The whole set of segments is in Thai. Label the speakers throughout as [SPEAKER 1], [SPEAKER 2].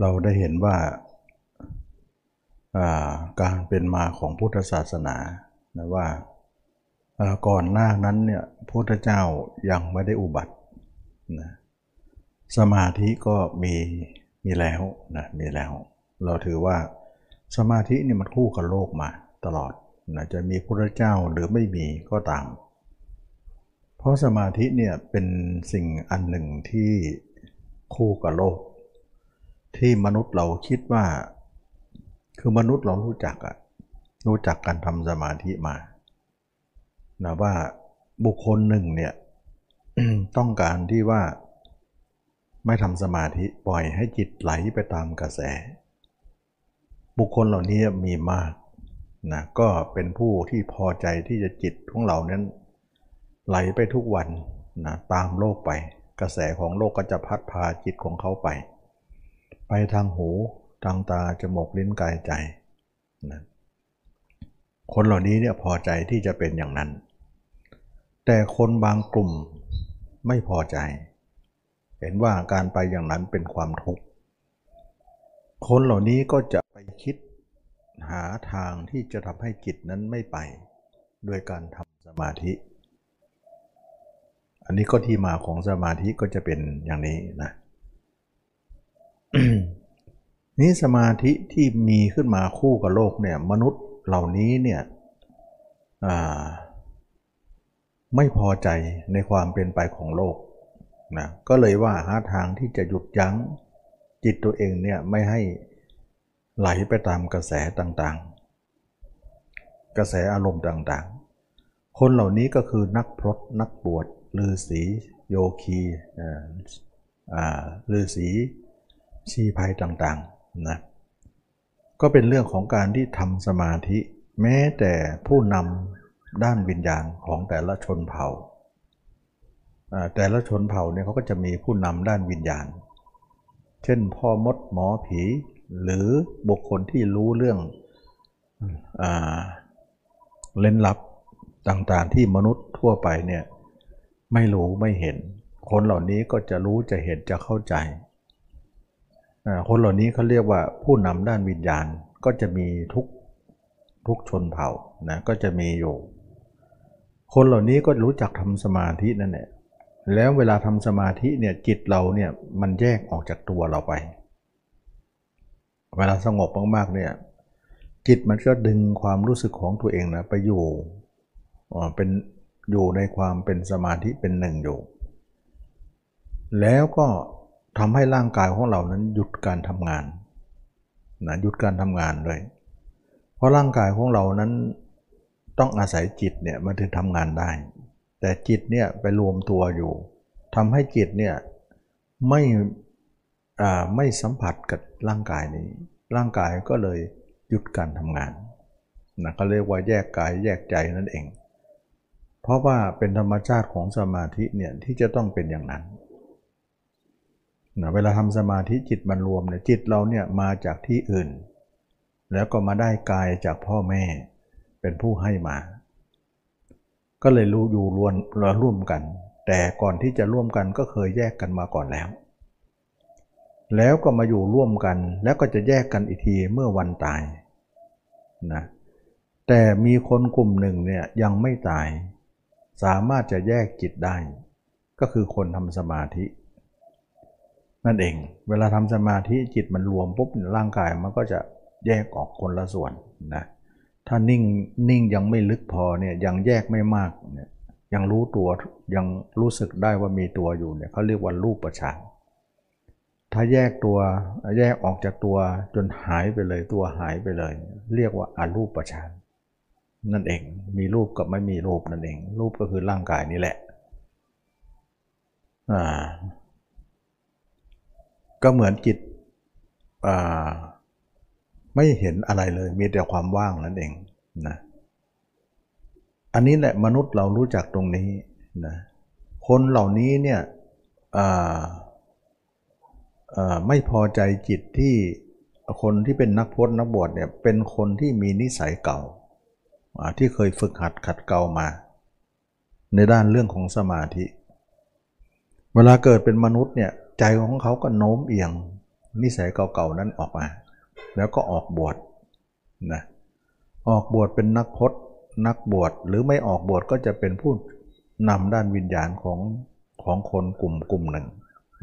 [SPEAKER 1] เราได้เห็นว่าการเป็นมาของพุทธศาสนานะว่าก่อนหน้านั้นเนี่ยพุทธเจ้ายังไม่ได้อุบัตินะสมาธิก็มีมีแล้วนะมีแล้ว เราถือว่าสมาธินี่มันคู่กับโลกมาตลอดนะจะมีพระเจ้าหรือไม่มีก็ตาม เพราะสมาธิเนี่ยเป็นสิ่งอันหนึ่งที่คู่กับโลก ที่มนุษย์เราคิดว่า คือมนุษย์เรารู้จักอะรู้จักการทำสมาธิมานะว่าบุคคลหนึ่งเนี่ยต้องการที่ว่าไม่ทำสมาธิปล่อยให้จิตไหลไปตามกระแส บุคคลเหล่านี้มีมากนะก็เป็นผู้ที่พอใจที่จะจิตของเรานั้นไหลไปทุกวันนะตามโลกไป กระแสของโลกก็จะพัดพาจิตของเขาไป ไปทางหูทางตาจมูกลิ้นกายใจนะคนเหล่านี้เนี่ยพอใจที่จะเป็นอย่างนั้น แต่คนบางกลุ่มไม่พอใจ เห็นว่าการไปอย่างนั้นเป็นความทุกข์คนเหล่านี้ก็จะไปคิดหาทางที่จะทำให้จิตนั้นไม่ไป โดยการทำสมาธิ อันนี้ก็ที่มาของสมาธิก็จะเป็นอย่างนี้นะ นี้สมาธิที่มีขึ้นมาคู่กับโลกเนี่ยมนุษย์เหล่านี้เนี่ยไม่พอใจในความเป็นไปของโลกนะก็เลยว่าหาทางที่จะหยุดยั้งจิตตัวเองเนี่ยไม่ให้ไหลไปตามกระแสต่างๆ กระแสอารมณ์ต่างๆ คนเหล่านี้ก็คือนักพรตนักบวชฤาษีโยคีฤาษี ชีภัยต่างๆนะก็เป็นเรื่องของการที่ทำสมาธิ แม้แต่ผู้นำด้านวิญญาณของแต่ละชนเผ่า แต่ละชนเผ่าเนี่ยเขาก็จะมีผู้นำด้านวิญญาณ เช่นพ่อมดหมอผี หรือบุคคลที่รู้เรื่องอเล่นลับต่างๆ ที่มนุษย์ทั่วไปเนี่ยไม่รู้ไม่เห็น คนเหล่านี้ก็จะรู้จะเห็นจะเข้าใจ คนเหล่านี้เขาเรียกว่าผู้นำด้านวิญญาณก็จะมีทุกทุกชนเผ่านะก็จะมีอยู่ คนเหล่านี้ก็รู้จักทำสมาธินั่นแหละแล้วเวลาทำสมาธิเนี่ยจิตเราเนี่ยมันแยกออกจากตัวเราไป เวลาสงบมากๆเนี่ยจิตมันก็ดึงความรู้สึกของตัวเองนะไปอยู่เป็นอยู่ในความเป็นสมาธิเป็นหนึ่งอยู่ แล้วก็ ทำให้ร่างกายของเรานั้นหยุดการทำงานนะหยุดการทำงานเลย เพราะร่างกายของเรานั้นต้องอาศัยจิตเนี่ยมันถึงทำงานได้ แต่จิตเนี่ยไปรวมตัวอยู่ทำให้จิตเนี่ยไม่ไม่สัมผัสกับร่างกายนี้ ร่างกายก็เลยหยุดการทำงานนะก็เรียกว่าแยกกายแยกใจนั่นเอง เพราะว่าเป็นธรรมชาติของสมาธิเนี่ยที่จะต้องเป็นอย่างนั้น นะเวลาทำสมาธิจิตมันรวมเนี่ยจิตเราเนี่ยมาจากที่อื่น แล้วก็มาได้กายจากพ่อแม่เป็นผู้ให้มา ก็เลยรู้อยู่รวมร่วมกัน แต่ก่อนที่จะร่วมกันก็เคยแยกกันมาก่อนแล้ว แล้วก็มาอยู่ร่วมกัน แล้วก็จะแยกกันอีกทีเมื่อวันตายนะแต่มีคนกลุ่มหนึ่งเนี่ยยังไม่ตาย สามารถจะแยกจิตได้ ก็คือคนทำสมาธิ นั่นเอง เวลาทำสมาธิจิตมันรวมปุ๊บร่างกายมันก็จะแยกออกคนละส่วนนะถ้านิ่งนิ่งยังไม่ลึกพอเนี่ยยังแยกไม่มากเนี่ยยังรู้ตัวยังรู้สึกได้ว่ามีตัวอยู่เนี่ยเขาเรียกว่ารูปประชานถ้าแยกตัวแยกออกจากตัวจนหายไปเลยตัวหายไปเลย เรียกว่าอารูปประชานนั่นเองมีรูปกับไม่มีรูปนั่นเอง รูปก็คือร่างกายนี่แหละอ่า ก็เหมือนจิตไม่เห็นอะไรเลย มีแต่ความว่างนั่นเองนะอันนี้แหละมนุษย์เรารู้จักตรงนี้นะคนเหล่านี้เนี่ยไม่พอใจจิตที่คนที่เป็นนักพจนักบวชเนี่ยเป็นคนที่มีนิสัยเก่าที่เคยฝึกหัดขัดเกลามา ในด้านเรื่องของสมาธิ เวลาเกิดเป็นมนุษย์เนี่ย ใจของเขาก็โน้มเอียง นิสัยเก่าๆนั้นออกมา แล้วก็ออกบวชนะออกบวชเป็นนักพจนักบวชหรือไม่ออกบวชก็จะเป็นผู้นำด้านวิญญาณของของคนกลุ่มกลุ่มหนึ่ง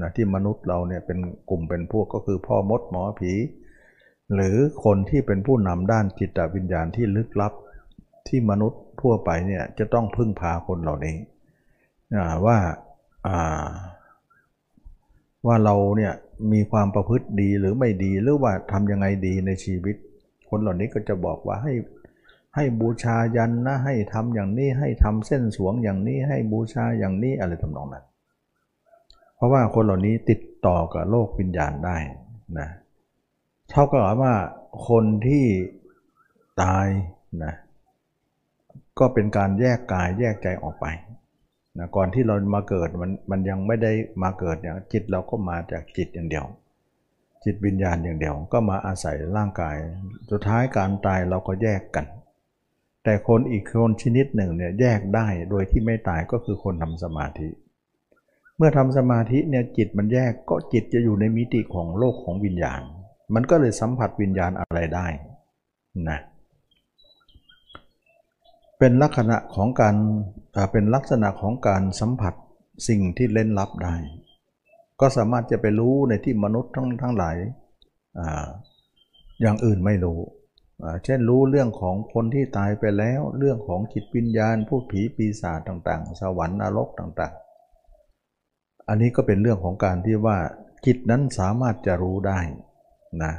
[SPEAKER 1] นะที่มนุษย์เราเนี่ยเป็นกลุ่มเป็นพวกก็คือพ่อมดหมอผี หรือคนที่เป็นผู้นำด้านจิตวิญญาณที่ลึกลับ ที่มนุษย์ทั่วไปเนี่ยจะต้องพึ่งพาคนเหล่านี้ว่า ว่าเราเนี่ยมีความประพฤติดีหรือไม่ดีหรือว่าทำยังไงดีในชีวิต คนเหล่านี้ก็จะบอกว่าให้ให้บูชายันนะให้ทำอย่างนี้ให้ทำเส้นสวงอย่างนี้ให้บูชาอย่างนี้อะไรทำนองนั้น เพราะว่าคนเหล่านี้ติดต่อกับโลกวิญญาณได้นะเท่ากับว่าคนที่ตายนะก็เป็นการแยกกายแยกใจออกไป นะก่อนที่เรามาเกิดมันมันยังไม่ได้มาเกิดเนี่ยจิตเราก็มาจากจิตอย่างเดียว จิตวิญญาณอย่างเดียว ก็มาอาศัยร่างกาย สุดท้ายการตายเราก็แยกกัน แต่คนอีกคนชนิดหนึ่งเนี่ยแยกได้โดยที่ไม่ตายก็คือคนทำสมาธิ เมื่อทำสมาธิเนี่ยจิตมันแยกก็จิตจะอยู่ในมิติของโลกของวิญญาณ มันก็เลยสัมผัสวิญญาณอะไรได้นะเเป็นลักษณะของการเป็นลักษณะของการสัมผัสสิ่งที่เล่นลับได้ ก็สามารถจะไปรู้ในที่มนุษย์ทั้งทั้งหลายออย่างอื่นไม่รู้ เช่นรู้เรื่องของคนที่ตายไปแล้ว เรื่องของจิตวิญญาณผู้ผีปีศาจต่างๆ สวรรค์นรกต่างๆ อันนี้ก็เป็นเรื่องของการที่ว่าจิตนั้นสามารถจะรู้ได้นะ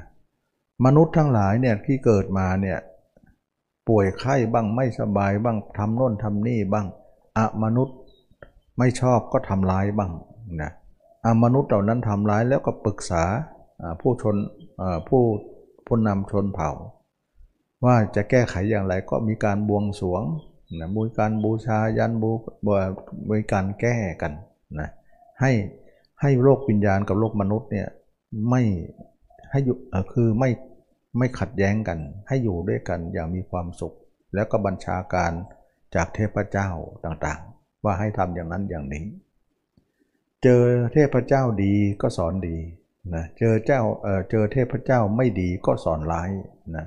[SPEAKER 1] มนุษย์ทั้งหลายเนี่ยที่เกิดมาเนี่ย ป่วยไข้บ้างไม่สบายบ้างทำโน่นทำนี่บ้างอะมนุษย์ไม่ชอบก็ทำร้ายบ้างนะอะมนุษย์เหล่านั้นทำร้ายแล้วก็ปรึกษาผู้ชนผู้ผู้นำชนเผ่า ว่าจะแก้ไขอย่างไรก็มีการบวงสวงนะมีการบูชายันบูมีการแก้กันนะให้ให้โลกวิญญาณกับโลกมนุษย์เนี่ยไม่ให้อยู่คือไม่ ไม่ขัดแย้งกัน ให้อยู่ด้วยกันอย่างมีความสุข แล้วก็บัญชาการจากเทพเจ้าต่างๆ ว่าให้ทำอย่างนั้นอย่างนี้ เจอเทพเจ้าดีก็สอนดีนะเจอเจ้าเออเจอเทพเจ้าไม่ดีก็สอนร้ายนะ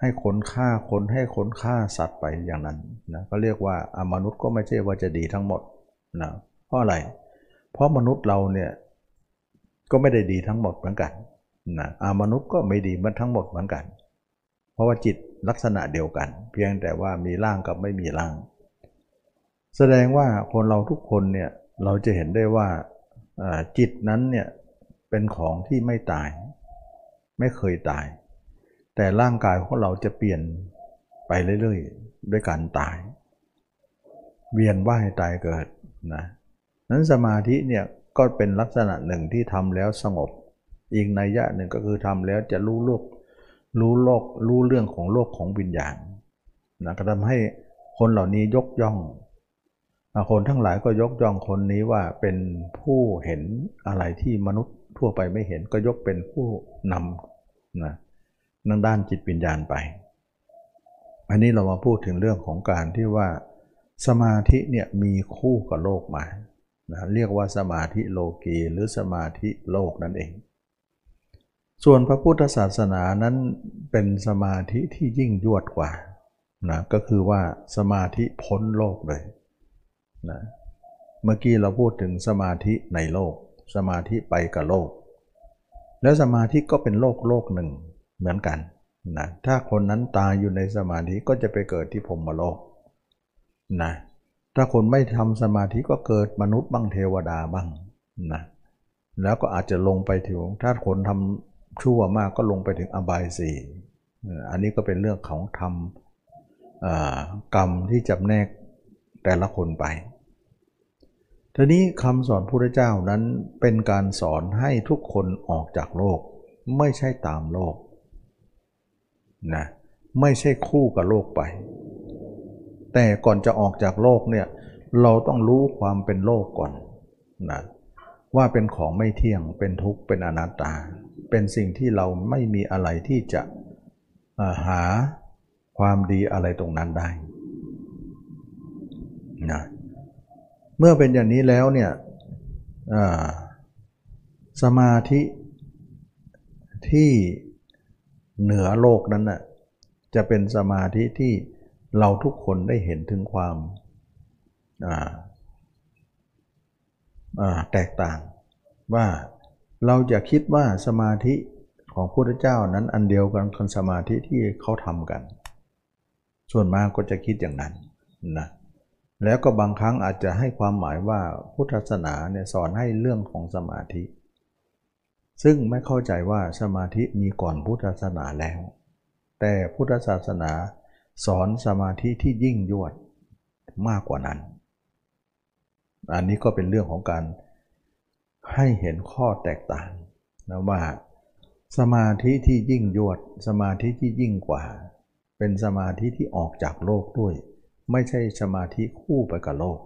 [SPEAKER 1] ให้คนฆ่าคนให้คนฆ่าสัตว์ไปอย่างนั้นนะก็เรียกว่าอมนุษย์ก็ไม่ใช่ว่าจะดีทั้งหมดนะเพราะอะไร เพราะมนุษย์เราเนี่ยก็ไม่ได้ดีทั้งหมดเหมือนกัน นะอามนุษย์ก็ไม่ดีมันทั้งหมดเหมือนกัน เพราะว่าจิตลักษณะเดียวกัน เพียงแต่ว่ามีร่างกับไม่มีร่าง แสดงว่าคนเราทุกคนเนี่ยเราจะเห็นได้ว่าจิตนั้นเนี่ยเป็นของที่ไม่ตาย ไม่เคยตาย แต่ร่างกายของเราจะเปลี่ยนไปเรื่อยๆ ด้วยการตาย เวียนว่ายตายเกิดนะนั้นสมาธิเนี่ยก็เป็นลักษณะหนึ่งที่ทำแล้วสงบ อีกนัยยะหนึ่งก็คือทำแล้วจะรู้โลกรู้โลกรู้เรื่องของโลกของวิญญาณนะก็ทำให้คนเหล่านี้ยกย่องคนทั้งหลายก็ยกย่องคนนี้ว่าเป็นผู้เห็นอะไรที่มนุษย์ทั่วไปไม่เห็นก็ยกเป็นผู้นำนะทางด้านจิตวิญญาณไป อันนี้เรามาพูดถึงเรื่องของการที่ว่า สมาธิเนี่ยมีคู่กับโลกมานะเรียกว่าสมาธิโลกีหรือสมาธิโลกนั่นเอง ส่วนพระพุทธศาสนานั้นเป็นสมาธิที่ยิ่งยวดกว่านะก็คือว่าสมาธิพ้นโลกเลยนะเมื่อกี้เราพูดถึงสมาธิในโลก สมาธิไปกับโลก แล้วสมาธิก็เป็นโลกโลกหนึ่งเหมือนกันนะถ้าคนนั้นตายอยู่ในสมาธิก็จะไปเกิดที่พรมโลกนะถ้าคนไม่ทำสมาธิก็เกิดมนุษย์บ้างเทวดาบ้างนะแล้วก็อาจจะลงไปถึงถ้าคนทำ ชั่วมากก็ลงไปถึงอบายสี่อันนี้ก็เป็นเรื่องของธรรมกรรมที่จำแนกแต่ละคนไปทีนี้คำสอนพระเจ้านั้นเป็นการสอนให้ทุกคนออกจากโลก ไม่ใช่ตามโลกนะไม่ใช่คู่กับโลกไป แต่ก่อนจะออกจากโลกเนี่ยเราต้องรู้ความเป็นโลกก่อนนะว่าเป็นของไม่เที่ยงเป็นทุกข์เป็นอนัตตา เป็นสิ่งที่เราไม่มีอะไรที่จะหาความดีอะไรตรงนั้นได้นะเมื่อเป็นอย่างนี้แล้วเนี่ยสมาธิที่เหนือโลกนั้นน่ะจะเป็นสมาธิที่เราทุกคนได้เห็นถึงความแตกต่างว่า เราจะคิดว่าสมาธิของพระพุทธเจ้านั้นอันเดียวกันกับสมาธิที่เขาทำกัน ส่วนมากก็จะคิดอย่างนั้นนะแล้วก็บางครั้งอาจจะให้ความหมายว่าพุทธศาสนาเนี่ยสอนให้เรื่องของสมาธิ ซึ่งไม่เข้าใจว่าสมาธิมีก่อนพุทธศาสนาแล้ว แต่พุทธศาสนาสอนสมาธิที่ยิ่งยวดมากกว่านั้น อันนี้ก็เป็นเรื่องของการ ให้เห็นข้อแตกต่างนะว่าสมาธิที่ยิ่งยวด สมาธิที่ยิ่งกว่า เป็นสมาธิที่ออกจากโลกด้วย ไม่ใช่สมาธิคู่ไปกับโลก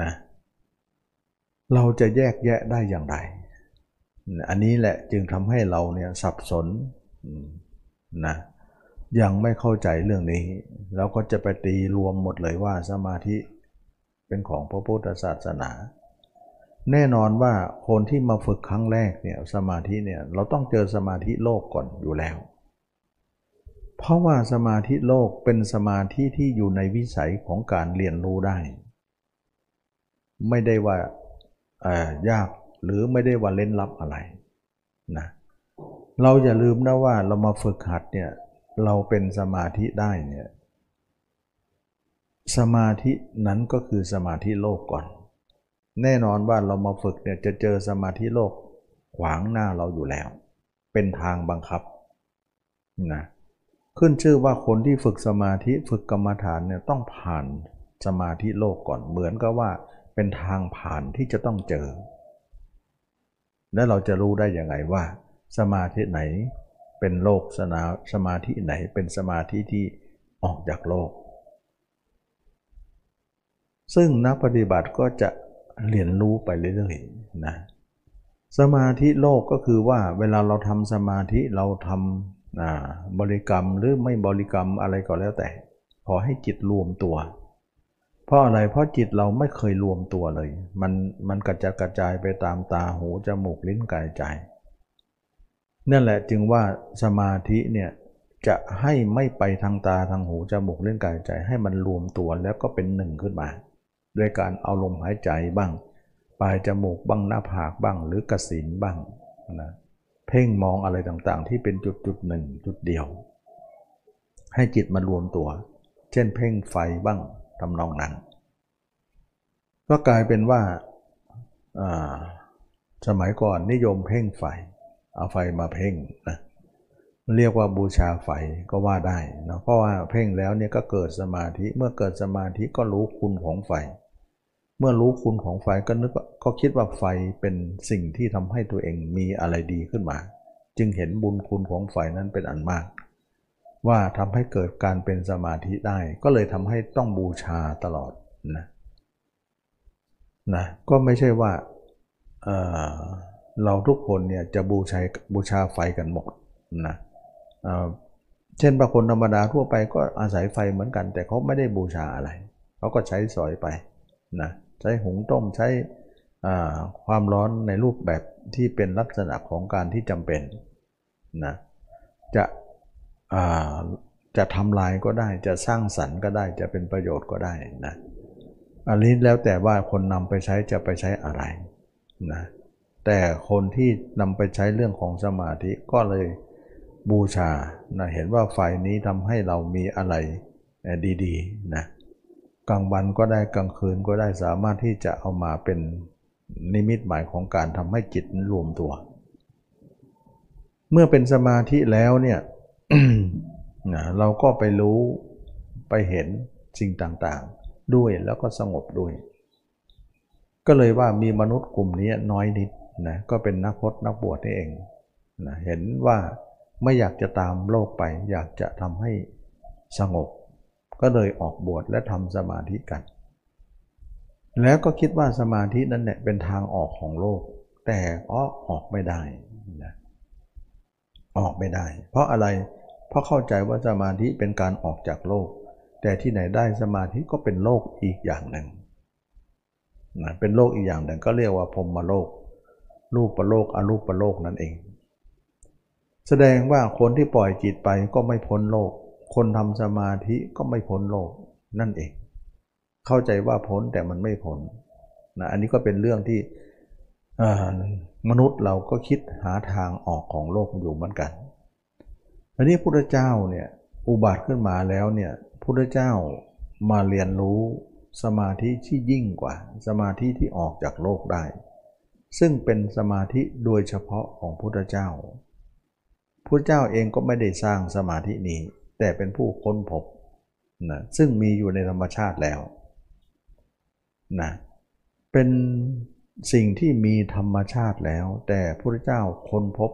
[SPEAKER 1] นะเราจะแยกแยะได้อย่างไร อันนี้แหละจึงทำให้เราเนี่ยสับสนนะยังไม่เข้าใจเรื่องนี้เราก็จะไปตีรวมหมดเลยว่าสมาธิเป็นของพระพุทธศาสนา แน่นอนว่าคนที่มาฝึกครั้งแรกเนี่ยสมาธิเนี่ยเราต้องเจอสมาธิโลกก่อนอยู่แล้ว เพราะว่าสมาธิโลกเป็นสมาธิที่อยู่ในวิสัยของการเรียนรู้ได้ ไม่ได้ว่ายากหรือไม่ได้ว่าเล่นลับอะไรนะเราอย่าลืมนะว่าเรามาฝึกหัดเนี่ยเราเป็นสมาธิได้เนี่ยสมาธินั้นก็คือสมาธิโลกก่อน แน่นอนว่าเรามาฝึกเนี่ยจะเจอสมาธิโลกขวางหน้าเราอยู่แล้ว เป็นทางบังคับนะขึ้นชื่อว่าคนที่ฝึกสมาธิฝึกกรรมฐานเนี่ยต้องผ่านสมาธิโลกก่อนเหมือนกับว่าเป็นทางผ่านที่จะต้องเจอ แล้วเราจะรู้ได้ยังไงว่า สมาธิไหนเป็นโลกสนาสมาธิไหนเป็นสมาธิที่ออกจากโลก ซึ่งนักปฏิบัติก็จะ เรียนรู้ไปเรื่อยๆนะสมาธิโลกก็คือว่าเวลาเราทำสมาธิเราทำบริกรรมหรือไม่บริกรรมอะไรก็แล้วแต่ ขอให้จิตรวมตัว เพราะอะไรเพราะจิตเราไม่เคยรวมตัวเลย มันมันกระจายกระจายไปตามตาหูจมูกลิ้นกายใจนั่นแหละจึงว่าสมาธิเนี่ยจะให้ไม่ไปทางตาทางหูจมูกลิ้นกายใจ ให้มันรวมตัวแล้วก็เป็นหนึ่งขึ้นมา ด้วยการเอาลมหายใจบ้าง ปลายจมูกบ้างหน้าผากบ้าง หรือกระสินบ้างนะเพ่งมองอะไรต่างๆ ที่เป็นจุดจุดหนึ่งจุดเดียว ให้จิตมารวมตัว เช่นเพ่งไฟบ้างทำนองนั้น ก็กลายเป็นว่าสมัยก่อนนิยมเพ่งไฟ เอาไฟมาเพ่งนะเรียกว่าบูชาไฟก็ว่าได้นะเพราะว่าเพ่งแล้วเนี่ยก็เกิดสมาธิเมื่อเกิดสมาธิก็รู้คุณของไฟ เมื่อรู้คุณของไฟก็นึกก็คิดว่าไฟเป็นสิ่งที่ทำให้ตัวเองมีอะไรดีขึ้นมา จึงเห็นบุญคุณของไฟนั้นเป็นอันมาก ว่าทำให้เกิดการเป็นสมาธิได้ ก็เลยทำให้ต้องบูชาตลอดนะนะก็ไม่ใช่ว่าเเราทุกคนเนี่ยจะบูชาบูชาไฟกันหมดนะเช่นบางคนธรรมดาทั่วไปก็อาศัยไฟเหมือนกัน แต่เขาไม่ได้บูชาอะไร เขาก็ใช้สอยไป นะใช้หุงต้มใช้ความร้อนในรูปแบบที่เป็นลักษณะของการที่จำเป็นนะจะจะทำลายก็ได้จะสร้างสรรค์ก็ได้จะเป็นประโยชน์ก็ได้นะอันนี้แล้วแต่ว่าคนนำไปใช้จะไปใช้อะไรนะแต่คนที่นำไปใช้เรื่องของสมาธิก็เลยบูชานะเห็นว่าไฟนี้ทำให้เรามีอะไรดีๆนะ กลางวันก็ได้กลางคืนก็ได้สามารถที่จะเอามาเป็นนิมิตหมายของการทำให้จิตรวมตัว เมื่อเป็นสมาธิแล้วเนี่ยเราก็ไปรู้ไปเห็นสิ่งต่างๆ ด้วยแล้วก็สงบด้วย ก็เลยว่ามีมนุษย์กลุ่มนี้น้อยนิดนะก็เป็นนักพจนักบวชนี่เองนะเห็นว่าไม่อยากจะตามโลกไป อยากจะทำให้สงบ ก็เลยออกบวชและทำสมาธิกัน แล้วก็คิดว่าสมาธินั้นเนี่ยเป็นทางออกของโลก แต่ก็ออกไม่ได้นะออกไม่ได้ เพราะอะไรเพราะเข้าใจว่าสมาธิเป็นการออกจากโลก แต่ที่ไหนได้สมาธิก็เป็นโลกอีกอย่างหนึ่งนะเป็นโลกอีกอย่างหนึ่งก็เรียกว่าพรมมโลก รูปประโลกอรูปประโลกนั่นเอง แสดงว่าคนที่ปล่อยจิตไปก็ไม่พ้นโลก คนทำสมาธิก็ไม่พ้นโลกนั่นเอง เข้าใจว่าพ้นแต่มันไม่พ้นนะอันนี้ก็เป็นเรื่องที่มนุษย์เราก็คิดหาทางออกของโลกอยู่เหมือนกันอันนี้พุทธเจ้าเนี่ยอุบัติขึ้นมาแล้วเนี่ยพุทธเจ้ามาเรียนรู้สมาธิที่ยิ่งกว่า สมาธิที่ออกจากโลกได้ ซึ่งเป็นสมาธิโดยเฉพาะของพุทธเจ้าพุทธเจ้าเองก็ไม่ได้สร้างสมาธินี้ แต่เป็นผู้ค้นพบนะซึ่งมีอยู่ในธรรมชาติแล้วนะเป็นสิ่งที่มีธรรมชาติแล้ว แต่พระเจ้าค้นพบ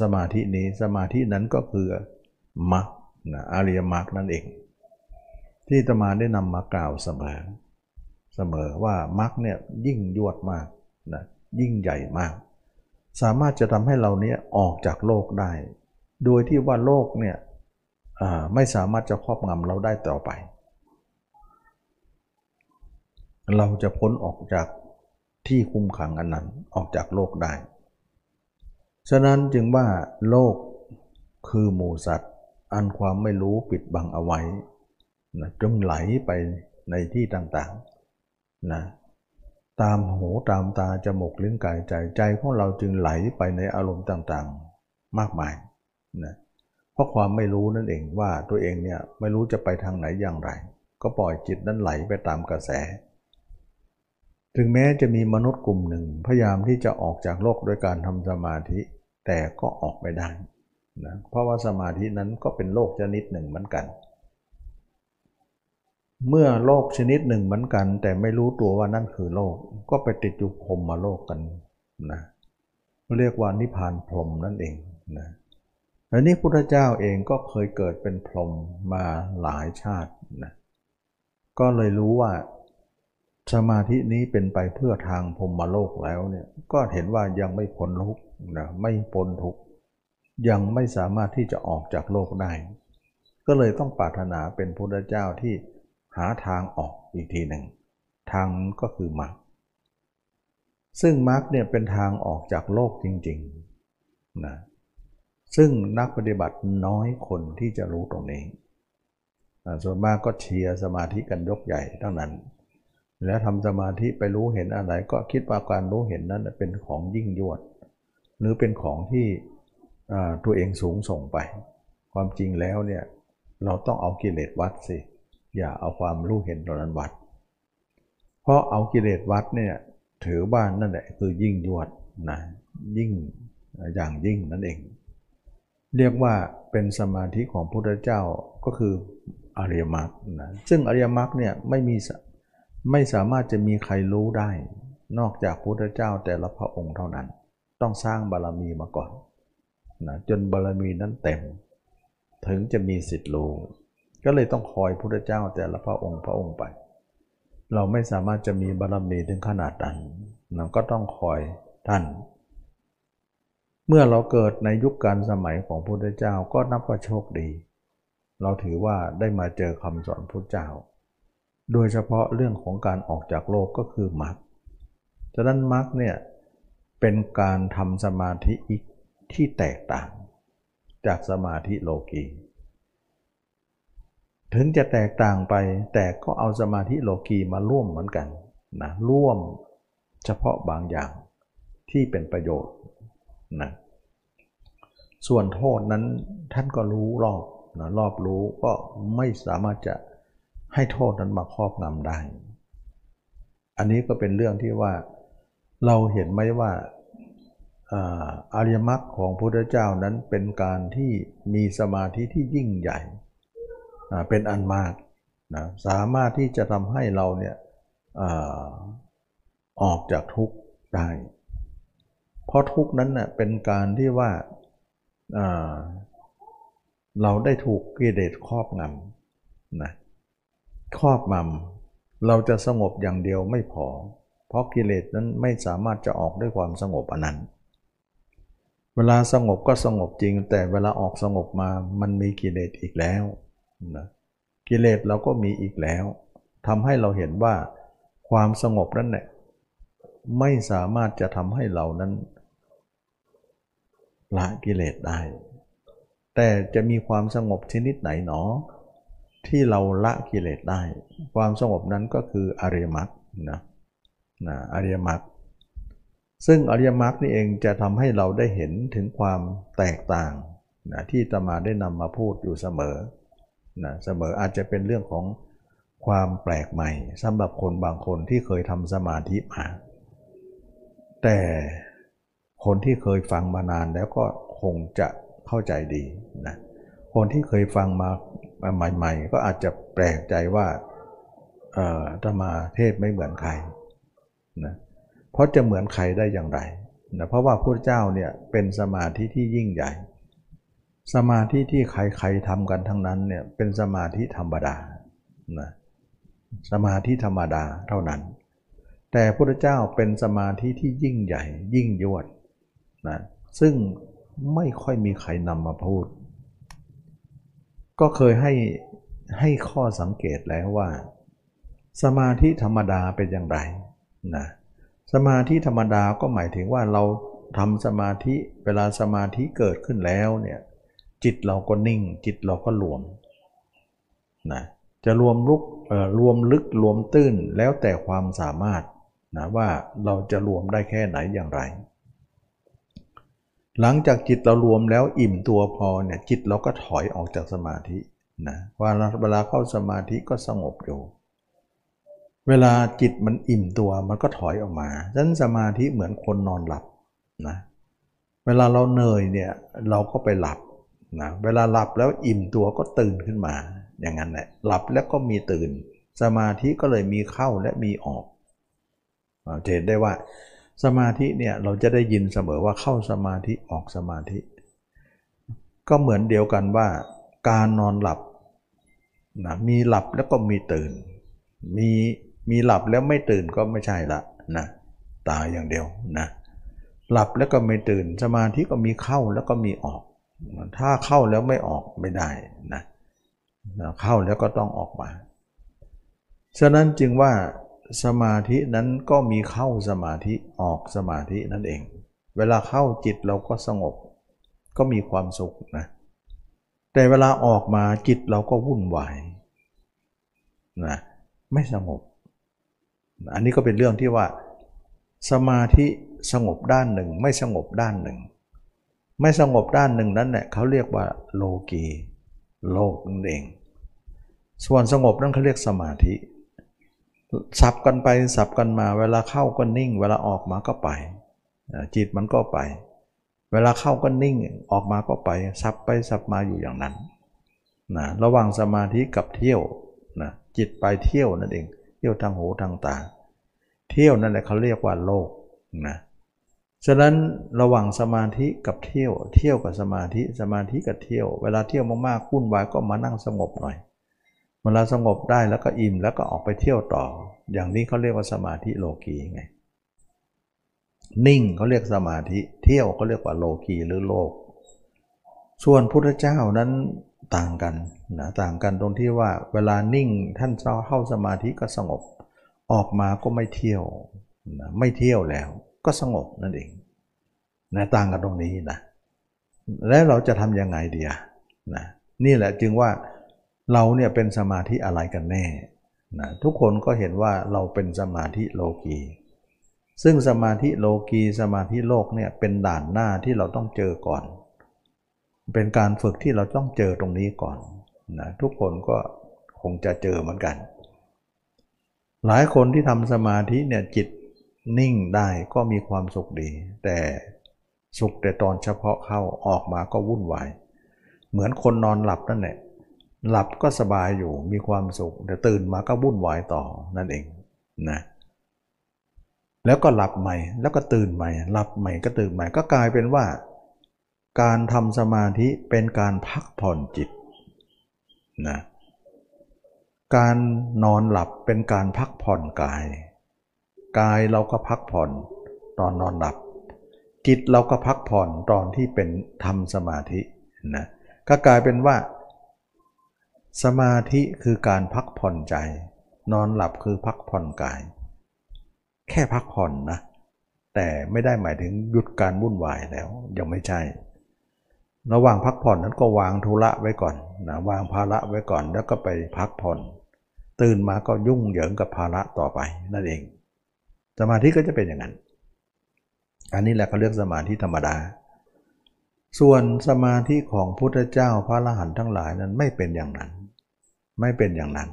[SPEAKER 1] สมาธินี้สมาธินั้นก็คือมรรคนะอริยมรรคนั่นเอง ที่ตมาได้นำมากล่าวเสมอเสมอว่ามรรคเนี่ยยิ่งยวดมากนะยิ่งใหญ่มาก สามารถจะทำให้เราเนี้ยออกจากโลกได้ โดยที่ว่าโลกเนี่ยไม่สามารถจะครอบงำเราได้ต่อไป เราจะพ้นออกจากที่คุมขังอันนั้นออกจากโลกได้ ฉะนั้นจึงว่าโลกคือหมูสัตว์ อันความไม่รู้ปิดบังเอาไว้นะจงไหลไปในที่ต่างๆนะตามหูตามตาจมูกลิ้นกายใจใจของเราจึงไหลไปในอารมณ์ต่างๆ มากมาย นะเพราะความไม่รู้นั่นเองว่าตัวเองเนี่ยไม่รู้จะไปทางไหนอย่างไร ก็ปล่อยจิตนั้นไหลไปตามกระแส ถึงแม้จะมีมนุษย์กลุ่มหนึ่งพยายามที่จะออกจากโลกโดยการทำสมาธิ แต่ก็ออกไม่ได้นะเพราะว่าสมาธินั้นก็เป็นโลกชนิดหนึ่งเหมือนกัน เมื่อโลกชนิดหนึ่งเหมือนกัน แต่ไม่รู้ตัวว่านั่นคือโลก ก็ไปติดอยู่พรมมาโลกกันนะเรียกว่านิพพานพรมนั่นเองนะ อันนี้พุทธเจ้าเองก็เคยเกิดเป็นพรหมมาหลายชาตินะก็เลยรู้ว่าสมาธินี้เป็นไปเพื่อทางพรหมโลกแล้วเนี่ยก็เห็นว่ายังไม่พ้นทุกนะไม่พ้นทุกยังไม่สามารถที่จะออกจากโลกได้ ก็เลยต้องปรารถนาเป็นพุทธเจ้าที่หาทางออกอีกทีหนึ่ง ทางก็คือมรรคซึ่งมรรคเนี่ยเป็นทางออกจากโลกจริงๆนะ ซึ่งนักปฏิบัติน้อยคนที่จะรู้ตรงนี้ ส่วนมากก็เชียร์สมาธิกันยกใหญ่ทั้งนั้น แล้วทำสมาธิไปรู้เห็นอะไรก็คิดว่าการรู้เห็นนั้นเป็นของยิ่งยวด หรือเป็นของที่ตัวเองสูงส่งไป ความจริงแล้วเนี่ยเราต้องเอากิเลสวัดสิ อย่าเอาความรู้เห็นตรงนั้นวัด เพราะเอากิเลสวัดเนี่ยถือว่านั่นแหละคือยิ่งยวดนะยิ่งอย่างยิ่งนั่นเอง เรียกว่าเป็นสมาธิของพระพุทธเจ้าก็คืออริยมรรคนะซึ่งอริยมรรคเนี่ยไม่มีไม่สามารถจะมีใครรู้ได้ นอกจากพุทธเจ้าแต่ละพระองค์เท่านั้น ต้องสร้างบารมีมาก่อนนะจนบารมีนั้นเต็ม ถึงจะมีสิทธิ์รู้ก็เลยต้องคอยพุทธเจ้าแต่ละพระองค์พระองค์ไป เราไม่สามารถจะมีบารมีถึงขนาดนั้นเราก็ต้องคอยท่าน เมื่อเราเกิดในยุคการสมัยของพุทธเจ้าก็นับว่าโชคดี เราถือว่าได้มาเจอคำสอนพุทธเจ้า โดยเฉพาะเรื่องของการออกจากโลกก็คือมรรคฉะนั้นมรรคเนี่ยเป็นการทำสมาธิอีกที่แตกต่าง จากสมาธิโลกีถึงจะแตกต่างไปแต่ก็เอาสมาธิโลกีมาร่วมเหมือนกันนะร่วมเฉพาะบางอย่างที่เป็นประโยชน์ นะส่วนโทษนั้นท่านก็รู้รอบนะรอบรู้ก็ไม่สามารถจะให้โทษนั้นมาครอบงำได้ อันนี้ก็เป็นเรื่องที่ว่าเราเห็นไหมว่าอริยมรรคของพระพุทธเจ้านั้นเป็นการที่มีสมาธิที่ยิ่งใหญ่เป็นอันมากนะสามารถที่จะทำให้เราเนี่ยออกจากทุกข์ได้ ราะทุกนั้นเน่ยเป็นการที่ว่าเราได้ถูกกิเลสครอบงำนะครอบงำเราจะสงบอย่างเดียวไม่พอ เพราะกิเลสนั้นไม่สามารถจะออกด้วยความสงบอันนั้น เวลาสงบก็สงบจริง แต่เวลาออกสงบมามันมีกิเลสอีกแล้วนะกิเลสเราก็มีอีกแล้วทำให้เราเห็นว่าความสงบนั้นเนี่ยไม่สามารถจะทำให้เรานั้น ละกิเลสได้ แต่จะมีความสงบชนิดไหนหนอ ที่เราละกิเลสได้ ความสงบนั้นก็คืออริยมรรคนะนะอริยมรรคซึ่งอริยมรรคนี่เองจะทำให้เราได้เห็นถึงความแตกต่างนะที่ตมาได้นำมาพูดอยู่เสมอนะเสมออาจจะเป็นเรื่องของความแปลกใหม่สำหรับคนบางคนที่เคยทำสมาธิมา แต่ คนที่เคยฟังมานานแล้วก็คงจะเข้าใจดีนะคนที่เคยฟังมาใหม่ ๆ ก็อาจจะแปลกใจว่าเอ่อธรรมาเทศไม่เหมือนใครนะเพราะจะเหมือนใครได้อย่างไรนะเพราะว่าพระเจ้าเนี่ยเป็นสมาธิที่ยิ่งใหญ่ สมาธิที่ใครๆทำกันทั้งนั้นเนี่ยเป็นสมาธิธรรมดานะสมาธิธรรมดาเท่านั้น แต่พระเจ้าเป็นสมาธิที่ยิ่งใหญ่ ยิ่งยวด นะซึ่งไม่ค่อยมีใครนำมาพูด ก็เคยให้ให้ข้อสังเกตแล้วว่า สมาธิธรรมดาเป็นอย่างไรนะสมาธิธรรมดาก็หมายถึงว่าเราทำสมาธิเวลาสมาธิเกิดขึ้นแล้วเนี่ยจิตเราก็นิ่ง จิตเราก็รวมนะจะรวมลุกรวมลึกรวมตื้นแล้วแต่ความสามารถนะว่าเราจะรวมได้แค่ไหนอย่างไร หลังจากจิตเรารวมแล้วอิ่มตัวพอเนี่ยจิตเราก็ถอยออกจากสมาธินะว่าเวลาเข้าสมาธิก็สงบอยู่ เวลาจิตมันอิ่มตัวมันก็ถอยออกมาดังนั้นสมาธิเหมือนคนนอนหลับนะเวลาเราเหนื่อยเนี่ยเราก็ไปหลับนะเวลาหลับแล้วอิ่มตัวก็ตื่นขึ้นมา อย่างนั้นแหละหลับแล้วก็มีตื่น สมาธิก็เลยมีเข้าและมีออกเห็นได้ว่า สมาธิเนี่ยเราจะได้ยินเสมอว่าเข้าสมาธิออกสมาธิ ก็เหมือนเดียวกันว่า การนอนหลับนะมีหลับแล้วก็มีตื่น มีมีหลับแล้วไม่ตื่นก็ไม่ใช่ละนะตายอย่างเดียวนะหลับแล้วก็ไม่ตื่น สมาธิก็มีเข้าแล้วก็มีออก ถ้าเข้าแล้วไม่ออกไม่ได้นะเข้าแล้วก็ต้องออกมา ฉะนั้นจึงว่า สมาธินั้นก็มีเข้าสมาธิออกสมาธินั่นเอง เวลาเข้าจิตเราก็สงบ ก็มีความสุขนะ แต่เวลาออกมาจิตเราก็วุ่นวายนะไม่สงบ อันนี้ก็เป็นเรื่องที่ว่าสมาธิสงบด้านหนึ่ง ไม่สงบด้านหนึ่ง ไม่สงบด้านหนึ่งนั้นเนี่ยเขาเรียกว่าโลกีโลกนั่นเอง ส่วนสงบนั่นเขาเรียกสมาธิ สับกันไปสับกันมา เวลาเข้าก็นิ่ง เวลาออกมาก็ไป จิตมันก็ไป เวลาเข้าก็นิ่งออกมาก็ไปสับไปสับมาอยู่อย่างนั้นนะระหว่างสมาธิกับเที่ยวนะจิตไปเที่ยวนั่นเอง เที่ยวทางหูทางตา เที่ยวนั่นแหละเขาเรียกว่าโลกนะฉะนั้นระหว่างสมาธิกับเที่ยว เที่ยวกับสมาธิสมาธิกับเที่ยว เวลาเที่ยวมากๆคุ้นวายก็มานั่งสงบหน่อย เวลาสงบได้แล้วก็อิ่มแล้วก็ออกไปเที่ยวต่อ อย่างนี้เขาเรียกว่าสมาธิโลกีไง นิ่งเขาเรียกสมาธิเที่ยวเขาเรียกว่าโลกีหรือโลก ส่วนพุทธเจ้านั้นต่างกันนะต่างกันตรงที่ว่าเวลานิ่งท่านเจ้าเข้าสมาธิก็สงบ ออกมาก็ไม่เที่ยวนะไม่เที่ยวแล้วก็สงบนั่นเองนะต่างกันตรงนี้นะแล้วเราจะทำยังไงดีนะนี่แหละจึงว่า เราเนี่ยเป็นสมาธิอะไรกันแน่นะทุกคนก็เห็นว่าเราเป็นสมาธิโลกีซึ่งสมาธิโลกีสมาธิโลกเนี่ยเป็นด่านหน้าที่เราต้องเจอก่อน เป็นการฝึกที่เราต้องเจอตรงนี้ก่อนนะทุกคนก็คงจะเจอเหมือนกัน หลายคนที่ทำสมาธิเนี่ยจิตนิ่งได้ก็มีความสุขดี แต่สุขแต่ตอนเฉพาะเข้าออกมาก็วุ่นวาย เหมือนคนนอนหลับนั่นแหละ หลับก็สบายอยู่มีความสุข แต่ตื่นมาก็วุ่นวายต่อนั่นเองนะแล้วก็หลับใหม่แล้วก็ตื่นใหม่หลับใหม่ก็ตื่นใหม่ก็กลายเป็นว่า การทำสมาธิเป็นการพักผ่อนจิตนะการนอนหลับเป็นการพักผ่อนกาย กายเราก็พักผ่อนตอนนอนหลับ จิตเราก็พักผ่อนตอนที่เป็นทำสมาธินะก็กลายเป็นว่า สมาธิคือการพักผ่อนใจ นอนหลับคือพักผ่อนกาย แค่พักผ่อนนะ แต่ไม่ได้หมายถึงหยุดการวุ่นวายแล้ว ยังไม่ใช่ ระหว่างพักผ่อนนั้นก็วางธุระไว้ก่อนนะวางภาระไว้ก่อนแล้วก็ไปพักผ่อน ตื่นมาก็ยุ่งเหยิงกับภาระต่อไปนั่นเอง สมาธิก็จะเป็นอย่างนั้น อันนี้แหละเขาเรียกสมาธิธรรมดาส่วนสมาธิของพุทธเจ้าพระอรหันต์ทั้งหลายนั้นไม่เป็นอย่างนั้น ไม่เป็นอย่างนั้น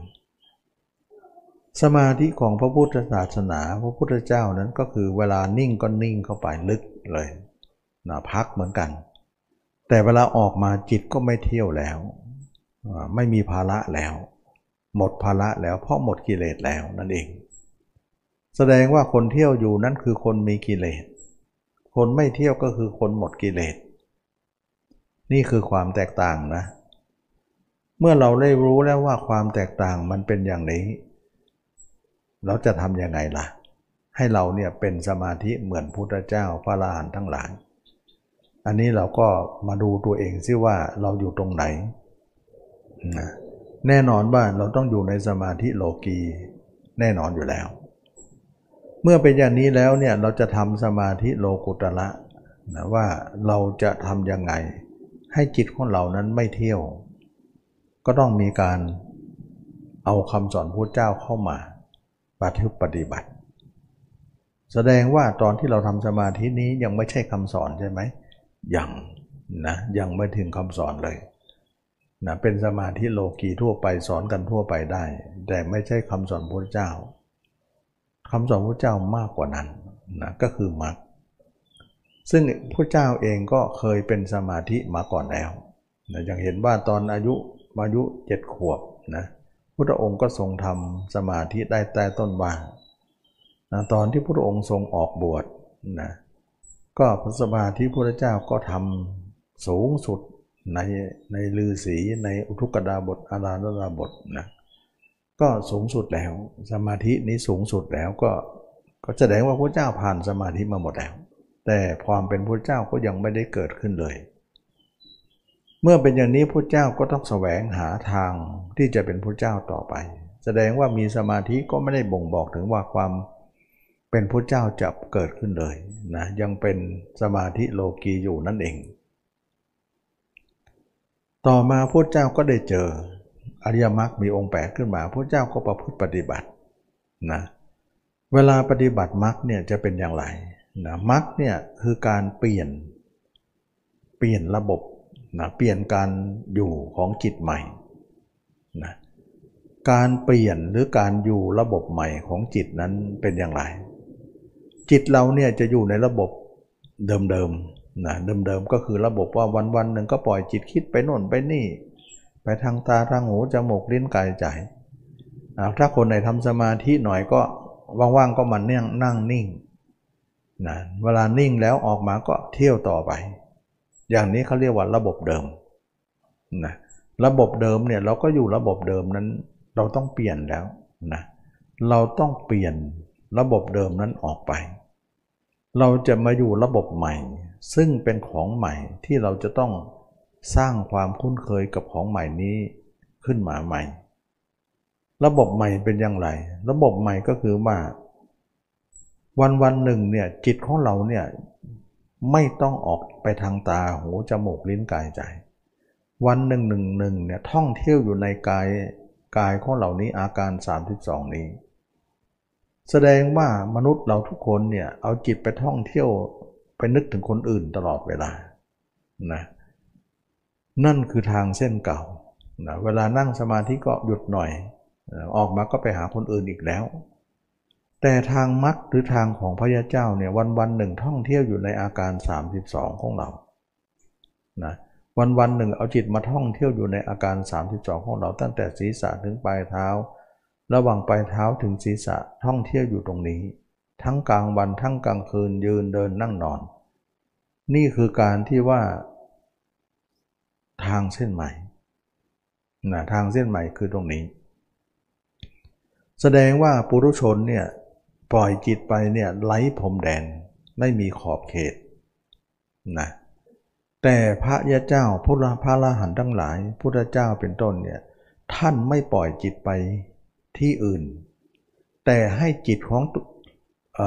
[SPEAKER 1] สมาธิของพระพุทธศาสนา พระพุทธเจ้านั้นก็คือเวลานิ่งก็นิ่งเข้าไปลึกเลยนะพักเหมือนกัน แต่เวลาออกมาจิตก็ไม่เที่ยวแล้ว ไม่มีภาระแล้ว หมดภาระแล้วเพราะหมดกิเลสแล้วนั่นเอง แสดงว่าคนเที่ยวอยู่นั่นคือคนมีกิเลส คนไม่เที่ยวก็คือคนหมดกิเลส นี่คือความแตกต่างนะ เมื่อเราได้รู้แล้วว่าความแตกต่างมันเป็นอย่างนี้ เราจะทำยังไงล่ะ ให้เราเนี่ยเป็นสมาธิเหมือนพุทธเจ้าพระลานทั้งหลาย อันนี้เราก็มาดูตัวเองซิว่าเราอยู่ตรงไหนนะแน่นอนว่าเราต้องอยู่ในสมาธิโลกีแน่นอนอยู่แล้ว เมื่อเป็นอย่างนี้แล้วเนี่ยเราจะทำสมาธิโลกุตระนะว่าเราจะทำยังไง ให้จิตของเรานั้นไม่เที่ยว ก็ต้องมีการเอาคำสอนพระเจ้าเข้ามาปฏิปฏิบัติ แสดงว่าตอนที่เราทำสมาธินี้ยังไม่ใช่คำสอนใช่ไหมยังนะยังไม่ถึงคำสอนเลยนะเป็นสมาธิโลกีทั่วไปสอนกันทั่วไปได้ แต่ไม่ใช่คำสอนพระเจ้าคำสอนพระเจ้ามากกว่านั้นนะก็คือมรรคซึ่งพระเจ้าเองก็เคยเป็นสมาธิมาก่อนแล้วนะอย่างเห็นว่าตอนอายุ อายุเจ็ดขวบนะพุทธองค์ก็ทรงทำสมาธิได้แต่ต้นว่านะตอนที่พระองค์ทรงออกบวชนะก็พระสมาธิพระเจ้าก็ทำสูงสุดในในลือสีในอุทุกดาบทอาราธนาบทนะก็สูงสุดแล้ว สมาธินี้สูงสุดแล้วก็ก็แสดงว่าพระเจ้าผ่านสมาธิมาหมดแล้ว แต่ความเป็นพระเจ้าก็ยังไม่ได้เกิดขึ้นเลย เมื่อเป็นอย่างนี้พระเจ้าก็ต้องแสวงหาทางที่จะเป็นพระเจ้าต่อไป แสดงว่ามีสมาธิก็ไม่ได้บ่งบอกถึงว่าความเป็นพระเจ้าจะเกิดขึ้นเลยนะยังเป็นสมาธิโลกีอยู่นั่นเอง ต่อมาพระเจ้าก็ได้เจออริยมรรคมีองค์แปดขึ้นมาพระเจ้าก็ประพฤติปฏิบัตินะเวลาปฏิบัติมรรคเนี่ยจะเป็นอย่างไรนะมรรคเนี่ยคือการเปลี่ยน เปลี่ยนระบบ นะเปลี่ยนการอยู่ของจิตใหม่นะการเปลี่ยนหรือการอยู่ระบบใหม่ของจิตนั้นเป็นอย่างไร จิตเราเนี่ยจะอยู่ในระบบเดิมๆนะเดิมๆก็คือระบบว่าวันๆหนึ่งก็ปล่อยจิตคิดไปโน่นไปนี่ ไปทางตาทางหูจมูกลิ้นกายใจถ้าคนไหนทำสมาธิหน่อยก็ว่างๆก็มันนั่งนั่งนิ่งนะเวลานิ่งแล้วออกมาก็เที่ยวต่อไป อย่างนี้เขาเรียกว่าระบบเดิมนะระบบเดิมเนี่ยเราก็อยู่ระบบเดิมนั้น เราต้องเปลี่ยนแล้วนะเราต้องเปลี่ยนระบบเดิมนั้นออกไป เราจะมาอยู่ระบบใหม่ ซึ่งเป็นของใหม่ที่เราจะต้องสร้างความคุ้นเคยกับของใหม่นี้ขึ้นมาใหม่ ระบบใหม่เป็นอย่างไร ระบบใหม่ก็คือว่าวันวันหนึ่งเนี่ยจิตของเราเนี่ย ไม่ต้องออกไปทางตาหูจมูกลิ้นกายใจ วันหนึ่งหนึ่งหนึ่งเนี่ยท่องเที่ยวอยู่ในกายกายของเหล่านี้อาการ 32 นี้ แสดงว่ามนุษย์เราทุกคนเนี่ยเอาจิตไปท่องเที่ยวไปนึกถึงคนอื่นตลอดเวลานะนั่นคือทางเส้นเก่านะเวลานั่งสมาธิก็หยุดหน่อย ออกมาก็ไปหาคนอื่นอีกแล้ว แต่ทางมรรคหรือทางของพระยาเจ้าเนี่ยวันวันหนึ่งท่องเที่ยวอยู่ในอาการ 32 ของเรานะวันวันหนึ่งเอาจิตมาท่องเที่ยวอยู่ในอาการ 32 ของเราตั้งแต่ศีรษะถึงปลายเท้า ระหว่างปลายเท้าถึงศีรษะท่องเที่ยวอยู่ตรงนี้ ทั้งกลางวันทั้งกลางคืนยืนเดินนั่งนอน นี่คือการที่ว่าทางเส้นใหม่นะทางเส้นใหม่คือตรงนี้ แสดงว่าปุรุชนเนี่ย ปล่อยจิตไปเนี่ยไร้พรมแดนไม่มีขอบเขตนะแต่พระยาเจ้าพระพระลาหันทั้งหลาย พุทธเจ้าเป็นต้นเนี่ยท่านไม่ปล่อยจิตไปที่อื่น แต่ให้จิตของอ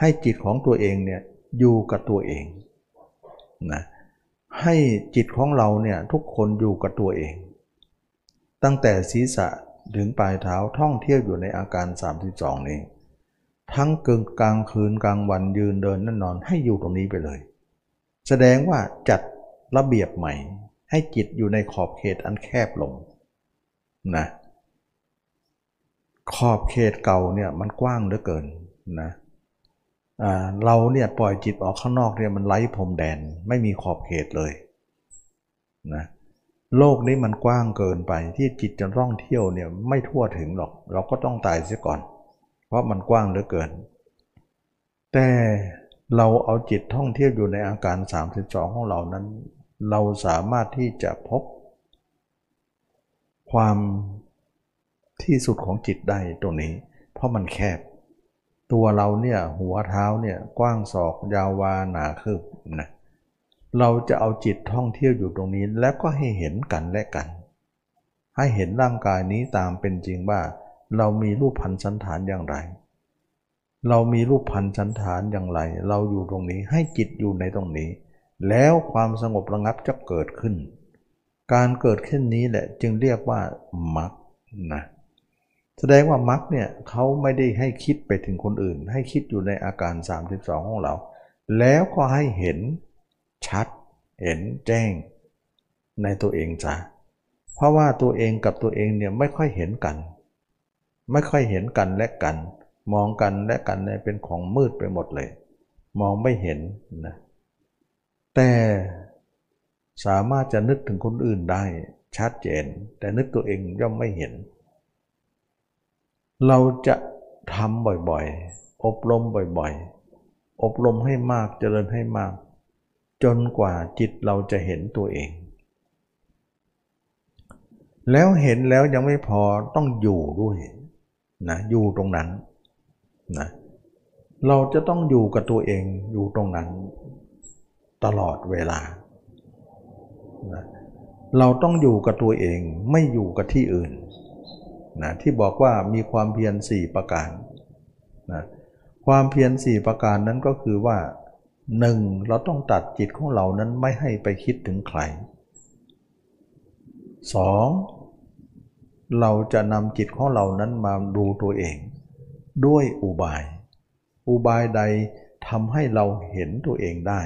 [SPEAKER 1] ให้จิตของตัวเองเนี่ยอยู่กับตัวเองนะให้จิตของเราเนี่ยทุกคนอยู่กับตัวเอง ตั้งแต่ศีรษะถึงปลายเท้าท่องเที่ยวอยู่ในอาการ 32 นี้ ทั้งกึ่งกลางคืนกลางวันยืนเดินนั่นนอนให้อยู่ตรงนี้ไปเลย แสดงว่าจัดระเบียบใหม่ ให้จิตอยู่ในขอบเขตอันแคบลงนะขอบเขตเก่าเนี่ยมันกว้างเหลือเกินนะเราเนี่ยปล่อยจิตออกข้างนอกเนี่ยมันไร้พรมแดนไม่มีขอบเขตเลยนะโลกนี้มันกว้างเกินไปที่จิตจะร่องเที่ยวเนี่ยไม่ทั่วถึงหรอก เราก็ต้องตายเสียก่อน เพราะมันกว้างเหลือเกิน แต่เราเอาจิตท่องเที่ยวอยู่ในอาการ 32 ของเรานั้น เราสามารถที่จะพบ ความที่สุดของจิตได้ตรงนี้ เพราะมันแคบ ตัวเราเนี่ยหัวเท้าเนี่ยกว้างศอกยาววาหนาคืบนะเราจะเอาจิตท่องเที่ยวอยู่ตรงนี้ แล้วก็ให้เห็นกันและกัน ให้เห็นร่างกายนี้ตามเป็นจริงว่า เรามีรูปพันธ์สันฐานอย่างไร เรามีรูปพันธ์สันฐานอย่างไร เราอยู่ตรงนี้ให้จิตอยู่ในตรงนี้ แล้วความสงบระงับจะเกิดขึ้น การเกิดขึ้นนี้แหละจึงเรียกว่ามรรคนะแสดงว่ามรรคเนี่ยเขาไม่ได้ให้คิดไปถึงคนอื่น ให้คิดอยู่ในอาการ 32 ของเรา แล้วก็ให้เห็นชัด เห็นแจ้ง ในตัวเองจ้ะเพราะว่าตัวเองกับตัวเองเนี่ยไม่ค่อยเห็นกัน ไม่ค่อยเห็นกันและกัน มองกันและกันเนี่ยเป็นของมืดไปหมดเลย มองไม่เห็นนะแต่สามารถจะนึกถึงคนอื่นได้ชัดเจน แต่นึกตัวเองย่อมไม่เห็น เราจะทำบ่อยๆ อบรมบ่อยๆ อบรมให้มากเจริญให้มาก จนกว่าจิตเราจะเห็นตัวเอง แล้วเห็นแล้วยังไม่พอต้องอยู่ด้วย นะอยู่ตรงนั้นนะเราจะต้องอยู่กับตัวเองอยู่ตรงนั้นตลอดเวลานะเราต้องอยู่กับตัวเองไม่อยู่กับที่อื่นนะที่บอกว่ามีความเพียรสี่ประการนะความเพียรสี่ประการนั้นก็คือว่าหนึ่งเราต้องตัดจิตของเรานั้นไม่ให้ไปคิดถึงใครสอง เราจะนำจิตของเรานั้นมาดูตัวเอง ด้วยอุบาย อุบายใดทำให้เราเห็นตัวเองได้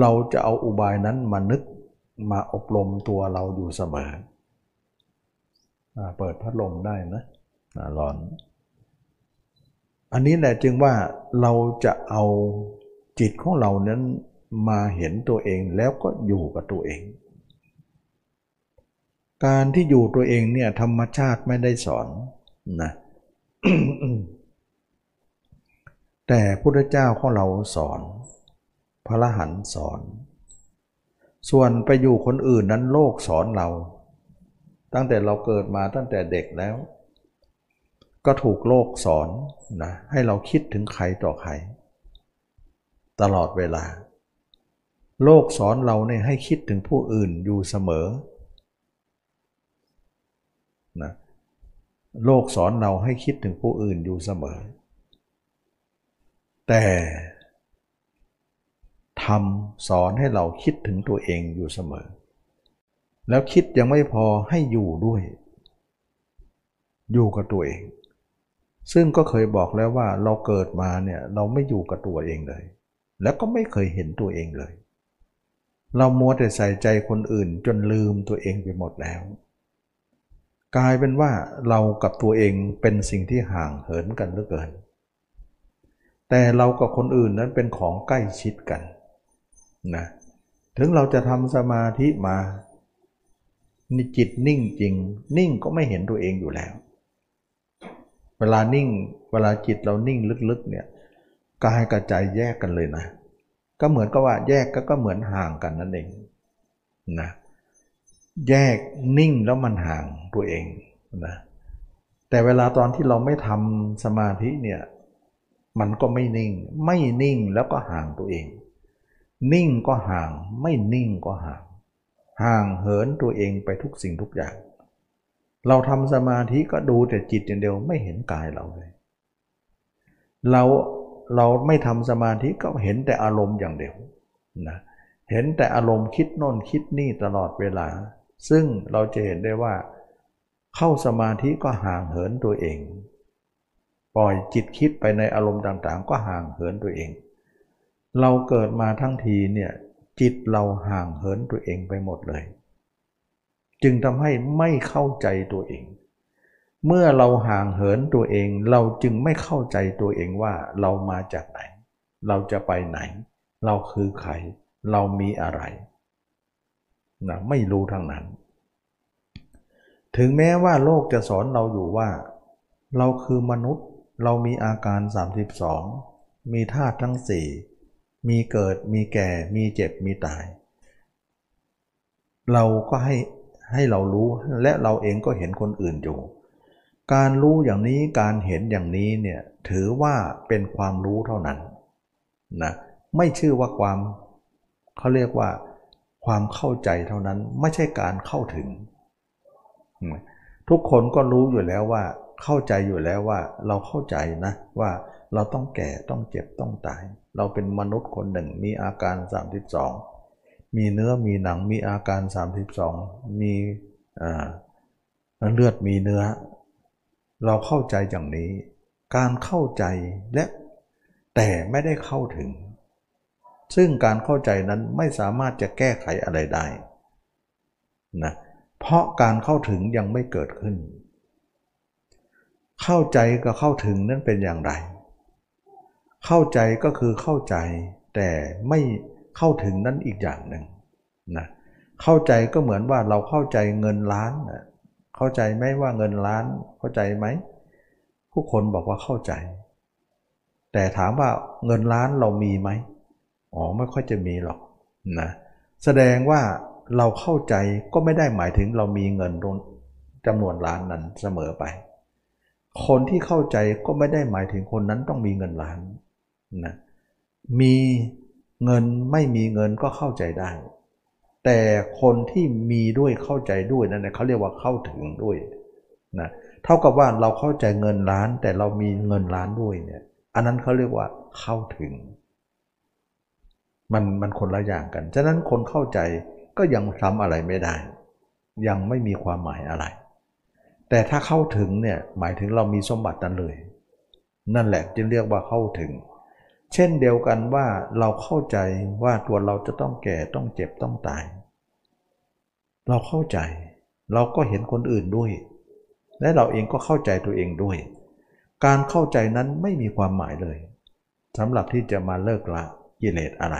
[SPEAKER 1] เราจะเอาอุบายนั้นมานึกมาอบรมตัวเราอยู่เสมอเปิดพัดลมได้นะร้อน อันนี้แหละจึงว่าเราจะเอาจิตของเรานั้นมาเห็นตัวเองแล้วก็อยู่กับตัวเอง การที่อยู่ตัวเองเนี่ยธรรมชาติไม่ได้สอนนะแต่พุทธเจ้าของเราสอน พระหันสอน ส่วนไปอยู่คนอื่นนั้นโลกสอนเรา ตั้งแต่เราเกิดมาตั้งแต่เด็กแล้ว ก็ถูกโลกสอนนะให้เราคิดถึงใครต่อใคร ตลอดเวลา โลกสอนเราเนี่ยให้คิดถึงผู้อื่นอยู่เสมอนะ โลกสอนเราให้คิดถึงผู้อื่นอยู่เสมอ แต่ทำสอนให้เราคิดถึงตัวเองอยู่เสมอ แล้วคิดยังไม่พอให้อยู่ด้วย อยู่กับตัวเอง ซึ่งก็เคยบอกแล้วว่าเราเกิดมาเนี่ยเราไม่อยู่กับตัวเองเลย แล้วก็ไม่เคยเห็นตัวเองเลย เรามัวแต่ใส่ใจคนอื่นจนลืมตัวเองไปหมดแล้ว กลายเป็นว่าเรากับตัวเองเป็นสิ่งที่ห่างเหินกันเหลือเกิน แต่เรากับคนอื่นนั้นเป็นของใกล้ชิดกันนะถึงเราจะทำสมาธิมานี่จิตนิ่งจริง นิ่งก็ไม่เห็นตัวเองอยู่แล้ว เวลานิ่งเวลาจิตเรานิ่งลึกๆเนี่ยกายกับใจแยกกันเลยนะ ก็เหมือนกับว่าแยกก็ก็เหมือนห่างกันนั่นเองนะ แยกนิ่งแล้วมันห่างตัวเองนะแต่เวลาตอนที่เราไม่ทำสมาธิเนี่ยมันก็ไม่นิ่ง ไม่นิ่งแล้วก็ห่างตัวเอง นิ่งก็ห่าง ไม่นิ่งก็ห่าง ห่างเหินตัวเองไปทุกสิ่งทุกอย่าง เราทำสมาธิก็ดูแต่จิตอย่างเดียวไม่เห็นกายเราเลย เราเราไม่ทำสมาธิก็เห็นแต่อารมณ์อย่างเดียวนะเห็นแต่อารมณ์คิดโน่นคิดนี่ตลอดเวลา ซึ่งเราจะเห็นได้ว่า เข้าสมาธิก็ห่างเหินตัวเอง ปล่อยจิตคิดไปในอารมณ์ต่างๆ ก็ห่างเหินตัวเอง เราเกิดมาทั้งทีเนี่ยจิตเราห่างเหินตัวเองไปหมดเลย จึงทำให้ไม่เข้าใจตัวเอง เมื่อเราห่างเหินตัวเอง เราจึงไม่เข้าใจตัวเองว่าเรามาจากไหน เราจะไปไหน เราคือใคร เรามีอะไร นะไม่รู้ทั้งนั้น ถึงแม้ว่าโลกจะสอนเราอยู่ว่า เราคือมนุษย์เรามีอาการ 32 มีธาตุทั้งสี่มีเกิดมีแก่มีเจ็บมีตาย เราก็ให้ให้เรารู้และเราเองก็เห็นคนอื่นอยู่ การรู้อย่างนี้การเห็นอย่างนี้เนี่ยถือว่าเป็นความรู้เท่านั้นนะไม่ชื่อว่าความเขาเรียกว่า ความเข้าใจเท่านั้นไม่ใช่การเข้าถึง ทุกคนก็รู้อยู่แล้วว่า เข้าใจอยู่แล้วว่า เราเข้าใจนะว่าเราต้องแก่ต้องเจ็บต้องตาย เราเป็นมนุษย์คนหนึ่งมีอาการ 32 มีเนื้อมีหนังมีอาการ 32 มีเลือดมีเนื้อ เราเข้าใจอย่างนี้ การเข้าใจและแต่ไม่ได้เข้าถึง ซึ่งการเข้าใจนั้นไม่สามารถจะแก้ไขอะไรได้นะเพราะการเข้าถึงยังไม่เกิดขึ้น เข้าใจกับเข้าถึงนั้นเป็นอย่างไร เข้าใจก็คือเข้าใจแต่ไม่เข้าถึงนั้นอีกอย่างหนึ่งนะเข้าใจก็เหมือนว่าเราเข้าใจเงินล้านนะเข้าใจไหมว่าเงินล้านเข้าใจไหมผู้คนบอกว่าเข้าใจ แต่ถามว่าเงินล้านเรามีไหม อ๋อไม่ค่อยจะมีหรอกนะแสดงว่าเราเข้าใจก็ไม่ได้หมายถึงเรามีเงินจำนวนล้านนั้นเสมอไป คนที่เข้าใจก็ไม่ได้หมายถึงคนนั้นต้องมีเงินล้านนะมีเงินไม่มีเงินก็เข้าใจได้ แต่คนที่มีด้วยเข้าใจด้วยนั่นเขาเรียกว่าเข้าถึงด้วยนะเท่ากับว่าเราเข้าใจเงินล้านแต่เรามีเงินล้านด้วยเนี่ยอันนั้นเขาเรียกว่าเข้าถึง มันมันคนละอย่างกัน ฉะนั้นคนเข้าใจก็ยังทำอะไรไม่ได้ ยังไม่มีความหมายอะไร แต่ถ้าเข้าถึงเนี่ยหมายถึงเรามีสมบัตินั้นเลย นั่นแหละจึงเรียกว่าเข้าถึง เช่นเดียวกันว่าเราเข้าใจว่าตัวเราจะต้องแก่ต้องเจ็บต้องตาย เราเข้าใจ เราก็เห็นคนอื่นด้วย และเราเองก็เข้าใจตัวเองด้วย การเข้าใจนั้นไม่มีความหมายเลยสำหรับที่จะมาเลิกละ กิเลสอะไร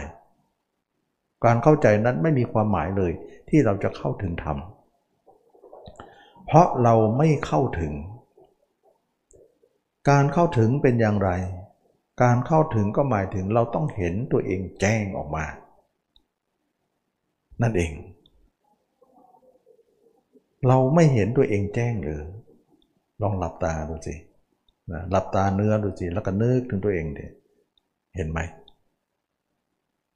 [SPEAKER 1] การเข้าใจนั้นไม่มีความหมายเลยที่เราจะเข้าถึงธรรม เพราะเราไม่เข้าถึง การเข้าถึงเป็นอย่างไร การเข้าถึงก็หมายถึงเราต้องเห็นตัวเองแจ้งออกมา นั่นเอง เราไม่เห็นตัวเองแจ้งหรือลองหลับตาดูสิหลับตาเนื้อดูสิแล้วก็นึกถึงตัวเองดิเห็นไหม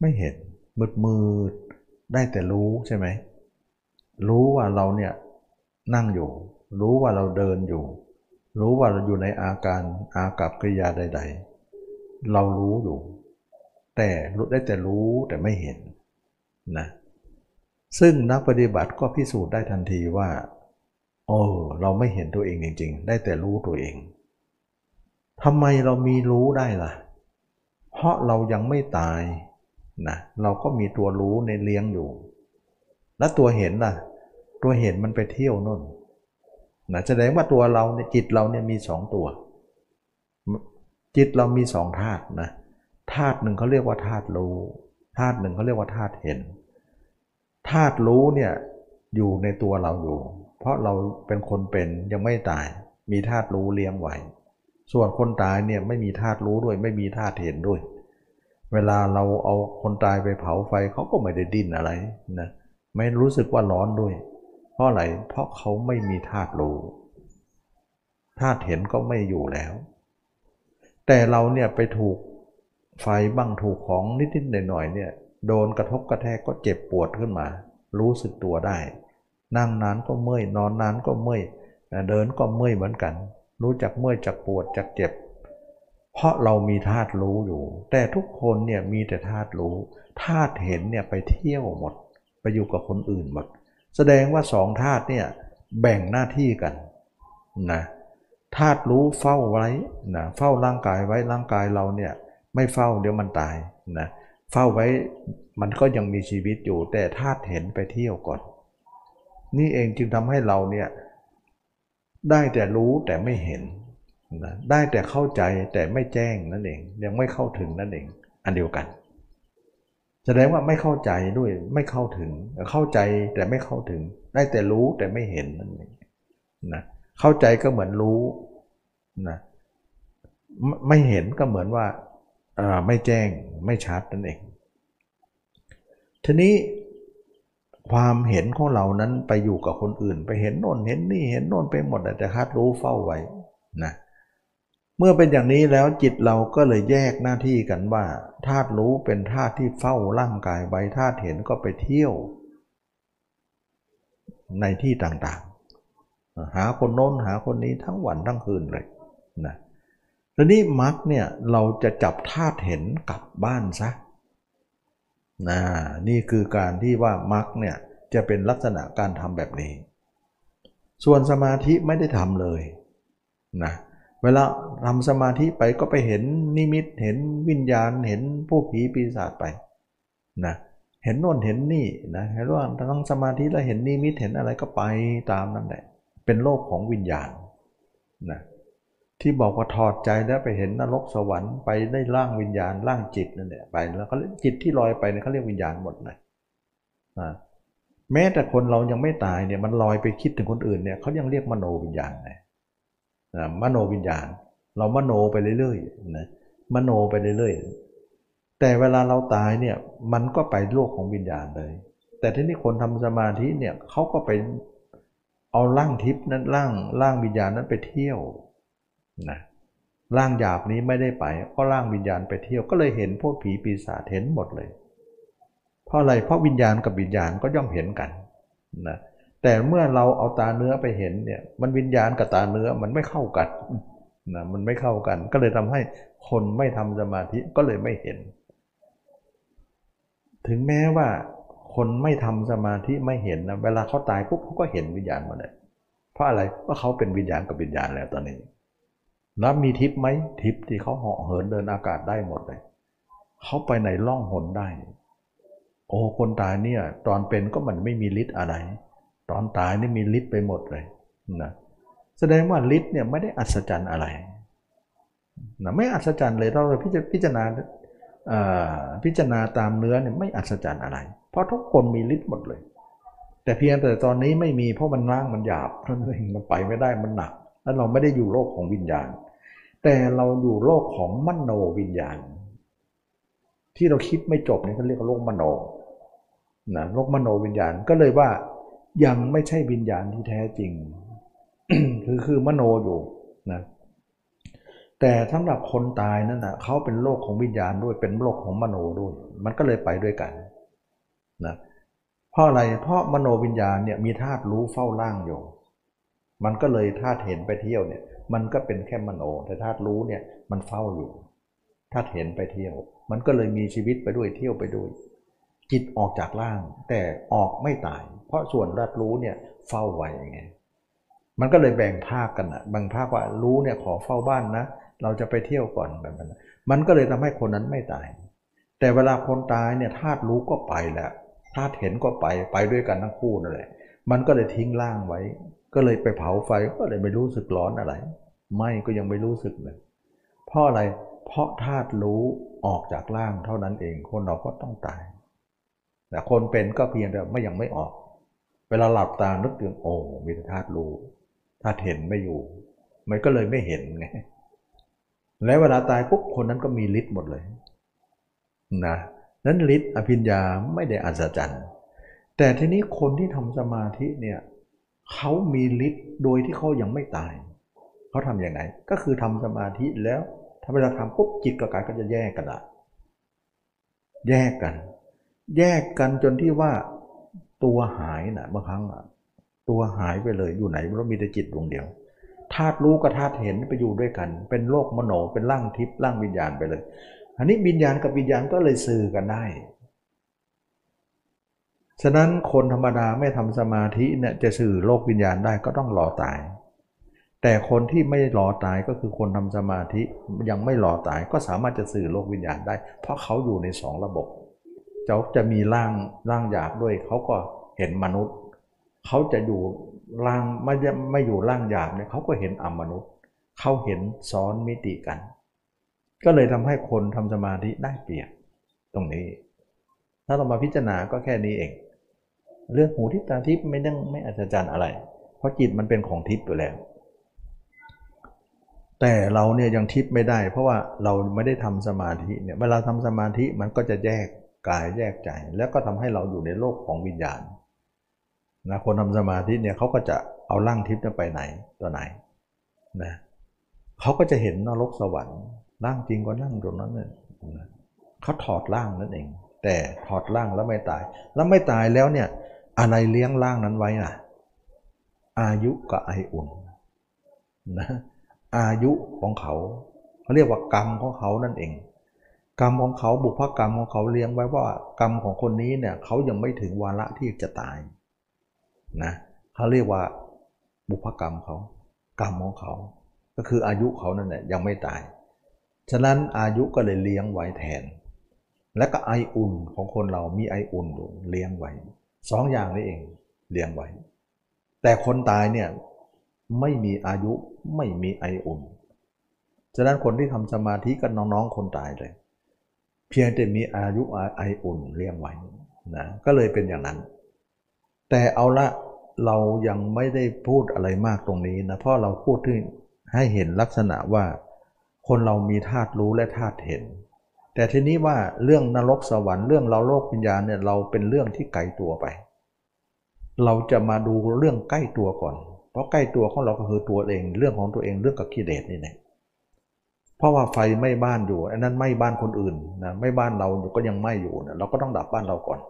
[SPEAKER 1] ไม่เห็นมืดมืดได้แต่รู้ใช่ไหม รู้ว่าเราเนี่ยนั่งอยู่ รู้ว่าเราเดินอยู่ รู้ว่าเราอยู่ในอาการอากับกิริยาใด ๆ เรารู้อยู่ แต่รู้ได้แต่รู้แต่ไม่เห็นนะซึ่งนักปฏิบัติก็พิสูจน์ได้ทันทีว่าโอ้เราไม่เห็นตัวเองจริง ๆ ได้แต่รู้ตัวเองทำไมเรามีรู้ได้ล่ะ เพราะเรายังไม่ตาย นะเราก็มีตัวรู้ในเลี้ยงอยู่ แล้วตัวเห็นล่ะ ตัวเห็นมันไปเที่ยวน่นนะแสดงว่าตัวเราเนี่ยจิตเราเนี่ยมีสองตัว จิตเรามีสองธาตุนะธาตุหนึ่งเขาเรียกว่าธาตุรู้ธาตุหนึ่งเขาเรียกว่าธาตุเห็นธาตุรู้เนี่ยอยู่ในตัวเราอยู่ เพราะเราเป็นคนเป็นยังไม่ตาย มีธาตุรู้เลี้ยงไว้ส่วนคนตายเนี่ยไม่มีธาตุรู้ด้วย ไม่มีธาตุเห็นด้วย เวลาเราเอาคนตายไปเผาไฟเขาก็ไม่ได้ดิ้นอะไรนะไม่รู้สึกว่าร้อนด้วย เพราะอะไรเพราะเขาไม่มีธาตุรู้ธาตุเห็นก็ไม่อยู่แล้ว แต่เราเนี่ยไปถูกไฟบ้างถูกของนิดๆหน่อยๆเนี่ยโดนกระทบกระแทกก็เจ็บปวดขึ้นมา รู้สึกตัวได้ นั่งนานก็เมื่อยนอนนานก็เมื่อยเดินก็เมื่อยเหมือนกัน รู้จักเมื่อยจักปวดจักเจ็บ เพราะเรามีธาตุรู้อยู่ แต่ทุกคนเนี่ยมีแต่ธาตุรู้ธาตุเห็นเนี่ยไปเที่ยวหมด ไปอยู่กับคนอื่นหมด แสดงว่าสองธาตุเนี่ยแบ่งหน้าที่กันนะธาตุรู้เฝ้าไว้นะเฝ้าร่างกายไว้ร่างกายเราเนี่ยไม่เฝ้าเดี๋ยวมันตายนะเฝ้าไว้มันก็ยังมีชีวิตอยู่ แต่ธาตุเห็นไปเที่ยวก่อน นี่เองจึงทำให้เราเนี่ยได้แต่รู้แต่ไม่เห็น นะได้แต่เข้าใจแต่ไม่แจ้งนั่นเอง ยังไม่เข้าถึงนั่นเอง อันเดียวกัน แสดงว่าไม่เข้าใจด้วยไม่เข้าถึง เข้าใจแต่ไม่เข้าถึง ได้แต่รู้แต่ไม่เห็นนั่นเองนะเข้าใจก็เหมือนรู้นะไม่เห็นก็เหมือนว่าไม่แจ้งไม่ชัดนั่นเอง ทีนี้ความเห็นของเรานั้นไปอยู่กับคนอื่น ไปเห็นโน่นเห็นนี่เห็นโน่นไปหมดแต่คัดรู้เฝ้าไว้นะ เมื่อเป็นอย่างนี้แล้วจิตเราก็เลยแยกหน้าที่กันว่าธาตุรู้เป็นธาตุที่เฝ้าร่างกายไว้ธาตุเห็นก็ไปเที่ยว ในที่ต่างๆ หาคนโน้นหาคนนี้ทั้งวันทั้งคืนเลยนะทีนี้มรรคเนี่ยเราจะจับธาตุเห็นกลับบ้านซะนะนี่คือการที่ว่ามรรคเนี่ยจะเป็นลักษณะการทำแบบนี้ ส่วนสมาธิไม่ได้ทำเลยนะเเวลาทำสมาธิไปก็ไปเห็นนิมิตเห็นวิญญาณเห็นผู้ผีปีศาจไปนะเห็นโน่นเห็นนี่นะเห็นว่าทั้งสมาธิแล้วเห็นนิมิตเห็นอะไรก็ไปตามนั่นแหละเป็นโลกของวิญญาณนะที่บอกว่าถอดใจแล้วไปเห็นนรกสวรรค์ไปได้ร่างวิญญาณร่างจิตนั่นแหละไปแล้วก็จิตที่ลอยไปเนี่ยเขาเรียกวิญญาณหมดเลยนะแม้แต่คนเรายังไม่ตายเนี่ยมันลอยไปคิดถึงคนอื่นเนี่ยเขายังเรียกมโนวิญญาณเลย มโนวิญญาณ เรามโนไปเรื่อยๆนะมโนไปเรื่อยๆ แต่เวลาเราตายเนี่ยมันก็ไปโลกของวิญญาณเลย แต่ที่นี่คนทำสมาธิเนี่ยเขาก็ไปเอาร่างทิพย์นั้นร่างร่างวิญญาณนั้นไปเที่ยวนะร่างหยาบนี้ไม่ได้ไปก็ร่างวิญญาณไปเที่ยวก็เลยเห็นพวกผีปีศาจเห็นหมดเลย เพราะอะไรเพราะวิญญาณกับวิญญาณก็ย่อมเห็นกันนะ แต่เมื่อเราเอาตาเนื้อไปเห็นเนี่ยมันวิญญาณกับตาเนื้อมันไม่เข้ากันนะมันไม่เข้ากัน ก็เลยทำให้คนไม่ทำสมาธิก็เลยไม่เห็น ถึงแม้ว่าคนไม่ทำสมาธิไม่เห็นนะเวลาเขาตายปุ๊บเขาก็เห็นวิญญาณหมดเลยเพราะอะไรเพราะเขาเป็นวิญญาณกับวิญญาณแล้วตอนนี้แล้วมีทิพย์ไหมทิพย์ที่เขาเหาะเหินเดินอากาศได้หมดเลยเขาไปในล่องหนได้ โอ้คนตายเนี่ย ตอนเป็นก็มันไม่มีฤทธิ์อะไร ตอนตายนี่มีฤทธิ์ไปหมดเลยนะแสดงว่าฤทธิ์เนี่ยไม่ได้อัศจรรย์อะไรนะไม่อัศจรรย์เลยเราพิจารณาพิจารณาตามเนื้อเนี่ยไม่อัศจรรย์อะไร เพราะทุกคนมีฤทธิ์หมดเลย แต่เพียงแต่ตอนนี้ไม่มีเพราะมันร่างมันหยาบมันไปไม่ได้มันหนัก แล้วเราไม่ได้อยู่โลกของวิญญาณ แต่เราอยู่โลกของมโนวิญญาณ ที่เราคิดไม่จบนี่เขาเรียกว่าโลกมโนนะโลกมโนวิญญาณก็เลยว่า ยังไม่ใช่วิญญาณที่แท้จริง คือคือมโนอยู่นะแต่สำหรับคนตายนั่นนะเขาเป็นโลกของวิญญาณด้วยเป็นโลกของมโนด้วย มันก็เลยไปด้วยกันนะเพราะอะไรเพราะมโนวิญญาณเนี่ยมีธาตุรู้เฝ้าร่างอยู่มันก็เลยธาตุเห็นไปเที่ยวเนี่ย มันก็เป็นแค่มโน แต่ธาตุรู้เนี่ยมันเฝ้าอยู่ธาตุเห็นไปเที่ยว มันก็เลยมีชีวิตไปด้วยเที่ยวไปด้วย จิตออกจากร่าง แต่ออกไม่ตาย เพราะส่วนธาตุรู้เนี่ยเฝ้าไว้ไงมันก็เลยแบ่งภาคกันอะบางภาคว่ารู้เนี่ยขอเฝ้าบ้านนะ เราจะไปเที่ยวก่อนแบบนั้นมันก็เลยทำให้คนนั้นไม่ตาย แต่เวลาคนตายเนี่ยธาตุรู้ก็ไปแล้วธาตุเห็นก็ไปไปด้วยกันทั้งคู่นั่นแหละมันก็เลยทิ้งร่างไว้ ก็เลยไปเผาไฟก็เลยไม่รู้สึกร้อนอะไร ไม่ก็ยังไม่รู้สึกเลยเพราะอะไรเพราะธาตุรู้ออกจากร่างเท่านั้นเองคนเราก็ต้องตายแต่คนเป็นก็เพียงแต่ไม่ยังไม่ออก เวลาหลับตานึกถึงโอ้มีธาตุรู้ธาตุเห็นไม่อยู่ มันก็เลยไม่เห็นไงแล้วเวลาตายปุ๊บคนนั้นก็มีฤทธิ์หมดเลยนะนั้นฤทธิ์อภิญญาไม่ได้อัศจรรย์ แต่ทีนี้คนที่ทำสมาธิเนี่ยเขามีฤทธิ์โดยที่เขายังไม่ตาย เขาทำยังไงก็คือทำสมาธิแล้วถ้าเวลาทำปุ๊บจิตกับกายก็จะแยกกันละแยกกัน แยกกันจนที่ว่า ตัวหายนะบางครั้งตัวหายไปเลยอยู่ไหนเรามีแต่จิตดวงเดียวธาตุรู้กับธาตุเห็นไปอยู่ด้วยกัน เป็นโลกมโนเป็นร่างทิพย์ร่างวิญญาณไปเลย อันนี้วิญญาณกับวิญญาณก็เลยสื่อกันได้ ฉะนั้นคนธรรมดาไม่ทำสมาธิเนี่ยจะสื่อโลกวิญญาณได้ก็ต้องรอตาย แต่คนที่ไม่รอตายก็คือคนทำสมาธิยังไม่รอตายก็สามารถจะสื่อโลกวิญญาณได้ เพราะเขาอยู่ในสองระบบ จะจะมีร่างร่างหยาบด้วย เขาก็เห็นมนุษย์ เขาจะอยู่ร่างไม่ไม่อยู่ร่างหยาบเนี่ยเขาก็เห็นอมนุษย์ เขาเห็นซ้อนมิติกัน ก็เลยทำให้คนทำสมาธิได้เปรียบตรงนี้ ถ้าเรามาพิจารณาก็แค่นี้เอง เรื่องหูทิพตาทิพไม่ต้องไม่อัศจรรย์อะไร เพราะจิตมันเป็นของทิพย์อยู่แล้วแต่เราเนี่ยยังทิพย์ไม่ได้ เพราะว่าเราไม่ได้ทำสมาธิเนี่ยเวลาทำสมาธิมันก็จะแยก กายแยกใจ แล้วก็ทำให้เราอยู่ในโลกของวิญญาณนะคนทำสมาธิเนี่ยเขาก็จะเอาร่างทิพย์ไปไหนตัวไหนนะเขาก็จะเห็นนรกสวรรค์ร่างจริงก็นั่งตรงนั้นเนี่ยเขาถอดร่างนั่นเอง แต่ถอดร่างแล้วไม่ตาย แล้วไม่ตายแล้วเนี่ยอะไรเลี้ยงร่างนั้นไว้น่ะอายุกับไออุ่นนะอายุของเขาเขาเรียกว่ากรรมของเขานั่นเอง กรรมของเขาบุพกรรมของเขาเลี้ยงไว้ว่ากรรมของคนนี้เนี่ยเขายังไม่ถึงวาระที่จะตายนะเขาเรียกว่าบุพกรรมเขา กรรมของเขา ก็คืออายุเขานั่นแหละยังไม่ตาย ฉะนั้นอายุก็เลยเลี้ยงไว้แทน และก็ไออุ่นของคนเรามีไออุ่นอยู่เลี้ยงไว้สองอย่างนี้เองเลี้ยงไว้ แต่คนตายเนี่ยไม่มีอายุไม่มีไออุ่น ฉะนั้นคนที่ทำสมาธิกันน้องๆคนตายเลย เพียงแต่มีอายุไออุ่นเลี้ยงไว้นะก็เลยเป็นอย่างนั้น แต่เอาละเรายังไม่ได้พูดอะไรมากตรงนี้นะเพราะเราพูดถึงให้เห็นลักษณะว่า คนเรามีธาตุรู้และธาตุเห็น แต่ทีนี้ว่าเรื่องนรกสวรรค์เรื่องเราโลกวิญญาณเนี่ยเราเป็นเรื่องที่ไกลตัวไป เราจะมาดูเรื่องใกล้ตัวก่อน เพราะใกล้ตัวของเราก็คือตัวเอง เรื่องของตัวเองเรื่องกับกิเลสนี่แหละ เพราะว่าไฟไหม้บ้านอยู่อันนั้นไหม้บ้านคนอื่นนะไม่บ้านเราก็ยังไหม้อยู่นะเราก็ต้องดับบ้านเราก่อน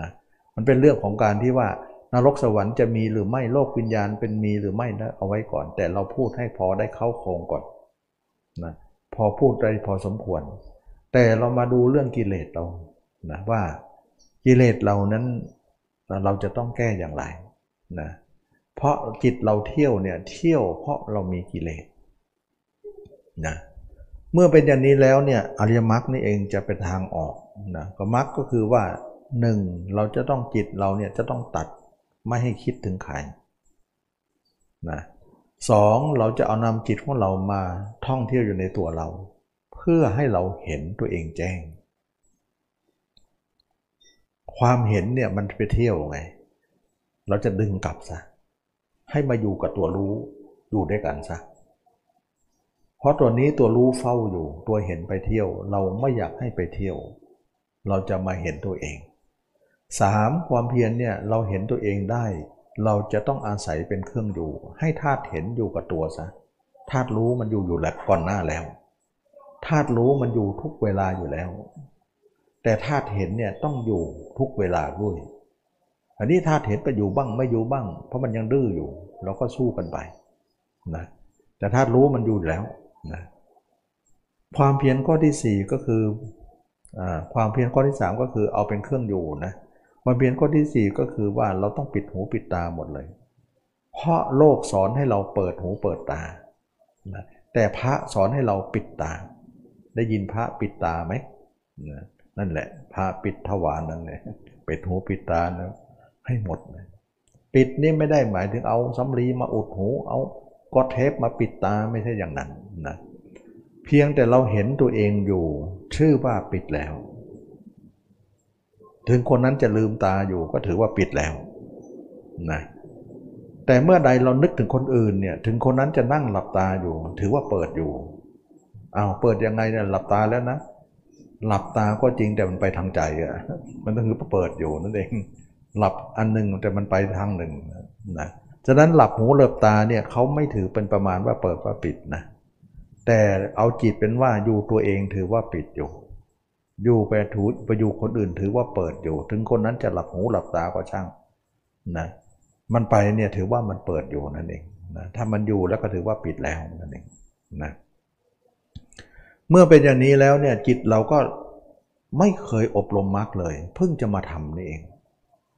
[SPEAKER 1] นะมันเป็นเรื่องของการที่ว่านรกสวรรค์จะมีหรือไม่โลกวิญญาณเป็นมีหรือไม่นะเอาไว้ก่อน แต่เราพูดให้พอได้เข้าโครงก่อนนะพอพูดได้พอสมควร แต่เรามาดูเรื่องกิเลสเรานะว่ากิเลสเรานั้นเราจะต้องแก้อย่างไรนะเพราะจิตเราเที่ยวเนี่ยเที่ยวเพราะเรามีกิเลสนะเเมื่อเป็นอย่างนี้แล้วเนี่ยอริยมรรคนี่เองจะเป็นทางออกนะก็มรรคก็คือว่าหนึ่งเราจะต้องจิตเราเนี่ยจะต้องตัดไม่ให้คิดถึงใครนะสองเราจะเอานำจิตของเรามาท่องเที่ยวอยู่ในตัวเรา เพื่อให้เราเห็นตัวเองแจ้ง ความเห็นเนี่ยมันไปเที่ยวไง เราจะดึงกลับซะให้มาอยู่กับตัวรู้อยู่ด้วยกันซะ เพราะตัวนี้ตัวรู้เฝ้าอยู่ ตัวเห็นไปเที่ยว เราไม่อยากให้ไปเที่ยว เราจะมาเห็นตัวเองสามความเพียรเนี่ยเราเห็นตัวเองได้ เราจะต้องอาศัยเป็นเครื่องอยู่ ให้ธาตุเห็นอยู่กับตัวซะธาตุรู้มันอยู่อยู่แล้วก่อนหน้าแล้วธาตุรู้มันอยู่ทุกเวลาอยู่แล้ว แต่ธาตุเห็นเนี่ยต้องอยู่ทุกเวลาด้วยอันนี้ธาตุเห็นก็อยู่บ้างไม่อยู่บ้าง เพราะมันยังดื้ออยู่ เราก็สู้กันไปนะแต่ธาตุรู้มันอยู่แล้ว นะความเพียรข้อที่ 4 ก็คืออความเพียรข้อที่ 3 ก็คือเอาเป็นเครื่องอยู่นะความเพียรข้อที่ 4 ก็คือว่าเราต้องปิดหูปิดตาหมดเลย เพราะโลกสอนให้เราเปิดหูเปิดตาแต่พระสอนให้เราปิดตา ได้ยินพระปิดตาไหมนั่นแหละ พระปิดทวารนั่นแหละปิดหูปิดตานะให้หมดเลยปิดนี่ไม่ได้หมายถึงเอาสำลีมาอุดหู เอาก็เทปมาปิดตาไม่ใช่อย่างนั้น นะเพียงแต่เราเห็นตัวเองอยู่ ชื่อว่าปิดแล้ว ถึงคนนั้นจะลืมตาอยู่ก็ถือว่าปิดแล้วนะแต่เมื่อใดเรานึกถึงคนอื่นเนี่ยถึงคนนั้นจะนั่งหลับตาอยู่ ถือว่าเปิดอยู่อ้าวเปิดยังไงเนี่ยหลับตาแล้วนะ หลับตาก็จริงแต่มันไปทางใจอะมันต้องคือเปิดอยู่นั่นเองหลับอันหนึ่งแต่มันไปทางหนึ่งนะฉะนั้นหลับหูเหลือบตาเนี่ยเขาไม่ถือเป็นประมาณว่าเปิดว่าปิดนะ แต่เอาจิตเป็นว่าอยู่ตัวเองถือว่าปิดอยู่ อยู่ไปถูไปอยู่คนอื่นถือว่าเปิดอยู่ ถึงคนนั้นจะหลับหูหลับตาก็ช่างนะมันไปเนี่ยถือว่ามันเปิดอยู่นั่นเองนะถ้ามันอยู่แล้วก็ถือว่าปิดแล้วนั่นเองนะเมื่อเป็นอย่างนี้แล้วเนี่ยจิตเราก็ไม่เคยอบรมมรรคเลย เพิ่งจะมาทำนี่เอง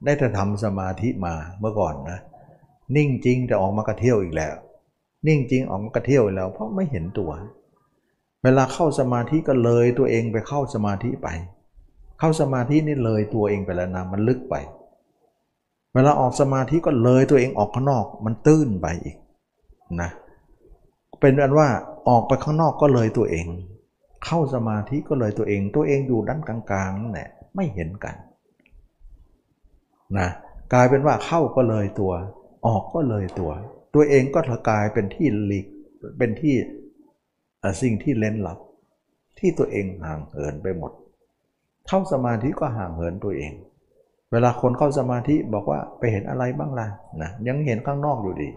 [SPEAKER 1] ได้แต่ทำสมาธิมาเมื่อก่อนนะ นิ่งจริงแต่ออกมากระเที่ยวอีกแล้ว นิ่งจริงออกกระเที่ยวอีกแล้ว เพราะไม่เห็นตัว เวลาเข้าสมาธิก็เลยตัวเองไปเข้าสมาธิไป เข้าสมาธินี่เลยตัวเองไปแล้วนะมันลึกไป เวลาออกสมาธิก็เลยตัวเองออกข้างนอก มันตื้นไปอีกนะเป็นอันว่าออกไปข้างนอกก็เลยตัวเอง เข้าสมาธิก็เลยตัวเอง ตัวเองอยู่ด้านกลางๆนั่นแหละไม่เห็นกันนะกลายเป็นว่าเข้าก็เลยตัว ออกก็เลยตัว ตัวเองก็กลายเป็นที่หลีกเป็นที่สิ่งที่เล่นลับ ที่ตัวเองห่างเหินไปหมด เข้าสมาธิก็ห่างเหินตัวเอง เวลาคนเข้าสมาธิบอกว่าไปเห็นอะไรบ้างล่ะนะยังเห็นข้างนอกอยู่ดี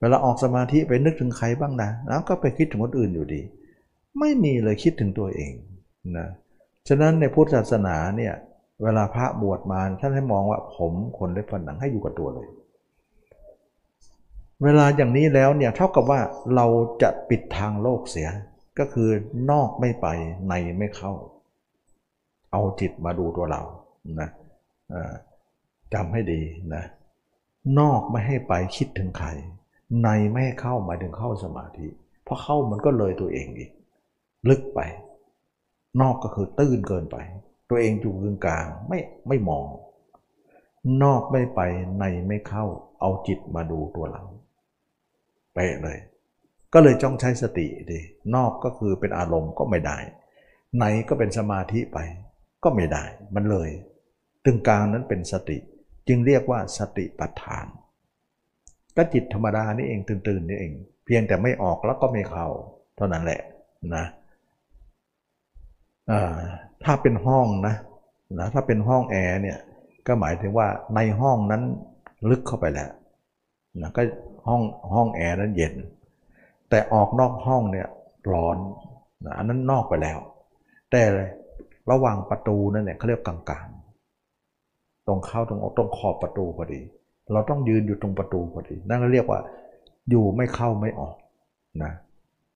[SPEAKER 1] เวลาออกสมาธิไปนึกถึงใครบ้างนะแล้วก็ไปคิดถึงคนอื่นอยู่ดี ไม่มีเลยคิดถึงตัวเองนะฉะนั้นในพุทธศาสนาเนี่ยเวลาพระบวชมาท่านให้มองว่าผมคนเล็บฝันหนังให้อยู่กับตัวเลย เวลาอย่างนี้แล้วเนี่ยเท่ากับว่าเราจะปิดทางโลกเสีย ก็คือนอกไม่ไปในไม่เข้า เอาจิตมาดูตัวเรานะจำให้ดีนะนอกไม่ให้ไปคิดถึงใครในไม่ให้เข้าหมายถึงเข้าสมาธิเพราะเข้ามันก็เลยตัวเองอีก ลึกไป นอกก็คือตื้นเกินไป ตัวเองอยู่กึ่งกลางไม่ไม่มอง นอกไม่ไปในไม่เข้า เอาจิตมาดูตัวเรา ไปเลย ก็เลยจ้องใช้สติดินอกก็คือเป็นอารมณ์ก็ไม่ได้ ในก็เป็นสมาธิไป ก็ไม่ได้ มันเลย ตึงกลางนั้นเป็นสติ จึงเรียกว่าสติปัฏฐาน ก็จิตธรรมดานี่เองตื่นๆนี่เอง เพียงแต่ไม่ออกแล้วก็ไม่เข้า เท่านั้นแหละนะถ้าเป็นห้องนะนะถ้าเป็นห้องแอร์เนี่ยก็หมายถึงว่าในห้องนั้นลึกเข้าไปแล้วนะก็ ห้องห้องแอร์นั้นเย็น แต่ออกนอกห้องเนี่ยร้อนนะอันนั้นนอกไปแล้ว แต่ระหว่างประตูนั่นเนี่ยเขาเรียกกลางๆ ตรงเข้าตรงออกตรงขอบประตูพอดี เราต้องยืนอยู่ตรงประตูพอดี นั่นก็เรียกว่า อยู่ไม่เข้าไม่ออกนะ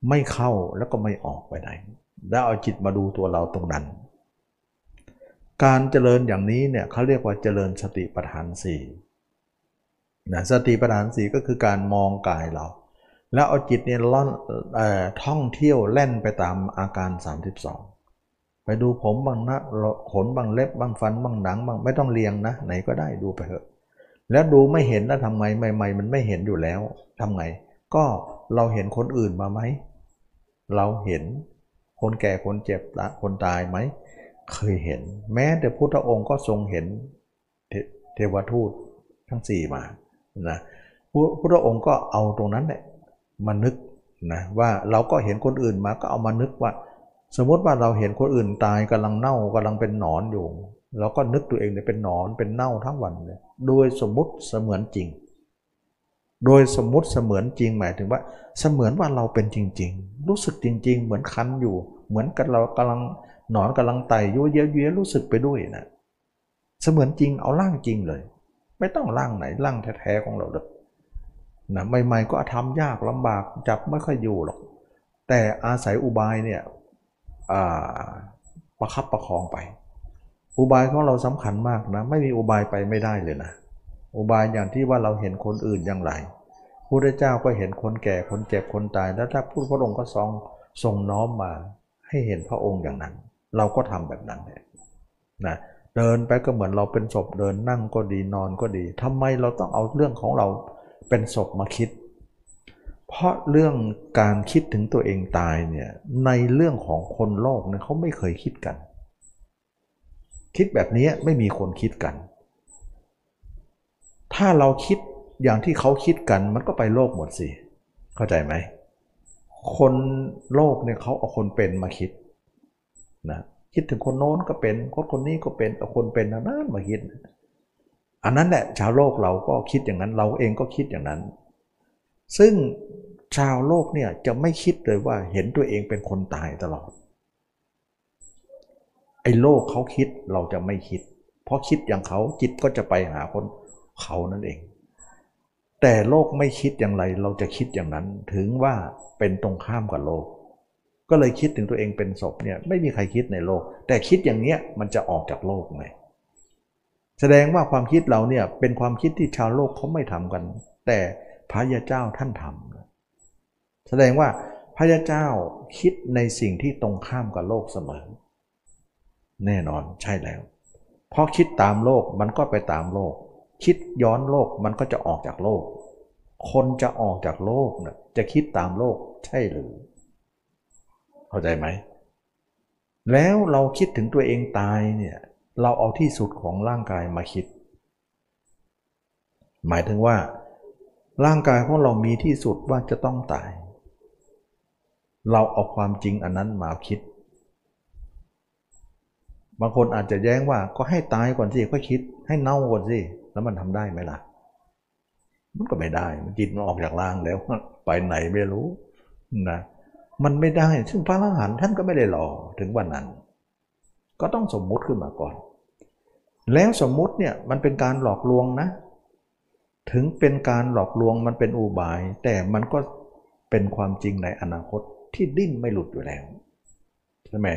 [SPEAKER 1] ไม่เข้าแล้วก็ไม่ออกไปไหน แล้วเอาจิตมาดูตัวเราตรงนั้น การเจริญอย่างนี้เนี่ยเขาเรียกว่าเจริญสติปัฏฐานสี่ นะสติปัฏฐานสี่ก็คือการมองกายเรา แล้วเอาจิตเนี่ยล่อนอท่องเที่ยวแล่นไปตามอาการ 32 ไปดูผมบางนะขนบางเล็บบางฟันบางหนังบางไม่ต้องเรียงนะ ไหนก็ได้ดูไปเถอะ แล้วดูไม่เห็นแล้วทำไงใหม่ๆมันไม่เห็นอยู่แล้วทำไง ก็เราเห็นคนอื่นมาไหม เราเห็นคนแก่คนเจ็บคนตายไหม เคยเห็น แม้แต่พุทธองค์ก็ทรงเห็นเทวทูตทั้งสี่มา นะพุทธองค์ก็เอาตรงนั้นแหละมานึกนะว่าเราก็เห็นคนอื่นมาก็เอามานึกว่า สมมติว่าเราเห็นคนอื่นตายกำลังเน่ากำลังเป็นหนอนอยู่เราก็นึกตัวเองเนี่ยเป็นหนอนเป็นเน่าทั้งวันเลยโดยสมมติเสมือนจริง โดยสมมติเสมือนจริงหมายถึงว่า เสมือนว่าเราเป็นจริง ๆ รู้สึกจริง ๆ เหมือนคันอยู่ เหมือนกับเรากำลังหนอนกำลังไต่ยุ่ยเย้ยรู้สึกไปด้วยนะเสมือนจริงเอาร่างจริงเลย ไม่ต้องร่างไหนร่างแท้ๆของเราเลยนะใหม่ๆก็ทำยากลำบากจับไม่ค่อยอยู่หรอก แต่อาศัยอุบายเนี่ยประคับประคองไป อุบายของเราสำคัญมากนะ ไม่มีอุบายไปไม่ได้เลยนะ อุบายอย่างที่ว่าเราเห็นคนอื่นอย่างไรพระเจ้าก็เห็นคนแก่คนเจ็บคนตาย แล้วถ้าพูดพระองค์ก็ทรงทรงน้อมมาให้เห็นพระองค์อย่างนั้น เราก็ทำแบบนั้นนะ เดินไปก็เหมือนเราเป็นศพเดินนั่งก็ดีนอนก็ดีทำไมเราต้องเอาเรื่องของเราเป็นศพมาคิด เพราะเรื่องการคิดถึงตัวเองตายเนี่ยในเรื่องของคนโลกเนี่ยเขาไม่เคยคิดกัน คิดแบบนี้ไม่มีคนคิดกัน ถ้าเราคิดอย่างที่เขาคิดกันมันก็ไปโลกหมดสิเข้าใจไหมคนโลกเนี่ยเขาเอาคนเป็นมาคิดนะ คิดถึงคนโน้นก็เป็นคนคนนี้ก็เป็นเอาคนเป็นนั้นมาคิด อันนั้นแหละชาวโลกเราก็คิดอย่างนั้น เราเองก็คิดอย่างนั้น ซึ่งชาวโลกเนี่ยจะไม่คิดเลยว่าเห็นตัวเองเป็นคนตายตลอด ไอ้โลกเขาคิดเราจะไม่คิด เพราะคิดอย่างเขาจิตก็จะไปหาคนเขานั่นเอง แต่โลกไม่คิดอย่างไรเราจะคิดอย่างนั้น ถึงว่าเป็นตรงข้ามกับโลก ก็เลยคิดถึงตัวเองเป็นศพเนี่ยไม่มีใครคิดในโลก แต่คิดอย่างเนี้ยมันจะออกจากโลกไงแสดงว่าความคิดเราเนี่ยเป็นความคิดที่ชาวโลกเขาไม่ทำกัน แต่พระยาเจ้าท่านทำแสดงว่าพระยาเจ้าคิดในสิ่งที่ตรงข้ามกับโลกเสมอ แน่นอนใช่แล้วเพราะคิดตามโลกมันก็ไปตามโลก คิดย้อนโลกมันก็จะออกจากโลก คนจะออกจากโลกนะจะคิดตามโลกใช่หรือ เข้าใจไหม แล้วเราคิดถึงตัวเองตายเนี่ยเราเอาที่สุดของร่างกายมาคิด หมายถึงว่า ร่างกายของเรามีที่สุดว่าจะต้องตาย เราเอาความจริงอันนั้นมาคิด บางคนอาจจะแย้งว่าก็ให้ตายก่อนสิก็คิด ให้เน่าก่อนสิแล้วมันทำได้ไหมล่ะ มันก็ไม่ได้ มันจิตมันออกจากร่างแล้ว ไปไหนไม่รู้นะ มันไม่ได้ ซึ่งพระอรหันต์ท่านก็ไม่ได้รอถึงวันนั้น ก็ต้องสมมุติขึ้นมาก่อน แล้วสมมุติเนี่ยมันเป็นการหลอกลวงนะ ถึงเป็นการหลอกลวงมันเป็นอุบาย แต่มันก็เป็นความจริงในอนาคตที่ดิ้นไม่หลุดอยู่แล้วใช่ไหม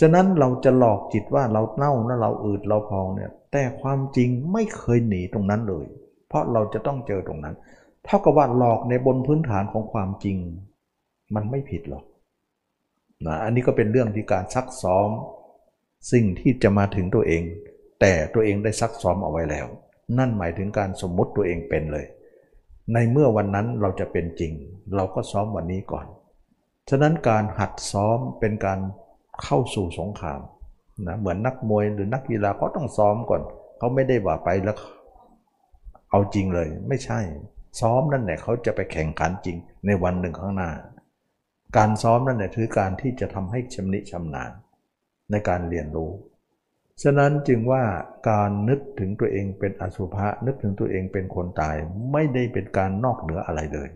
[SPEAKER 1] ฉะนั้นเราจะหลอกจิตว่าเราเน่านะเราอืดเราพองเนี่ย แต่ความจริงไม่เคยหนีตรงนั้นเลย เพราะเราจะต้องเจอตรงนั้น เท่ากับว่าหลอกในบนพื้นฐานของความจริง มันไม่ผิดหรอกนะอันนี้ก็เป็นเรื่องที่การซักซ้อม สิ่งที่จะมาถึงตัวเอง แต่ตัวเองได้ซักซ้อมเอาไว้แล้ว นั่นหมายถึงการสมมุติตัวเองเป็นเลย ในเมื่อวันนั้นเราจะเป็นจริง เราก็ซ้อมวันนี้ก่อน ฉะนั้นการหัดซ้อมเป็นการเข้าสู่สงครามนะเหมือนนักมวยหรือนักกีฬาเขาต้องซ้อมก่อน เขาไม่ได้ว่าไปแล้วเอาจริงเลย ไม่ใช่ ซ้อมนั่นแหละเขาจะไปแข่งขันจริงในวันหนึ่งข้างหน้า การซ้อมนั่นแหละคือการที่จะทำให้ชำนิชำนาญในการเรียนรู้ ฉะนั้นจึงว่าการนึกถึงตัวเองเป็นอสุภะนึกถึงตัวเองเป็นคนตายไม่ได้เป็นการนอกเหนืออะไรเลย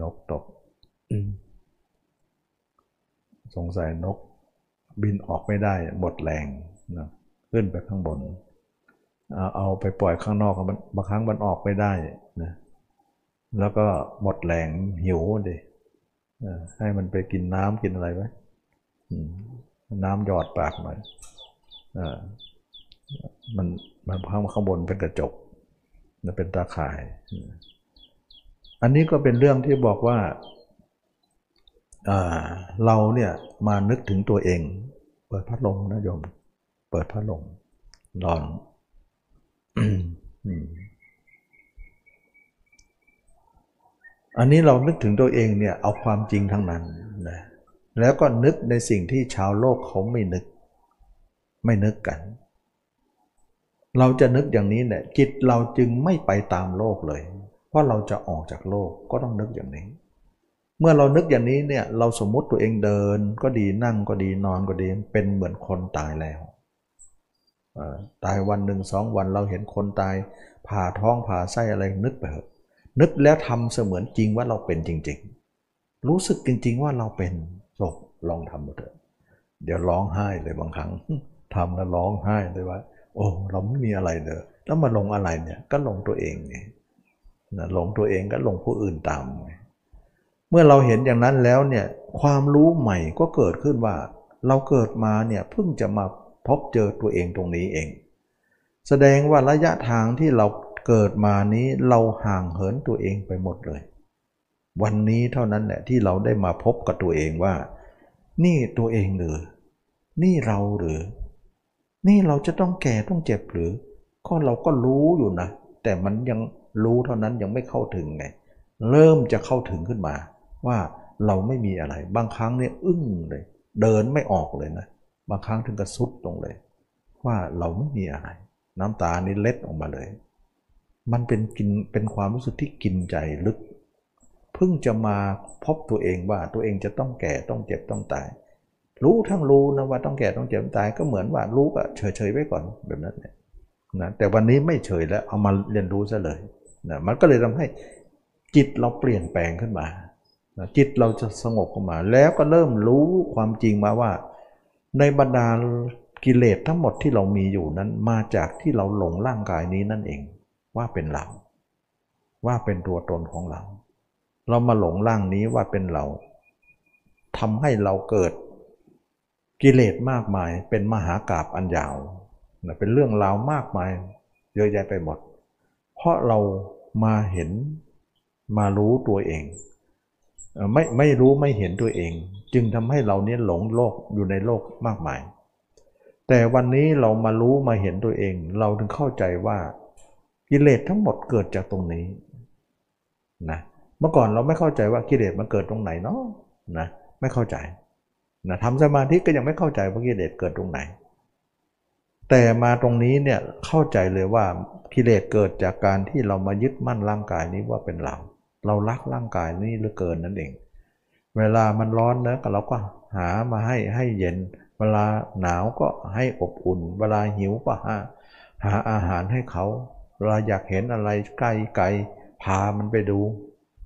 [SPEAKER 1] นกตกสงสัยนกบินออกไม่ได้หมดแรงนะขึ้นไปข้างบน เอาไปปล่อยข้างนอกมันบางครั้งมันออกไม่ได้นะ แล้วก็หมดแรงหิวดิให้มันไปกินน้ำกินอะไรไว้น้ำหยอดปากหน่อยอมันมันข้างข้างบนเป็นกระจกมันเป็นตาข่าย อันนี้ก็เป็นเรื่องที่บอกว่าเราเนี่ยมานึกถึงตัวเอง เปิดพัดลมนะโยม เปิดพัดลมรอน อันนี้เรานึกถึงตัวเองเนี่ยเอาความจริงทั้งนั้นนะแล้วก็นึกในสิ่งที่ชาวโลกเขาไม่นึก ไม่นึกกัน เราจะนึกอย่างนี้เนี่ยจิตเราจึงไม่ไปตามโลกเลย เพราะเราจะออกจากโลกก็ต้องนึกอย่างนี้ เมื่อเรานึกอย่างนี้เนี่ยเราสมมุติตัวเองเดิน ก็ดีนั่งก็ดีนอนก็ดีเป็นเหมือนคนตายแล้วตายวันหนึ่งสองวันเราเห็นคนตายผ่าท้องผ่าไส้อะไรนึกไปเถอะ นึกแล้วทำเสมือนจริงว่าเราเป็นจริง ๆ รู้สึกจริง ๆ ว่าเราเป็นศพลองทำมาเถอะ เดี๋ยวร้องไห้เลยบางครั้งทำแล้วร้องไห้เลยว่า โอ้ เราไม่มีอะไรเลยแล้วมาลงอะไรเนี่ยก็ลงตัวเองไงนะลงตัวเองก็ลงผู้อื่นตามเมื่อเราเห็นอย่างนั้นแล้วเนี่ยความรู้ใหม่ก็เกิดขึ้นว่า เราเกิดมาเนี่ยเพิ่งจะมาพบเจอตัวเองตรงนี้เอง แสดงว่าระยะทางที่เรา เกิดมานี้เราห่างเหินตัวเองไปหมดเลย วันนี้เท่านั้นแหละที่เราได้มาพบกับตัวเองว่า นี่ตัวเองหรือ นี่เราหรือ นี่เราจะต้องแก่ต้องเจ็บหรือ ก็เราก็รู้อยู่นะ แต่มันยังรู้เท่านั้นยังไม่เข้าถึงไง เริ่มจะเข้าถึงขึ้นมา ว่าเราไม่มีอะไร บางครั้งเนี่ยอึ้งเลย เดินไม่ออกเลยนะ บางครั้งถึงกระสุดตรงเลย ว่าเราไม่มีอะไร น้ำตานี่เล็ดออกมาเลย มันเป็นกินเป็นความรู้สึกที่กินใจลึกพิ่งจะมาพบตัวเองว่าตัวเองจะต้องแก่ต้องเจ็บต้องตาย รู้ทั้งรู้นะว่าต้องแก่ต้องเจ็บต้องตายก็เหมือนว่ารู้ก็เฉยๆไว้ก่อนแบบนั้นเนี่ยนะแต่วันนี้ไม่เฉยแล้วเอามาเรียนรู้ซะเลยนะมันก็เลยทำให้จิตเราเปลี่ยนแปลงขึ้นมานะจิตเราจะสงบขึ้นมา แล้วก็เริ่มรู้ความจริงมาว่า ในบรรดากิเลสทั้งหมดที่เรามีอยู่นั้นมาจากที่เราหลงร่างกายนี้นั่นเอง ว่าเป็นเรา ว่าเป็นตัวตนของเรา เรามาหลงร่างนี้ว่าเป็นเราทำให้เราเกิดกิเลสมากมายเป็นมหากราบอันยาวเป็นเรื่องราวมากมายเยอะแยะไปหมด เพราะเรามาเห็นมารู้ตัวเอง ไม่ไม่รู้ไม่เห็นตัวเอง จึงทำให้เราเนี้ยหลงโลกอยู่ในโลกมากมาย แต่วันนี้เรามารู้มาเห็นตัวเอง เราถึงเข้าใจว่า กิเลสทั้งหมดเกิดจากตรงนี้นะเมื่อก่อนเราไม่เข้าใจว่ากิเลสมันเกิดตรงไหนเนาะนะไม่เข้าใจนะทำสมาธิก็ยังไม่เข้าใจว่ากิเลสเกิดตรงไหน แต่มาตรงนี้เนี่ยเข้าใจเลยว่ากิเลสเกิดจากการที่เรามายึดมั่นร่างกายนี้ว่าเป็นเรา เรารักร่างกายนี้เหลือเกินนั่นเอง เวลามันร้อนนะเราก็หามาให้ให้เย็น เวลาหนาวก็ให้อบอุ่น เวลาหิวก็หาหาอาหารให้เขา เวลาอยากเห็นอะไรใกล้ไกลพามันไปดู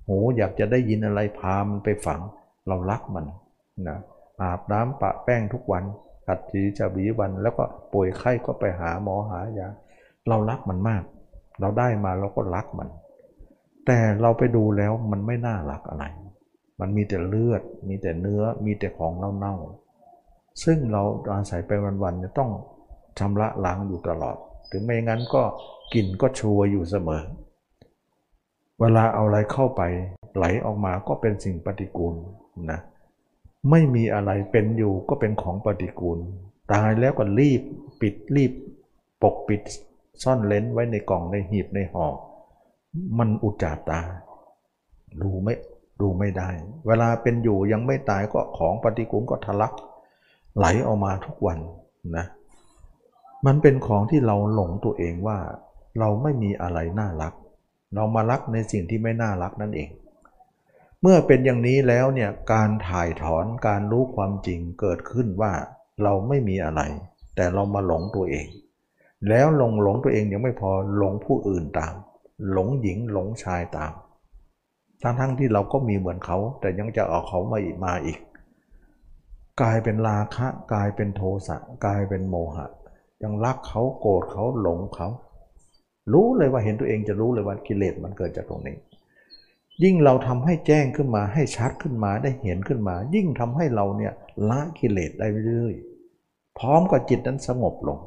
[SPEAKER 1] หูอยากจะได้ยินอะไรพามันไปฝัง เรารักมันนะอาบน้ำปะแป้งทุกวันกัดจีจะบีวัน แล้วก็ป่วยไข้ก็ไปหาหมอหายาเรารักมันมาก เราได้มาเราก็รักมัน แต่เราไปดูแล้วมันไม่น่ารักอะไร มันมีแต่เลือด มีแต่เนื้อมีแต่ของเน่าๆซึ่งเราอาศัยไปวันๆจะต้องชำระล้างอยู่ตลอด ถึงไม่งั้นก็กลิ่นก็ชัวอยู่เสมอ เวลาเอาอะไรเข้าไป ไหลออกมาก็เป็นสิ่งปฏิกูลนะไม่มีอะไรเป็นอยู่ก็เป็นของปฏิกูล ตายแล้วก็รีบปิดรีบปกปิดซ่อนเลนไว้ในกล่องในหีบในห่อมันอุจจาตา ดูไม่ดูไม่ได้ เวลาเป็นอยู่ยังไม่ตายก็ของปฏิกูลก็ทะลัก ไหลออกมาทุกวันนะ มันเป็นของที่เราหลงตัวเองว่า เราไม่มีอะไรน่ารัก เรามารักในสิ่งที่ไม่น่ารักนั่นเอง เมื่อเป็นอย่างนี้แล้วเนี่ยการถ่ายถอนการรู้ความจริงเกิดขึ้นว่าเราไม่มีอะไร แต่เรามาหลงตัวเอง แล้วหลงหลงตัวเองยังไม่พอหลงผู้อื่นตาม หลงหญิงหลงชายตาม ทั้งทั้งที่เราก็มีเหมือนเขา แต่ยังจะเอาเขามาอีกมาอีก กลายเป็นราคะ กลายเป็นโทสะกลายเป็นโมหะ ยังรักเขาโกรธเขาหลงเขา รู้เลยว่าเห็นตัวเองจะรู้เลยว่ากิเลสมันเกิดจากตรงนี้ ยิ่งเราทำให้แจ้งขึ้นมาให้ชัดขึ้นมาได้เห็นขึ้นมา ยิ่งทำให้เราเนี่ยละกิเลสได้เรื่อยพร้อมกับจิตนั้นสงบลง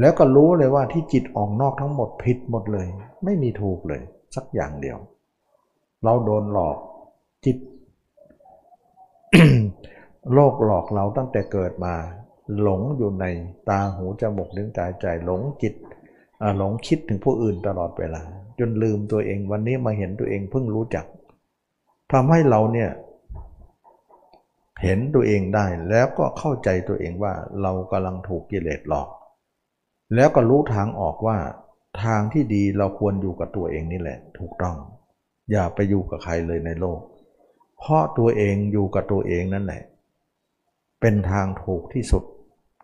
[SPEAKER 1] แล้วก็รู้เลยว่าที่จิตออกนอกทั้งหมดผิดหมดเลย ไม่มีถูกเลยสักอย่างเดียว เราโดนหลอกจิตโลกหลอกเราตั้งแต่เกิดมา หลงอยู่ในตาหูจมูกลิ้นกายใจหลงจิตหลงคิดถึงผู้อื่นตลอดเวลา จนลืมตัวเองวันนี้มาเห็นตัวเองเพิ่งรู้จักทำให้เราเนี่ยเห็นตัวเองได้แล้วก็เข้าใจตัวเองว่าเรากำลังถูกกิเลสหลอก แล้วก็รู้ทางออกว่าทางที่ดีเราควรอยู่กับตัวเองนี่แหละ ถูกต้อง อย่าไปอยู่กับใครเลยในโลก เพราะตัวเองอยู่กับตัวเองนั่นแหละ เป็นทางถูกที่สุด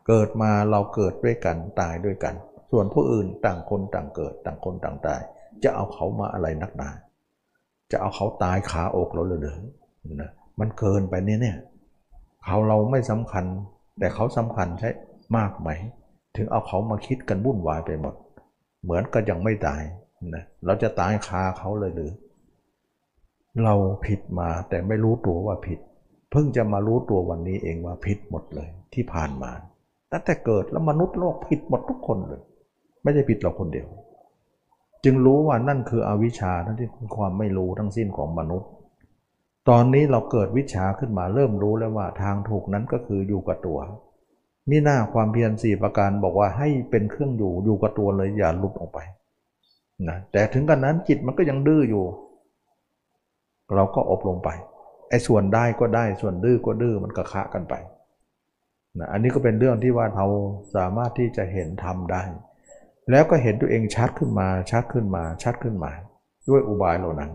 [SPEAKER 1] เกิดมาเราเกิดด้วยกันตายด้วยกัน ส่วนผู้อื่นต่างคนต่างเกิดต่างคนต่างตาย จะเอาเขามาอะไรนักหนา จะเอาเขาตายขาอกเราเลยเลยนะมันเกินไปนี่เนี่ยเขาเราไม่สำคัญ แต่เขาสำคัญใช่มากไหม ถึงเอาเขามาคิดกันวุ่นวายไปหมด เหมือนก็ยังไม่ตายนะเราจะตายคาเขาเลยหรือ เราผิดมาแต่ไม่รู้ตัวว่าผิด เพิ่งจะมารู้ตัววันนี้เองว่าผิดหมดเลยที่ผ่านมา ตั้งแต่เกิดแล้วมนุษย์โลกผิดหมดทุกคนเลย ไม่ใช่ผิดเราคนเดียว จึงรู้ว่านั่นคืออวิชชาทั้งที่ความไม่รู้ทั้งสิ้นของมนุษย์ ตอนนี้เราเกิดวิชาขึ้นมาเริ่มรู้แล้วว่าทางถูกนั้นก็คืออยู่กับตัวมีหน้าความเพียรสี่ประการบอกว่าให้เป็นเครื่องอยู่อยู่กับตัวเลยอย่าลุกออกไปนะแต่ถึงกันนั้นจิตมันก็ยังดื้ออยู่ เราก็อบลงไปไอ้ส่วนได้ก็ได้ส่วนดื้อก็ดื้อมันก็คะกันไป นะอันนี้ก็เป็นเรื่องที่ว่าเราสามารถที่จะเห็นทำได้ แล้วก็เห็นตัวเองชัดขึ้นมาชัดขึ้นมาชัดขึ้นมา ด้วยอุบายเหล่านั้น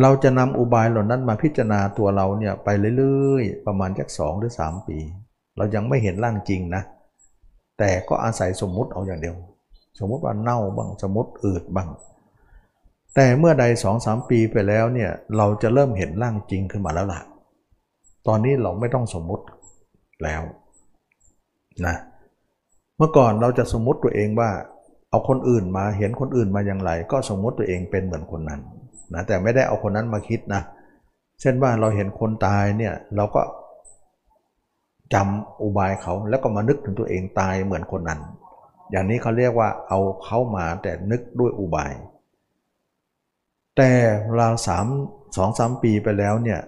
[SPEAKER 1] เราจะนำอุบายเหล่านั้นมาพิจารณาตัวเราเนี่ยไปเรื่อยๆ ประมาณแค่สองหรือสามปี เรายังไม่เห็นร่างจริงนะ แต่ก็อาศัยสมมุติเอาอย่างเดียว สมมุติว่าเน่าบ้างสมมติอืดบ้าง แต่เมื่อใดสองสามปีไปแล้วเนี่ยเราจะเริ่มเห็นร่างจริงขึ้นมาแล้วล่ะ ตอนนี้เราไม่ต้องสมมติ แล้วนะเมื่อก่อนเราจะสมมติตัวเองว่า เอาคนอื่นมาเห็นคนอื่นมาอย่างไร ก็สมมติตัวเองเป็นเหมือนคนนั้นนะแต่ไม่ได้เอาคนนั้นมาคิดนะ เช่นว่าเราเห็นคนตายเนี่ยเราก็จำอุบายเขาแล้วก็มานึกถึงตัวเองตายเหมือนคนนั้น อย่างนี้เขาเรียกว่าเอาเขามาแต่นึกด้วยอุบาย แต่เราสามสองสามปีไปแล้วเนี่ย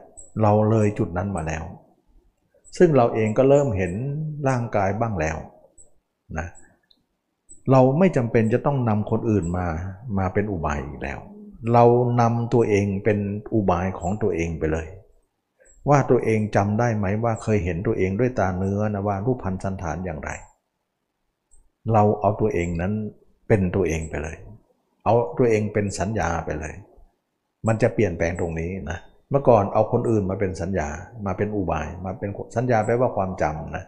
[SPEAKER 1] เราเลยจุดนั้นมาแล้ว ซึ่งเราเองก็เริ่มเห็นร่างกายบ้างแล้วนะเราไม่จำเป็นจะต้องนำคนอื่นมามาเป็นอุบายอีกแล้ว เรานำตัวเองเป็นอุบายของตัวเองไปเลย ว่าตัวเองจำได้ไหมว่าเคยเห็นตัวเองด้วยตาเนื้อนะว่ารูปพันธ์สันฐานอย่างไร เราเอาตัวเองนั้นเป็นตัวเองไปเลย เอาตัวเองเป็นสัญญาไปเลย มันจะเปลี่ยนแปลงตรงนี้นะ เมื่อก่อนเอาคนอื่นมาเป็นสัญญา มาเป็นอุบาย มาเป็นสัญญาแปลว่าความจำนะ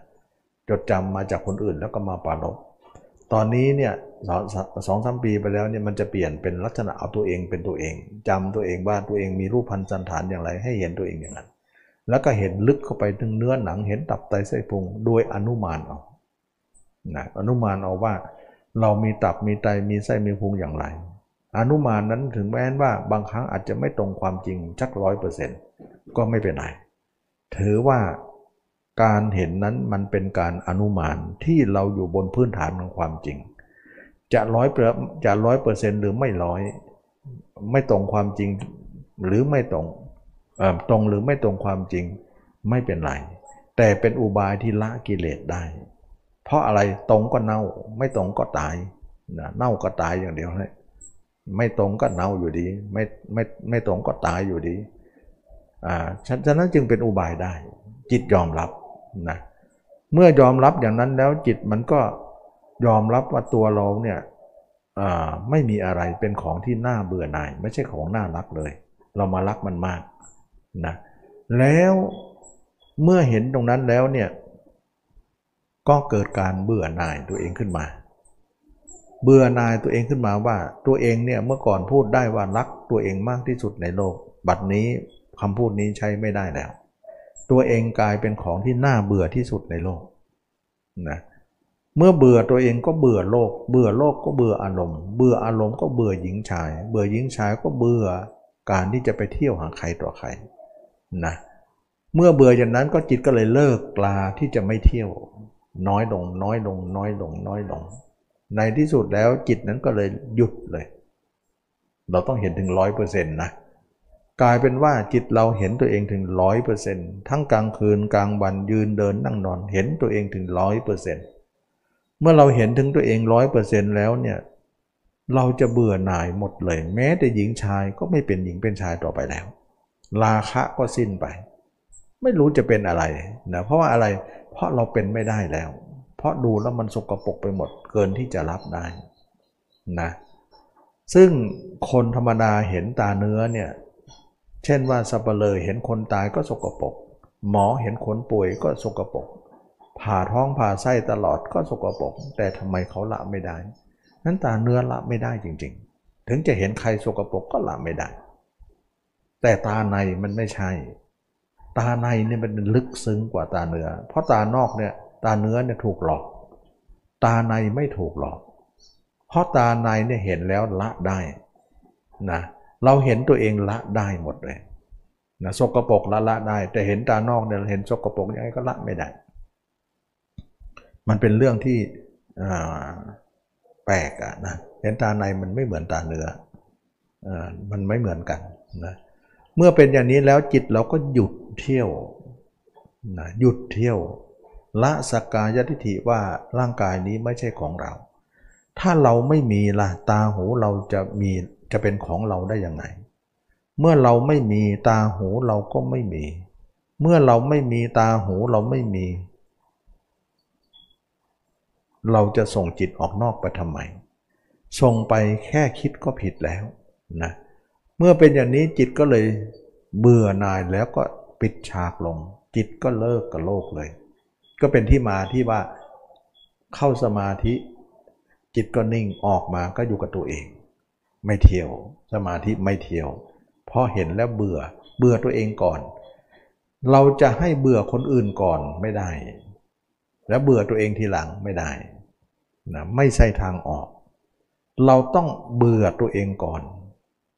[SPEAKER 1] จดจำมาจากคนอื่นแล้วก็มาปาลบตอนนี้เนี่ยสองสามปีไปแล้วเนี่ยมันจะเปลี่ยนเป็นลักษณะเอาตัวเองเป็นตัวเองจำตัวเองว่าตัวเองมีรูปพันธ์สันฐานอย่างไร ให้เห็นตัวเองอย่างนั้น แล้วก็เห็นลึกเข้าไปถึงเนื้อหนัง เห็นตับไตไส้พุงโดยอนุมานเอานะอนุมานเอาว่า เรามีตับมีไตมีไส้มีพุงอย่างไร อนุมานนั้นถึงแม้ว่าบางครั้งอาจจะไม่ตรงความจริงชักร้อยเปอร์เซ็นต์ก็ไม่เป็นไรถือว่าการเห็นนั้นมันเป็นการอนุมานที่เราอยู่บนพื้นฐานของความจริง จะร้อยเปอร์จะร้อยเปอร์เซ็นต์หรือไม่ร้อยไม่ตรงความจริงหรือไม่ตรงตรงหรือไม่ตรงความจริงไม่เป็นไร แต่เป็นอุบายที่ละกิเลสได้ เพราะอะไรตรงก็เน่าไม่ตรงก็ตายนะเน่าก็ตายอย่างเดียวเลย ไม่ตรงก็เน่าอยู่ดี ไม่ไม่ไม่ตรงก็ตายอยู่ดีอ่าฉะนั้นจึงเป็นอุบายได้ จิตยอมรับนะเมื่อยอมรับอย่างนั้นแล้วจิตมันก็ยอมรับว่าตัวเราเนี่ยไม่มีอะไรเป็นของที่น่าเบื่อหน่าย ไม่ใช่ของน่ารักเลย เรามารักมันมากนะแล้วเมื่อเห็นตรงนั้นแล้วเนี่ยก็เกิดการเบื่อหน่ายตัวเองขึ้นมา เบื่อนายตัวเองขึ้นมาว่า ตัวเองเนี่ยเมื่อก่อนพูดได้ว่ารักตัวเองมากที่สุดในโลก บัดนี้คำพูดนี้ใช้ไม่ได้แล้ว ตัวเองกลายเป็นของที่น่าเบื่อที่สุดในโลกนะเมื่อเบื่อตัวเองก็เบื่อโลก เบื่อโลกก็เบื่ออารมณ์ เบื่ออารมณ์ก็เบื่อหญิงชาย เบื่อหญิงชายก็เบื่อการที่จะไปเที่ยวหาใครต่อใครนะเมื่อเบื่ออย่างนั้นก็จิตก็เลยเลิกกลาที่จะไม่เที่ยว น้อยลงน้อยลง น้อยลงน้อยลง ในที่สุดแล้วจิตนั้นก็เลยหยุดเลย เราต้องเห็นถึงร้อยเปอร์เซ็นต์นะกลายเป็นว่าจิตเราเห็นตัวเองถึงร้อยเปอร์เซ็นต์ทั้งกลางคืนกลางวันยืนเดินนั่งนอนเห็นตัวเองถึงร้อยเปอร์เซ็นต์เมื่อเราเห็นถึงตัวเองร้อยเปอร์เซ็นต์แล้วเนี่ยเราจะเบื่อหน่ายหมดเลย แม้แต่หญิงชายก็ไม่เป็นหญิงเป็นชายต่อไปแล้ว ราคะก็สิ้นไป ไม่รู้จะเป็นอะไรนะเพราะว่าอะไรเพราะเราเป็นไม่ได้แล้ว เพราะดูแล้วมันสกรปรกไปหมดเกินที่จะรับได้นะซึ่งคนธรรมดาเห็นตาเนื้อเนี่ยเช่นว่าสัปเหร่อเห็นคนตายก็สกรปรกหมอเห็นคนป่วยก็สกรปรกผ่าท้องผ่าไส้ตลอดก็สกรปรกแต่ทำไมเขาละไม่ได้ นั้นตาเนื้อละไม่ได้จริง ๆ ถึงจะเห็นใครสกรปรกก็ละไม่ได้ แต่ตาในมันไม่ใช่ ตาในเนี่ยมันลึกซึ้งกว่าตาเนื้อ เพราะตานอกเนี่ย ตาเนื้อเนี่ยถูกหลอก ตาในไม่ถูกหลอก เพราะตาในเนี่ยเห็นแล้วละได้นะเราเห็นตัวเองละได้หมดเลยนะสกรปรกละละได้ แต่เห็นตานอกเนี่ยเห็นสกรปรกยังไงก็ละไม่ได้ มันเป็นเรื่องที่แปลกอะนะเห็นตาในมันไม่เหมือนตาเนื้ออมันไม่เหมือนกันนะเมื่อเป็นอย่างนี้แล้วจิตเราก็หยุดเที่ยวนะหยุดเที่ยว ละสกกายทิฏฐิว่าร่างกายนี้ไม่ใช่ของเรา ถ้าเราไม่มีล่ะตาหูเราจะมีจะเป็นของเราได้ยังไง เมื่อเราไม่มีตาหูเราก็ไม่มี เมื่อเราไม่มีตาหูเราไม่มี เราจะส่งจิตออกนอกไปทำไม ส่งไปแค่คิดก็ผิดแล้วนะเมื่อเป็นอย่างนี้จิตก็เลยเบื่อหน่ายแล้วก็ปิดฉากลง จิตก็เลิกกับโลกเลย ก็เป็นที่มาที่ว่าเข้าสมาธิ จิตก็นิ่งออกมาก็อยู่กับตัวเอง ไม่เที่ยว สมาธิไม่เที่ยวเพราะเห็นแล้วเบื่อเบื่อตัวเองก่อน เราจะให้เบื่อคนอื่นก่อนไม่ได้ แล้วเบื่อตัวเองทีหลังไม่ได้นะไม่ใช่ทางออก เราต้องเบื่อตัวเองก่อน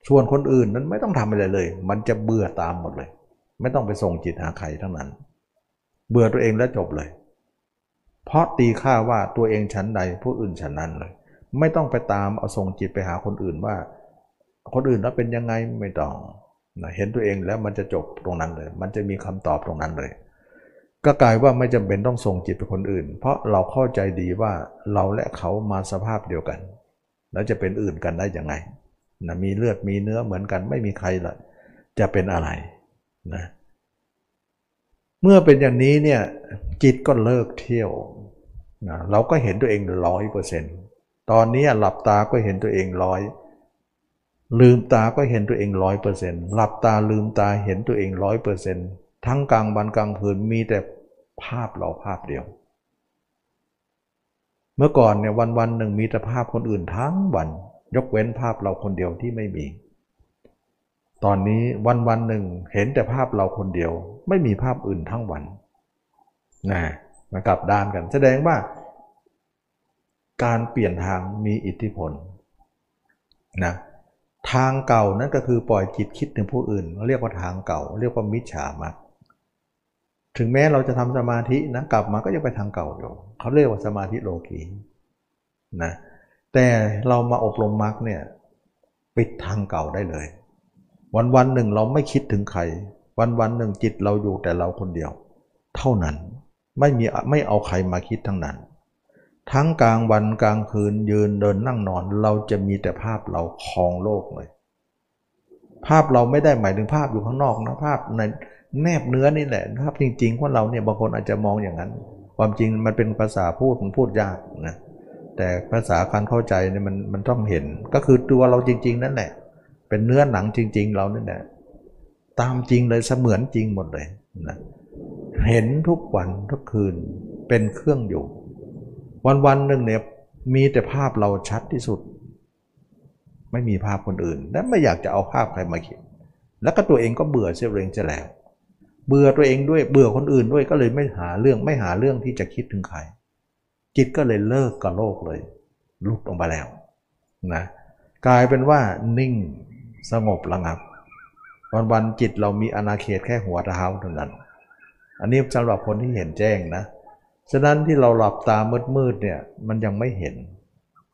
[SPEAKER 1] ส่วนคนอื่นนั้นไม่ต้องทำอะไรเลย มันจะเบื่อตามหมดเลย ไม่ต้องไปส่งจิตหาใครทั้งนั้น เบื่อตัวเองแล้วจบเลย เพราะตีค่าว่าตัวเองชั้นใดผู้อื่นชั้นนั้นเลย ไม่ต้องไปตามเอาส่งจิตไปหาคนอื่นว่า คนอื่นแล้วเป็นยังไงไม่ต้องเห็นตัวเองแล้วมันจะจบตรงนั้นเลย มันจะมีคำตอบตรงนั้นเลย ก็กลายว่าไม่จำเป็นต้องส่งจิตไปคนอื่น เพราะเราเข้าใจดีว่าเราและเขามาสภาพเดียวกัน แล้วจะเป็นอื่นกันได้ยังไงนะมีเลือดมีเนื้อเหมือนกันไม่มีใครละจะเป็นอะไรนะเเมื่อเป็นอย่างนี้เนี่ยจิตก็เลิกเที่ยวนะเราก็เห็นตัวเองร้อยเปอร์เซ็นต์ตอนนี้หลับตาก็เห็นตัวเองร้อยลืมตาก็เห็นตัวเองร้อยเปอร์เซ็นต์หลับตาลืมตาเห็นตัวเองร้อยเปอร์เซ็นต์ทั้งกลางวันกลางคืนมีแต่ภาพเราภาพเดียว เมื่อก่อนเนี่ยวันวันหนึ่งมีแต่ภาพคนอื่นทั้งวัน ยกเว้นภาพเราคนเดียวที่ไม่มี ตอนนี้วันวันหนึ่งเห็นแต่ภาพเราคนเดียว ไม่มีภาพอื่นทั้งวันนะมากลับด้านกัน แสดงว่า การเปลี่ยนทางมีอิทธิพลนะทางเก่านั้นก็คือปล่อยจิตคิดถึงผู้อื่น เรียกว่าทางเก่า เรียกว่ามิจฉามักถึงแม้เราจะทำสมาธินะกลับมาก็ยังไปทางเก่าอยู่เขาเรียกว่าสมาธิโลกีนะแต่เรามาอบรมมรรคเนี่ยปิดทางเก่าได้เลย วันวันหนึ่งเราไม่คิดถึงใคร วันวันหนึ่งจิตเราอยู่แต่เราคนเดียว เท่านั้นไม่มีไม่เอาใครมาคิดทั้งนั้น ทั้งกลางวันกลางคืนยืนเดินนั่งนอนเราจะมีแต่ภาพเราคลองโลกเลย ภาพเราไม่ได้หมายถึงภาพอยู่ข้างนอกนะภาพในแนบเนื้อนี่แหละภาพจริงๆว่าเราเนี่ยบางคนอาจจะมองอย่างนั้น ความจริงมันเป็นภาษาพูดมันพูดยากนะแต่ภาษาการเข้าใจเนี่ยมันมันต้องเห็น ก็คือตัวเราจริง ๆ นั่นแหละ เป็นเนื้อหนังจริง ๆ เรานั่นแหละตามจริงเลยเสมือนจริงหมดเลยนะเห็นทุกวันทุกคืนเป็นเครื่องอยู่ วันวันหนึ่งเนี่ยมีแต่ภาพเราชัดที่สุด ไม่มีภาพคนอื่น และไม่อยากจะเอาภาพใครมาเขียนแล้วก็ตัวเองก็เบื่อเสียเองจะแล้วเบื่อตัวเองด้วยเบื่อคนอื่นด้วยก็เลยไม่หาเรื่องไม่หาเรื่องที่จะคิดถึงใคร จิตก็เลยเลิกกับโลกเลยลุกลงไปแล้วนะกลายเป็นว่านิ่ง สงบระงับ วันวันจิตเรามีอนาเขตแค่หัวเท้าเท่านั้น อันนี้สำหรับคนที่เห็นแจ้งนะ ฉะนั้นที่เราหลับตามืดๆเนี่ยมันยังไม่เห็น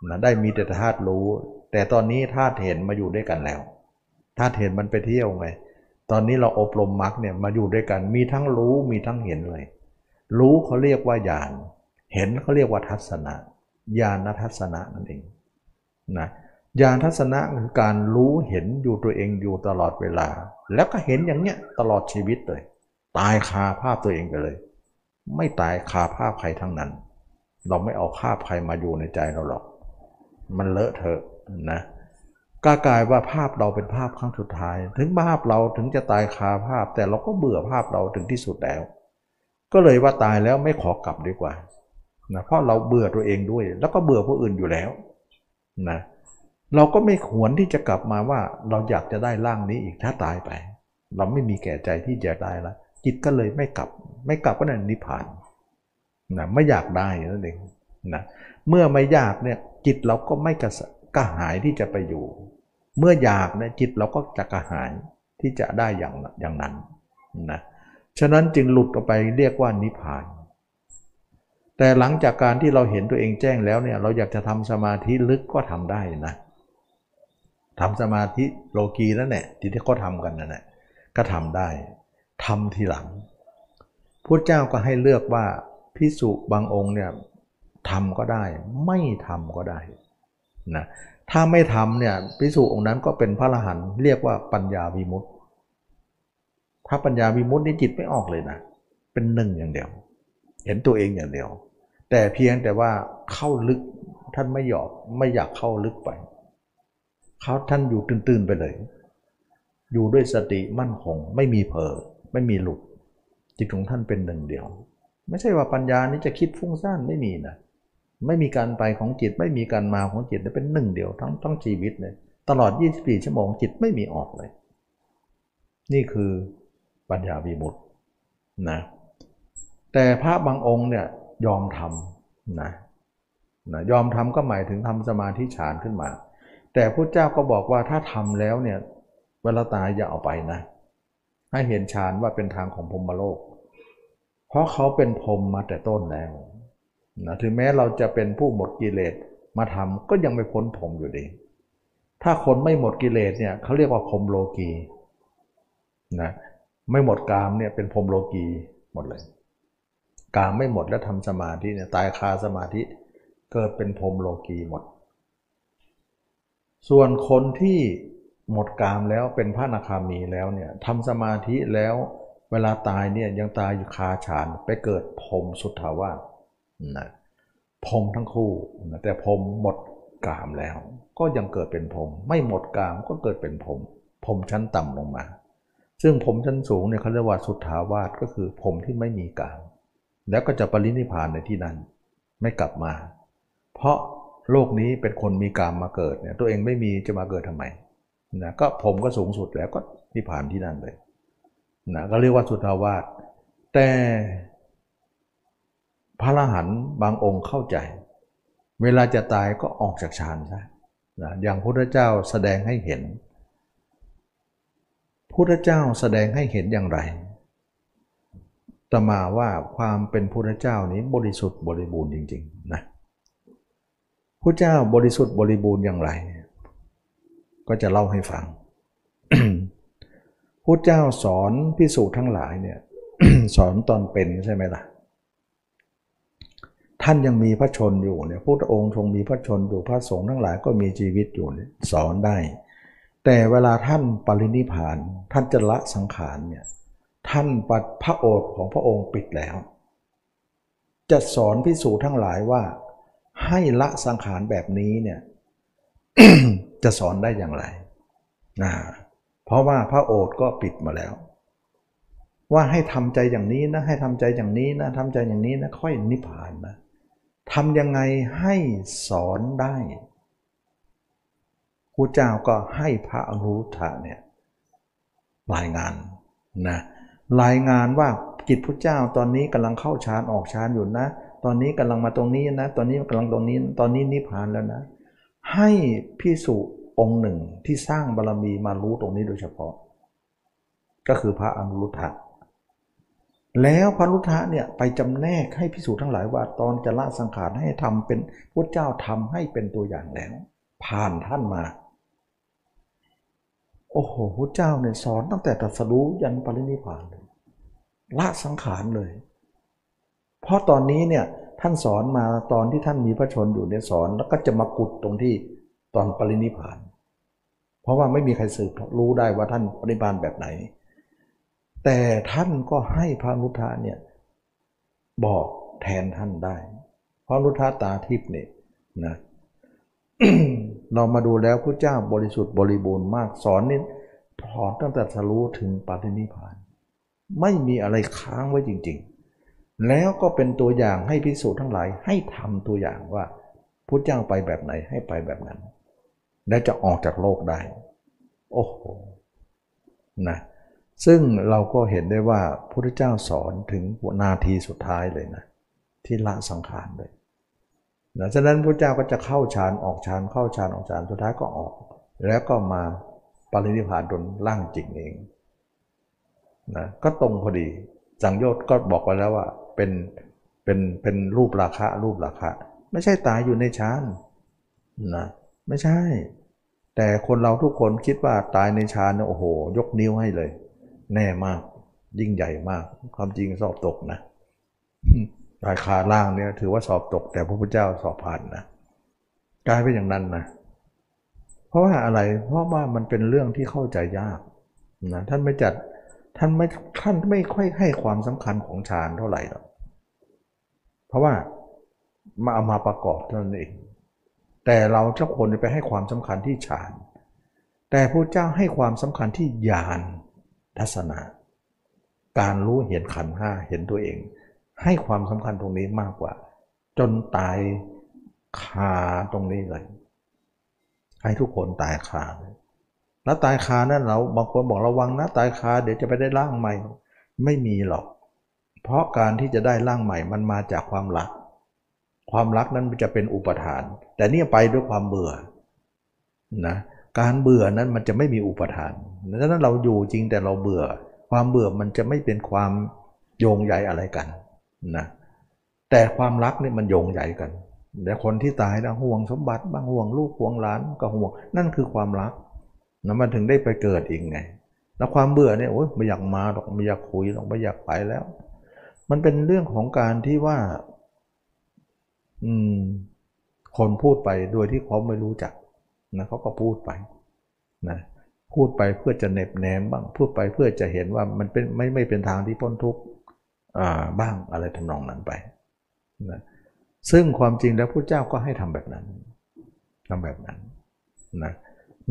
[SPEAKER 1] นะได้มีแต่ธาตุรู้ แต่ตอนนี้ธาตุเห็นมาอยู่ด้วยกันแล้วธาตุเห็นมันไปเที่ยวไง ตอนนี้เราอบรมมรรคเนี่ยมาอยู่ด้วยกันมีทั้งรู้มีทั้งเห็นเลย รู้เขาเรียกว่าญาณเห็นเขาเรียกว่าทัศนะญาณทัศนะนั่นเองนะ ญาณทัศนะคือการรู้เห็นอยู่ตัวเองอยู่ตลอดเวลา แล้วก็เห็นอย่างเนี้ยตลอดชีวิตเลย ตายคาภาพตัวเองไปเลย ไม่ตายคาภาพใครทั้งนั้น เราไม่เอาภาพใครมาอยู่ในใจเราหรอก มันเลอะเทอะนะกากลายว่าภาพเราเป็นภาพครั้งสุดท้าย ถึงภาพเราถึงจะตายคาภาพ แต่เราก็เบื่อภาพเราถึงที่สุดแล้ว ก็เลยว่าตายแล้วไม่ขอกลับดีกว่านะเพราะเราเบื่อตัวเองด้วย แล้วก็เบื่อผู้อื่นอยู่แล้วนะเเราก็ไม่ควรที่จะกลับมาว่าเราอยากจะได้ร่างนี้อีกถ้าตายไป เราไม่มีแก่ใจที่จะได้แล้วจิตก็เลยไม่กลับ ไม่กลับก็นั่นนิพพานนะไม่อยากได้นั่นเองนะเมื่อไม่อยากเนี่ยจิตเราก็ไม่กระกระหายที่จะไปอยู่ เมื่ออยากเนี่ยจิตเราก็จะกระหายที่จะได้อย่างอย่างนั้นนะฉะนั้นจึงหลุดออกไปเรียกว่านิพพาน แต่หลังจากการที่เราเห็นตัวเองแจ้งแล้วเนี่ยเราอยากจะทำสมาธิลึกก็ทำได้นะ ทำสมาธิโลกีนั่นแหละที่ที่เขาทำกันนั่นแหละก็ทำได้ทำทีหลังพุทธเจ้าก็ให้เลือกว่าพิสุบางองค์เนี่ยทำก็ได้ไม่ทำก็ได้นะถ้าไม่ทำเนี่ยพิสุองค์นั้นก็เป็นพระอรหันต์เรียกว่าปัญญาวิมุตติถ้าปัญญาวิมุตตินี่จิตไม่ออกเลยนะ เป็นหนึ่งอย่างเดียว เห็นตัวเองอย่างเดียว แต่เพียงแต่ว่าเข้าลึกท่านไม่หยอกไม่อยากเข้าลึกไป เขาท่านอยู่ตื่นๆไปเลย อยู่ด้วยสติมั่นคง ไม่มีเผลอไม่มีหลุดจิตของท่านเป็นหนึ่งเดียว ไม่ใช่ว่าปัญญานี้จะคิดฟุ้งซ่านไม่มีนะไม่มีการไปของจิตไม่มีการมาของจิตเป็นหนึ่งเดียวทั้งทั้งชีวิตเลยตลอด 24 ชั่วโมงจิตไม่มีออกเลย นี่คือปัญญาวิมุตตินะแต่พระบางองค์เนี่ยยอมทำนะนะยอมทำก็หมายถึงทำสมาธิฌานขึ้นมา แต่พระเจ้าก็บอกว่าถ้าทำแล้วเนี่ยเวลาตายอย่าเอาไปนะ ให้เห็นฌานว่าเป็นทางของพรมโลก เพราะเขาเป็นพรมมาแต่ต้นแล้วนะถึงแม้เราจะเป็นผู้หมดกิเลสมาทำก็ยังไม่พ้นพรมอยู่ดี ถ้าคนไม่หมดกิเลสเนี่ยเขาเรียกว่าพรมโลกีนะไม่หมดกามเนี่ยเป็นพรมโลกีหมดเลยกามไม่หมดแล้วทำสมาธิเนี่ยตายคาสมาธิเกิดเป็นพรมโลกีหมด ส่วนคนที่หมดกามแล้วเป็นพระนาคามีแล้วเนี่ยทำสมาธิแล้วเวลาตายเนี่ยยังตายอยู่คาฉานไปเกิดพรมสุทธาวาสนะพรมทั้งคู่นะแต่พรมหมดกามแล้ว ก็ยังเกิดเป็นพรมไม่หมดกามก็เกิดเป็นพรมพรมชั้นต่ำลงมา ซึ่งพรมชั้นสูงเนี่ยเขาเรียกว่าสุทธาวาสก็คือพรมที่ไม่มีกามแล้วก็จะปรินิพานในที่นั้น ไม่กลับมา เพราะ โลกนี้เป็นคนมีกามมาเกิดเนี่ยตัวเองไม่มีจะมาเกิดทำไมนะก็ผมก็สูงสุดแล้วก็นิพพานที่นั่นเลยนะก็เรียกว่าสุทาวาสแต่พระอรหันต์บางองค์เข้าใจ เวลาจะตายก็ออกจากฌานซะนะอย่างพระพุทธเจ้าแสดงให้เห็นพุทธเจ้าแสดงให้เห็นอย่างไรตมาว่าความเป็นพุทธเจ้านี้บริสุทธิ์บริบูรณ์จริง ๆ นะ พระเจ้าบริสุทธิ์บริบูรณ์อย่างไร ก็จะเล่าให้ฟังพระเจ้าสอนพิสูจน์ทั้งหลายเนี่ยสอนตอนเป็นใช่ไหมล่ะ ท่านยังมีพระชนอยู่เนี่ยพระองค์ทรงมีพระชนอยู่พระสงฆ์ทั้งหลายก็มีชีวิตอยู่สอนได้ แต่เวลาท่านปรินิพานท่านจะละสังขารเนี่ยท่านปัดพระโอษฐ์ของพระองค์ปิดแล้ว จะสอนพิสูจน์ทั้งหลายว่า ให้ละสังขารแบบนี้เนี่ยจะสอนได้อย่างไรนะเพราะว่าพระโอษฐ์ก็ปิดมาแล้ว ว่าให้ทำใจอย่างนี้นะ ให้ทำใจอย่างนี้นะทำใจอย่างนี้นะค่อยนิพพานนะทำยังไงให้สอนได้ครูเจ้าก็ให้พระอนุรุทธะเนี่ยรายงานนะรายงานว่าจิตพระเจ้าตอนนี้กำลังเข้าฌานออกฌานอยู่นะ ตอนนี้กำลังมาตรงนี้นะ ตอนนี้กำลังตรงนี้ ตอนนี้นิพพานแล้วนะ ให้พิสุองค์หนึ่งที่สร้างบารรมีมารู้ตรงนี้โดยเฉพาะ ก็คือพระอนุรุทธะแล้วพระรุทธะเนี่ยไปจำแนกให้พิสูจน์ทั้งหลายว่าตอนจะละสังขารให้ทำเป็นพระเจ้าทำให้เป็นตัวอย่างแล้ว ผ่านท่านมา โอ้โหพระเจ้าเนี่ยสอนตั้งแต่ตรัสรู้ยันปรินิพพานเลยละสังขารเลย เพราะตอนนี้เนี่ยท่านสอนมาตอนที่ท่านมีพระชนอยู่เนี่ยสอนแล้วก็จะมากุดตรงที่ตอนปรินิพาน เพราะว่าไม่มีใครสืบรู้ได้ว่าท่านปรินิพานแบบไหน แต่ท่านก็ให้พระนุทาเนี่ยบอกแทนท่านได้ เพราะนุทาตาทิพย์เนี่ยนะเรามาดูแล้วพระเจ้าบริสุทธิ์บริบูรณ์มากสอนนี่ถอนตั้งแต่สรู้ถึงปฏินิพาน ไม่มีอะไรค้างไว้จริง ๆ แล้วก็เป็นตัวอย่างให้พิสูจน์ทั้งหลายให้ทำตัวอย่างว่าพระเจ้าไปแบบไหนให้ไปแบบนั้น และจะออกจากโลกได้ โอ้โหนะซึ่งเราก็เห็นได้ว่าพุทธเจ้าสอนถึงนาทีสุดท้ายเลยนะ ที่ละสังขารเลยนะฉะนั้นพระเจ้าก็จะเข้าฌานออกฌานเข้าฌานออกฌานสุดท้ายก็ออก แล้วก็มาปรินิพพานดนร่างจริงเองนะก็ตรงพอดีสังโยชน์ก็บอกไว้แล้วว่า เป็นเป็นเป็นรูปราคะรูปราคะ ไม่ใช่ตายอยู่ในฌานนะไม่ใช่ แต่คนเราทุกคนคิดว่าตายในฌานโอ้โห ยกนิ้วให้เลย แน่มากยิ่งใหญ่มาก ความจริงสอบตกนะราคาล่างเนี่ยถือว่าสอบตก แต่พระพุทธเจ้าสอบผ่านนะกลายเป็นอย่างนั้นนะเพราะว่าอะไรเพราะว่ามันเป็นเรื่องที่เข้าใจยากนะท่านไม่จัดท่านไม่ท่านไม่ค่อยให้ความสำคัญของฌานเท่าไหร่หรอก เพราะว่ามาเอามาประกอบเท่านั้นเอง แต่เราทุกคนไปให้ความสำคัญที่ฌาน แต่พระเจ้าให้ความสำคัญที่ญาณทัศนะการรู้เห็นขันห้าเห็นตัวเอง ให้ความสำคัญตรงนี้มากกว่า จนตายคาตรงนี้เลยให้ทุกคนตายคาเลยแล้วตายคานั่นเราบางคนบอกระวังนะตายคาเดี๋ยวจะไปได้ร่างใหม่ ไม่มีหรอก เพราะการที่จะได้ร่างใหม่มันมาจากความรัก ความรักนั้นจะเป็นอุปทาน แต่นี่ไปด้วยความเบื่อนะการเบื่อนั้นมันจะไม่มีอุปทานดังนั้นเราอยู่จริงแต่เราเบื่อ ความเบื่อมันจะไม่เป็นความโยงใยอะไรกันนะแต่ความรักนี่มันโยงใยกันแต่คนที่ตายนะห่วงสมบัติบ้างห่วงลูกห่วงหลานก็ห่วง นั่นคือความรักนะมันถึงได้ไปเกิดอีกไง แล้วความเบื่อเนี่ยโอ้ยไม่อยากมาหรอกไม่อยากคุยหรอกไม่อยากไปแล้ว มันเป็นเรื่องของการที่ว่า อืม คนพูดไปโดยที่เขาไม่รู้จักนะเขาก็พูดไปนะพูดไปเพื่อจะเน็บแนมบ้างพูดไปเพื่อจะเห็นว่ามันเป็นไม่ไม่เป็นทางที่พ้นทุกข์บ้างอะไรทำนองนั้นไปนะซึ่งความจริงแล้วพระเจ้าก็ให้ทำแบบนั้นทำแบบนั้นนะ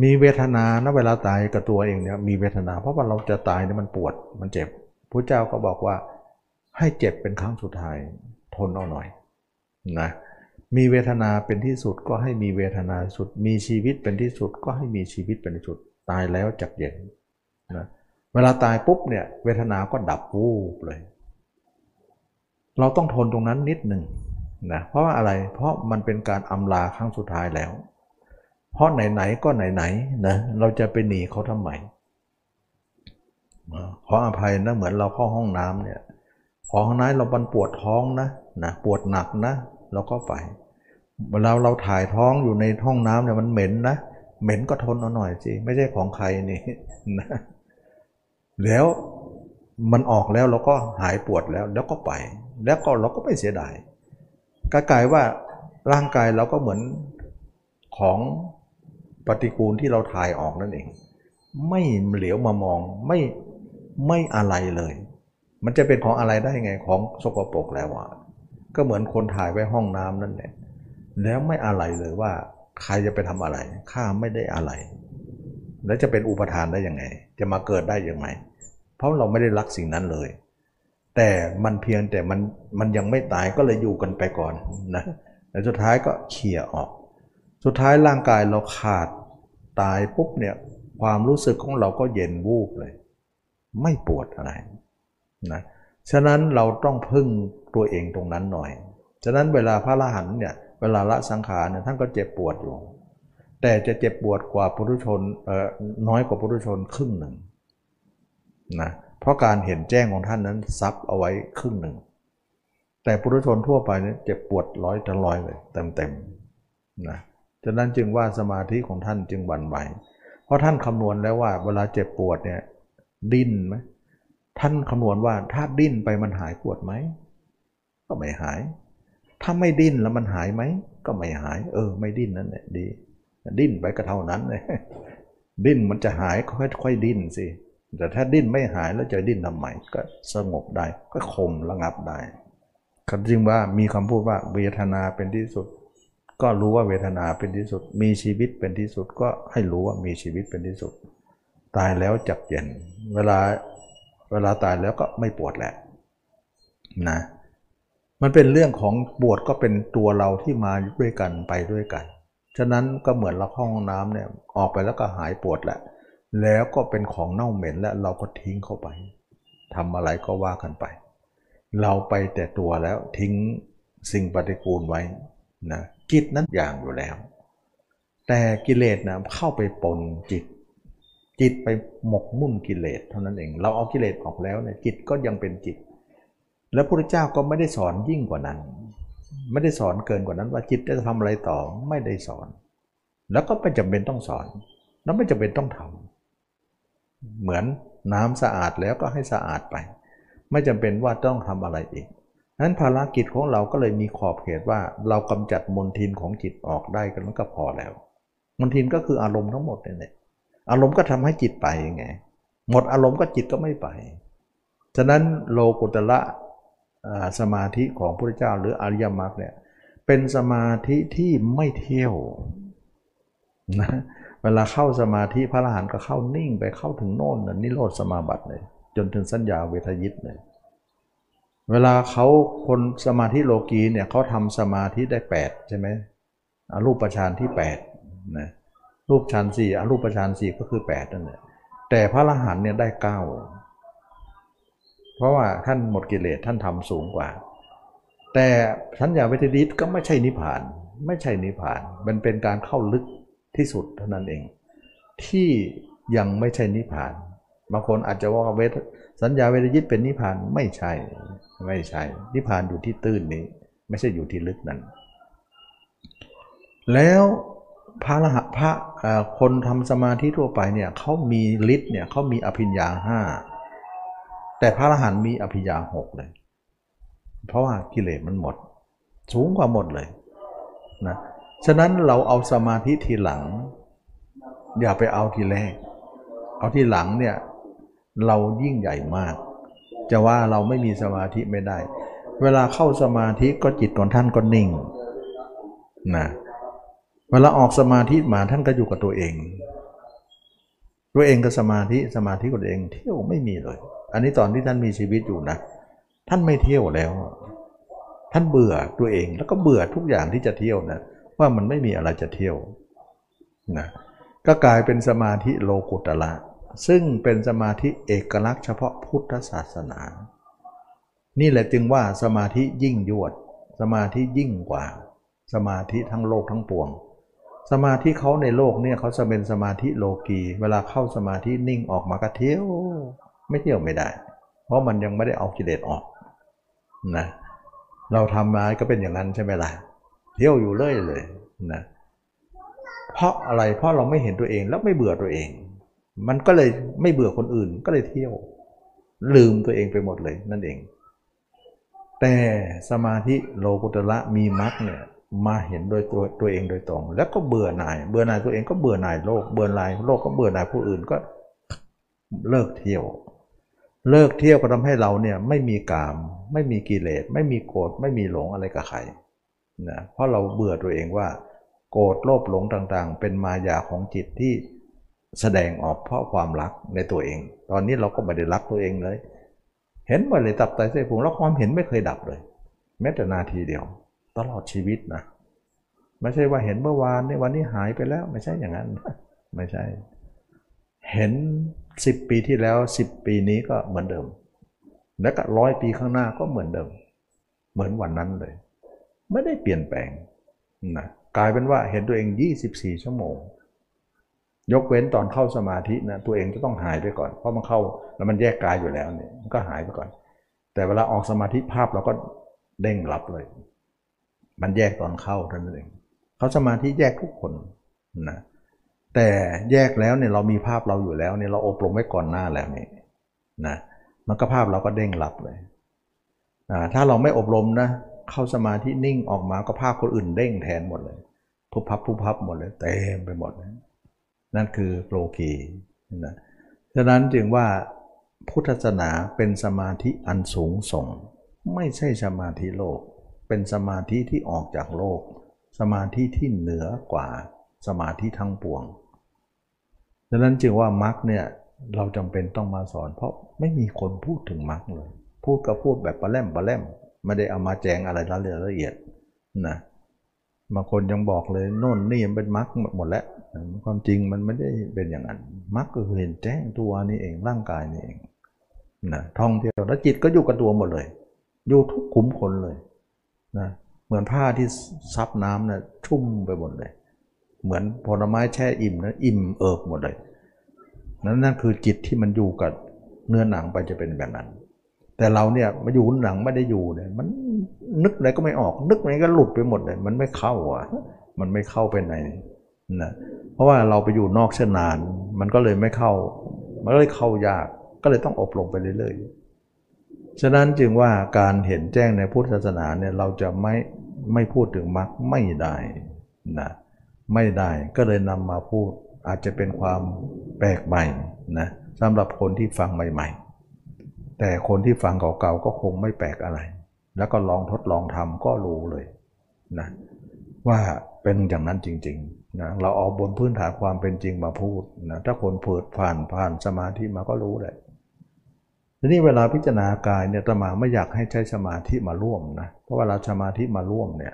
[SPEAKER 1] มีเวทนานะเวลาตายกับตัวเองเนี่ยมีเวทนา เพราะว่าเราจะตายเนี่ยมันปวดมันเจ็บพระเจ้าก็บอกว่า ให้เจ็บเป็นครั้งสุดท้ายทนเอาหน่อยนะมีเวทนาเป็นที่สุดก็ให้มีเวทนาสุด มีชีวิตเป็นที่สุดก็ให้มีชีวิตเป็นที่สุด ตายแล้วจักเย็นนะเวลาตายปุ๊บเนี่ยเวทนาก็ดับวูบเลย เราต้องทนตรงนั้นนิดหนึ่งนะเพราะว่าอะไรเพราะมันเป็นการอำลาครั้งสุดท้ายแล้ว เพราะไหนๆก็ไหนๆนะเราจะไปหนีเขาทำไมขออภัยนะเหมือนเราเข้าห้องน้ำเนี่ย พอข้างในเราบันปวดท้องนะนะปวดหนักนะเราก็ไปเวลาเราถ่ายท้องอยู่ในห้องน้ำเนี่ยมันเหม็นนะเหม็นก็ทนเอาหน่อยสิไม่ใช่ของใครนี่นะแล้วมันออกแล้วเราก็หายปวดแล้วแล้วก็ไป แล้วก็เราก็ไม่เสียดายก็กลายว่าร่างกายเราก็เหมือนของปฏิกูลที่เราถ่ายออกนั่นเอง ไม่เหลียวมามองไม่ไม่อะไรเลย มันจะเป็นของอะไรได้ไงของสกปรกแล้วอะก็เหมือนคนถ่ายไว้ห้องน้ำนั่นแหละแล้วไม่อะไรเลยว่าใครจะไปทำอะไรข้าไม่ได้อะไร แล้วจะเป็นอุปทานได้ยังไง จะมาเกิดได้ยังไง เพราะเราไม่ได้รักสิ่งนั้นเลย แต่มันเพียงแต่มันมันยังไม่ตายก็เลยอยู่กันไปก่อนนะแล้วสุดท้ายก็เขี่ยออก สุดท้ายร่างกายเราขาดตายปุ๊บเนี่ยความรู้สึกของเราก็เย็นวูบเลย ไม่ปวดอะไร นะฉะนั้นเราต้องพึ่งตัวเองตรงนั้นหน่อย ฉะนั้นเวลาพระอรหันต์เนี่ยเวลาละสังขารเนี่ยท่านก็เจ็บปวดอยู่ แต่จะเจ็บปวดกว่าปุถุชนเอ่อน้อยกว่าปุถุชนครึ่งหนึ่งนะเพราะการเห็นแจ้งของท่านนั้นซับเอาไว้ครึ่งหนึ่ง แต่ปุถุชนทั่วไปเนี่ยเจ็บปวดร้อยต่ร้อยเลยเต็มๆนะฉะนั้นจึงว่าสมาธิของท่านจึงบันไหวเพราะท่านคำนวณแล้วว่าเวลาเจ็บปวดเนี่ยดิ้นไหม ท่านคำนวณว่าถ้าดิ้นไปมันหายปวดไหม ก็ไม่หาย ถ้าไม่ดิ้นแล้วมันหายไหม ก็ไม่หาย เออ ไม่ดิ้นนั่นแหละดี ดิ้นไปก็เท่านั้นเลยดิ้นมันจะหายค่อยๆดิ้นสิ แต่ถ้าดิ้นไม่หายแล้วจะดิ้นทำไมก็สงบได้ ก็คมระงับได้คำจริงว่ามีคำพูดว่าเวทนาเป็นที่สุด ก็รู้ว่าเวทนาเป็นที่สุด มีชีวิตเป็นที่สุด ก็ให้รู้ว่ามีชีวิตเป็นที่สุด ตายแล้วจักเย็น เวลา เวลาตายแล้วก็ไม่ปวดแหละนะมันเป็นเรื่องของบวชก็เป็นตัวเราที่มาด้วยกันไปด้วยกัน ฉะนั้นก็เหมือนเราเข้าห้องน้ำเนี่ยออกไปแล้วก็หายปวดแล้วแล้วก็เป็นของเน่าเหม็นแล้วเราก็ทิ้งเข้าไปทำอะไรก็ว่ากันไป เราไปแต่ตัวแล้วทิ้งสิ่งปฏิกูลไว้นะจิตนั้นอย่างอยู่แล้ว แต่กิเลสนะเข้าไปปนจิต จิตไปหมกมุ่นกิเลสเท่านั้นเอง เราเอากิเลสออกแล้วเนี่ยจิตก็ยังเป็นจิต แล้วพระเจ้าก็ไม่ได้สอนยิ่งกว่านั้น ไม่ได้สอนเกินกว่านั้นว่าจิตจะทำอะไรต่อไม่ได้สอน แล้วก็ไม่จำเป็นต้องสอน แล้วไม่จำเป็นต้องทำเหมือนน้ำสะอาดแล้วก็ให้สะอาดไป ไม่จำเป็นว่าต้องทำอะไรอีกนั้นภารกิจของเราก็เลยมีขอบเขตว่าเรากำจัดมลทินของจิตออกได้กันก็พอแล้วมลทินก็คืออารมณ์ทั้งหมดเนี่ย อารมณ์ก็ทำให้จิตไปไง หมดอารมณ์ก็จิตก็ไม่ไป ฉะนั้นโลกุตละสมาธิของพระเจ้าหรืออริยมรรคเนี่ยเป็นสมาธิที่ไม่เที่ยวนะเวลาเข้าสมาธิพระอรหันต์ก็เข้านิ่งไปเข้าถึงโน่นนิโรธสมาบัติเลย จนถึงสัญญาเวทยิตเลยเวลาเขาคนสมาธิโลกีเนี่ยเขาทำสมาธิได้ 8 ใช่ไหมรูปฌานที่8นะ รูปฌานสี่อรูปฌานสี่ก็คือ8นั่นแหละแต่พระอรหันต์เนี่ยได้9เพราะว่าท่านหมดกิเลสท่านทำสูงกว่า แต่สัญญาเวทดิตก็ไม่ใช่นิพพาน ไม่ใช่นิพพาน มันเป็นการเข้าลึกที่สุดเท่านั้นเอง ที่ยังไม่ใช่นิพพานบางคนอาจจะว่าเวทสัญญาเวทยิตเป็นนิพพานไม่ใช่ไม่ใช่ นิพพานอยู่ที่ตื้นนี้ ไม่ใช่อยู่ที่ลึกนั้น แล้ว พระรหัสพระคนทำสมาธิทั่วไปเนี่ยเขามีฤทธิ์เนี่ยเขามีอภิญญาห้าแต่พระอรหันต์มีอภิญญาหกเลย เพราะว่ากิเลสมันหมด สูงกว่าหมดเลยนะฉะนั้นเราเอาสมาธิทีหลัง อย่าไปเอาทีแรก เอาทีหลังเนี่ยเรายิ่งใหญ่มาก จะว่าเราไม่มีสมาธิไม่ได้ เวลาเข้าสมาธิก็จิตของท่านก็นิ่งนะเเวลาออกสมาธิมาท่านก็อยู่กับตัวเอง ตัวเองก็สมาธิสมาธิกับตัวเองเที่ยวไม่มีเลย อันนี้ตอนที่ท่านมีชีวิตอยู่นะ ท่านไม่เที่ยวแล้ว ท่านเบื่อตัวเองแล้วก็เบื่อทุกอย่างที่จะเที่ยวนะว่ามันไม่มีอะไรจะเที่ยวนะก็กลายเป็นสมาธิโลกุตละซึ่งเป็นสมาธิเอกลักษณ์เฉพาะพุทธศาสนา นี่แหละจึงว่าสมาธิยิ่งยวด สมาธิยิ่งกว่า สมาธิทั้งโลกทั้งปวง สมาธิเขาในโลกเนี่ยเขาจะเป็นสมาธิโลกีเวลาเข้าสมาธินิ่งออกมาก็เที่ยวไม่เที่ยวไม่ได้ เพราะมันยังไม่ได้เอากิเลสออกนะเราทำมาก็เป็นอย่างนั้นใช่ไหมล่ะเที่ยวอยู่เรื่อยเลยนะเพราะอะไรเพราะเราไม่เห็นตัวเองแล้วไม่เบื่อตัวเอง มันก็เลยไม่เบื่อคนอื่นก็เลยเที่ยว ลืมตัวเองไปหมดเลยนั่นเอง แต่สมาธิโลกุตระมีมรรคเนี่ย มาเห็นโดยตัวตัวเองโดยตรง แล้วก็เบื่อหน่าย เบื่อหน่ายตัวเองก็เบื่อหน่ายโลก เบื่อหน่ายโลกก็เบื่อหน่ายผู้อื่นก็เลิกเที่ยว เลิกเที่ยวก็ทำให้เราเนี่ยไม่มีกาม ไม่มีกิเลส ไม่มีโกรธ ไม่มีหลงอะไรกับใครนะเพราะเราเบื่อตัวเองว่า โกรธโลภหลงต่างๆ เป็นมายาของจิตที่แสดงออกเพราะความรักในตัวเอง ตอนนี้เราก็ไม่ได้รักตัวเองเลย เห็นมาเลยตับไตเส้นพุงแล้วความเห็นไม่เคยดับเลย แม้แต่นาทีเดียว ตลอดชีวิตนะไม่ใช่ว่าเห็นเมื่อวานในวันนี้หายไปแล้วไม่ใช่อย่างนั้น ไม่ใช่ เห็นสิบปีที่แล้วสิบปีนี้ก็เหมือนเดิม และก็ร้อยปีข้างหน้าก็เหมือนเดิม เหมือนวันนั้นเลย ไม่ได้เปลี่ยนแปลงนะกลายเป็นว่าเห็นตัวเอง 24 ชั่วโมง ยกเว้นตอนเข้าสมาธินะตัวเองจะต้องหายไปก่อน เพราะมันเข้าแล้วมันแยกกายอยู่แล้วเนี่ยมันก็หายไปก่อน แต่เวลาออกสมาธิภาพเราก็เด้งรับเลย มันแยกตอนเข้าเท่านั้นเองเขาสมาธิแยกทุกคนนะแต่แยกแล้วเนี่ยเรามีภาพเราอยู่แล้วเนี่ยเราอบรมไว้ก่อนหน้าแล้วนี่นะมันก็ภาพเราก็เด้งรับเลยถ้าเราไม่อบรมนะเข้าสมาธินิ่งออกมาก็ภาพคนอื่นเด้งแทนหมดเลยพุบพับพุบพับหมดเลยเต็มไปหมดนั่นคือโลกีนะฉะนั้นจึงว่าพุทธศาสนาเป็นสมาธิอันสูงส่ง ไม่ใช่สมาธิโลก เป็นสมาธิที่ออกจากโลก สมาธิที่เหนือกว่าสมาธิทั้งปวงฉะนั้นจึงว่ามรรคเนี่ยเราจำเป็นต้องมาสอน เพราะไม่มีคนพูดถึงมรรคเลย พูดก็พูดแบบปลาแล่มปลาแล่มไม่ได้เอามาแจงอะไรละเอียดนะบางคนยังบอกเลยโน่นนี่มันเป็นมรรคหมดแล้วความจริงมันไม่ได้เป็นอย่างนั้นมรรคก็คือเห็นแจ้งตัวนี่เองร่างกายนี่เองนะท่องเที่ยวแล้วจิตก็อยู่กับตัวหมดเลย อยู่ทุกขุมขนเลย นะเหมือนผ้าที่ซับน้ำนะชุ่มไปหมดเลย เหมือนผลไม้แช่อิ่มนะอิ่มเอิบหมดเลย นั่นนั่นคือจิตที่มันอยู่กับเนื้อหนังไปจะเป็นแบบนั้น แต่เราเนี่ยมาอยู่หนังไม่ได้อยู่เนี่ยมันนึกอะไรก็ไม่ออก นึกอะไรก็หลุดไปหมดเลย มันไม่เข้าอะ มันไม่เข้าไปในนะเพราะว่าเราไปอยู่นอกเส้นนาน มันก็เลยไม่เข้า มันก็เลยเข้ายาก ก็เลยต้องอบรมไปเรื่อยๆ ฉะนั้นจึงว่าการเห็นแจ้งในพุทธศาสนาเนี่ยเราจะไม่ไม่พูดถึงมรรคไม่ได้นะไม่ได้ก็เลยนำมาพูดอาจจะเป็นความแปลกใหม่นะสำหรับคนที่ฟังใหม่ๆ แต่คนที่ฟังเก่าๆก็คงไม่แปลกอะไร แล้วก็ลองทดลองทำก็รู้เลยนะว่าเป็นอย่างนั้นจริงๆนะเราเอาบนพื้นฐานความเป็นจริงมาพูดนะถ้าคนเผิดผ่านผ่านสมาธิมาก็รู้เลย ทีนี้เวลาพิจารณากายเนี่ยตมาไม่อยากให้ใช้สมาธิมาร่วมนะ เพราะเวลาสมาธิมาร่วมเนี่ย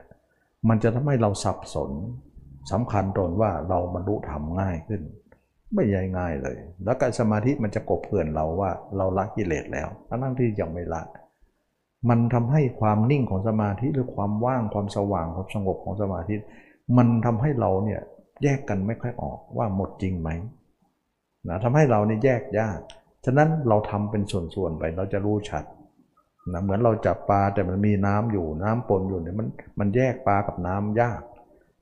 [SPEAKER 1] มันจะทำให้เราสับสนสำคัญตนว่าเราบรรลุธรรมง่ายขึ้น ไม่ใช่ง่ายเลย แล้วการสมาธิมันจะกบเกลื่อนเราว่าเราละกิเลสแล้วทั้งที่ยังไม่ละ มันทำให้ความนิ่งของสมาธิหรือความว่างความสว่างความสงบของสมาธิ มันทำให้เราเนี่ยแยกกันไม่ค่อยออกว่าหมดจริงไหมนะทำให้เราเนี่ยแยกยาก ฉะนั้นเราทำเป็นส่วนๆไปเราจะรู้ชัดนะเหมือนเราจับปลาแต่มันมีน้ำอยู่น้ำปนอยู่เนี่ยมันมันแยกปลากับน้ำยาก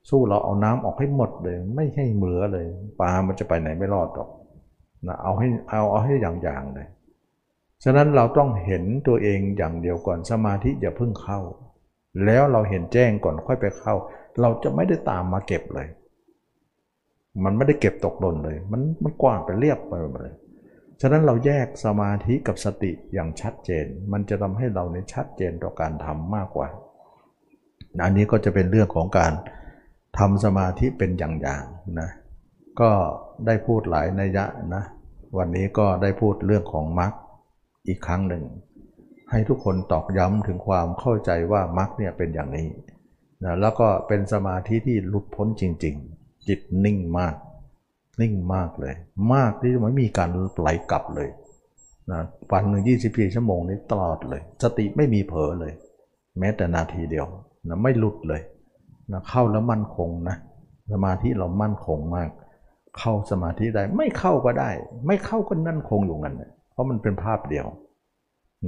[SPEAKER 1] สู้เราเอาน้ำออกให้หมดเลย ไม่ให้เหลือเลย ปลามันจะไปไหนไม่รอดหรอกนะเอาให้เอาเอาให้อย่างๆเลยฉะนั้นเราต้องเห็นตัวเองอย่างเดียวก่อนสมาธิอย่าเพิ่งเข้า แล้วเราเห็นแจ้งก่อนค่อยไปเข้า เราจะไม่ได้ตามมาเก็บเลย มันไม่ได้เก็บตกหล่นเลย มันมันกว้างไปเรียบไปหมดเลย ฉะนั้นเราแยกสมาธิกับสติอย่างชัดเจน มันจะทำให้เราในชัดเจนต่อการทำมากกว่า อันนี้ก็จะเป็นเรื่องของการทำสมาธิเป็นอย่างๆนะ ก็ได้พูดหลายนัยยะนะ วันนี้ก็ได้พูดเรื่องของมรรคอีกครั้งหนึ่ง ให้ทุกคนตอกย้ำถึงความเข้าใจว่ามรรคเนี่ยเป็นอย่างนี้นะแล้วก็เป็นสมาธิที่หลุดพ้นจริง ๆ จิตนิ่งมาก นิ่งมากเลย มากที่ไม่มีการไหลกลับเลยนะวันหนึ่งยี่สิบสี่ชั่วโมงนี้ตลอดเลย สติไม่มีเผลอเลย แม้แต่นาทีเดียวนะไม่หลุดเลยนะเข้าแล้วมั่นคงนะสมาธิเรามั่นคงมาก เข้าสมาธิได้ไม่เข้าก็ได้ ไม่เข้าก็นั่นคงอยู่งั้นเพราะมันเป็นภาพเดียว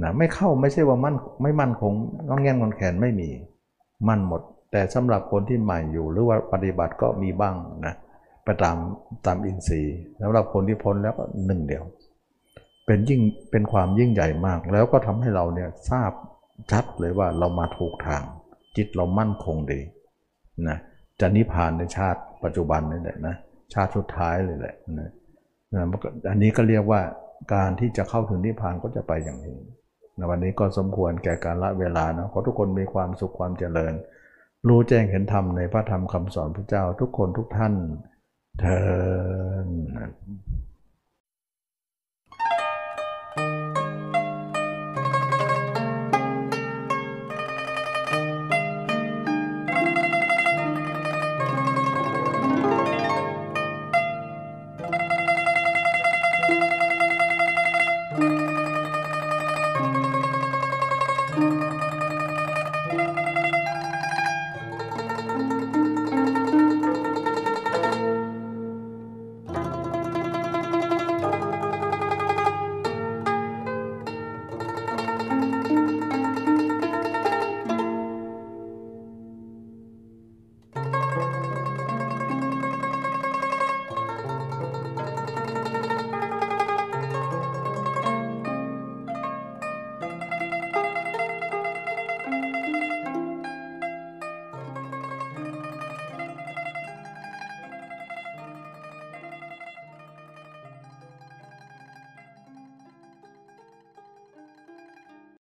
[SPEAKER 1] นะไม่เข้าไม่ใช่ว่ามั่นไม่มั่นคงงอนแงนงอนแขนไม่มี มั่นหมด แต่สำหรับคนที่ใหม่อยู่หรือว่าปฏิบัติก็มีบ้างนะ ไปตามตามอินทรีย์สำหรับคนที่พ้นแล้วก็หนึ่งเดียว เป็นยิ่งเป็นความยิ่งใหญ่มาก แล้วก็ทำให้เราเนี่ยทราบชัดเลยว่าเรามาถูกทาง จิตเรามั่นคงดีนะจะนิพพานในชาติปัจจุบันนี่แหละนะชาติสุดท้ายเลยแหละนะนะอันนี้ก็เรียกว่าการที่จะเข้าถึงนิพพานก็จะไปอย่างนี้ในวันนี้ก็สมควรแก่การละเวลานะขอทุกคนมีความสุขความเจริญ รู้แจ้งเห็นธรรมในพระธรรมคำสอนพระเจ้าทุกคนทุกท่าน เทอ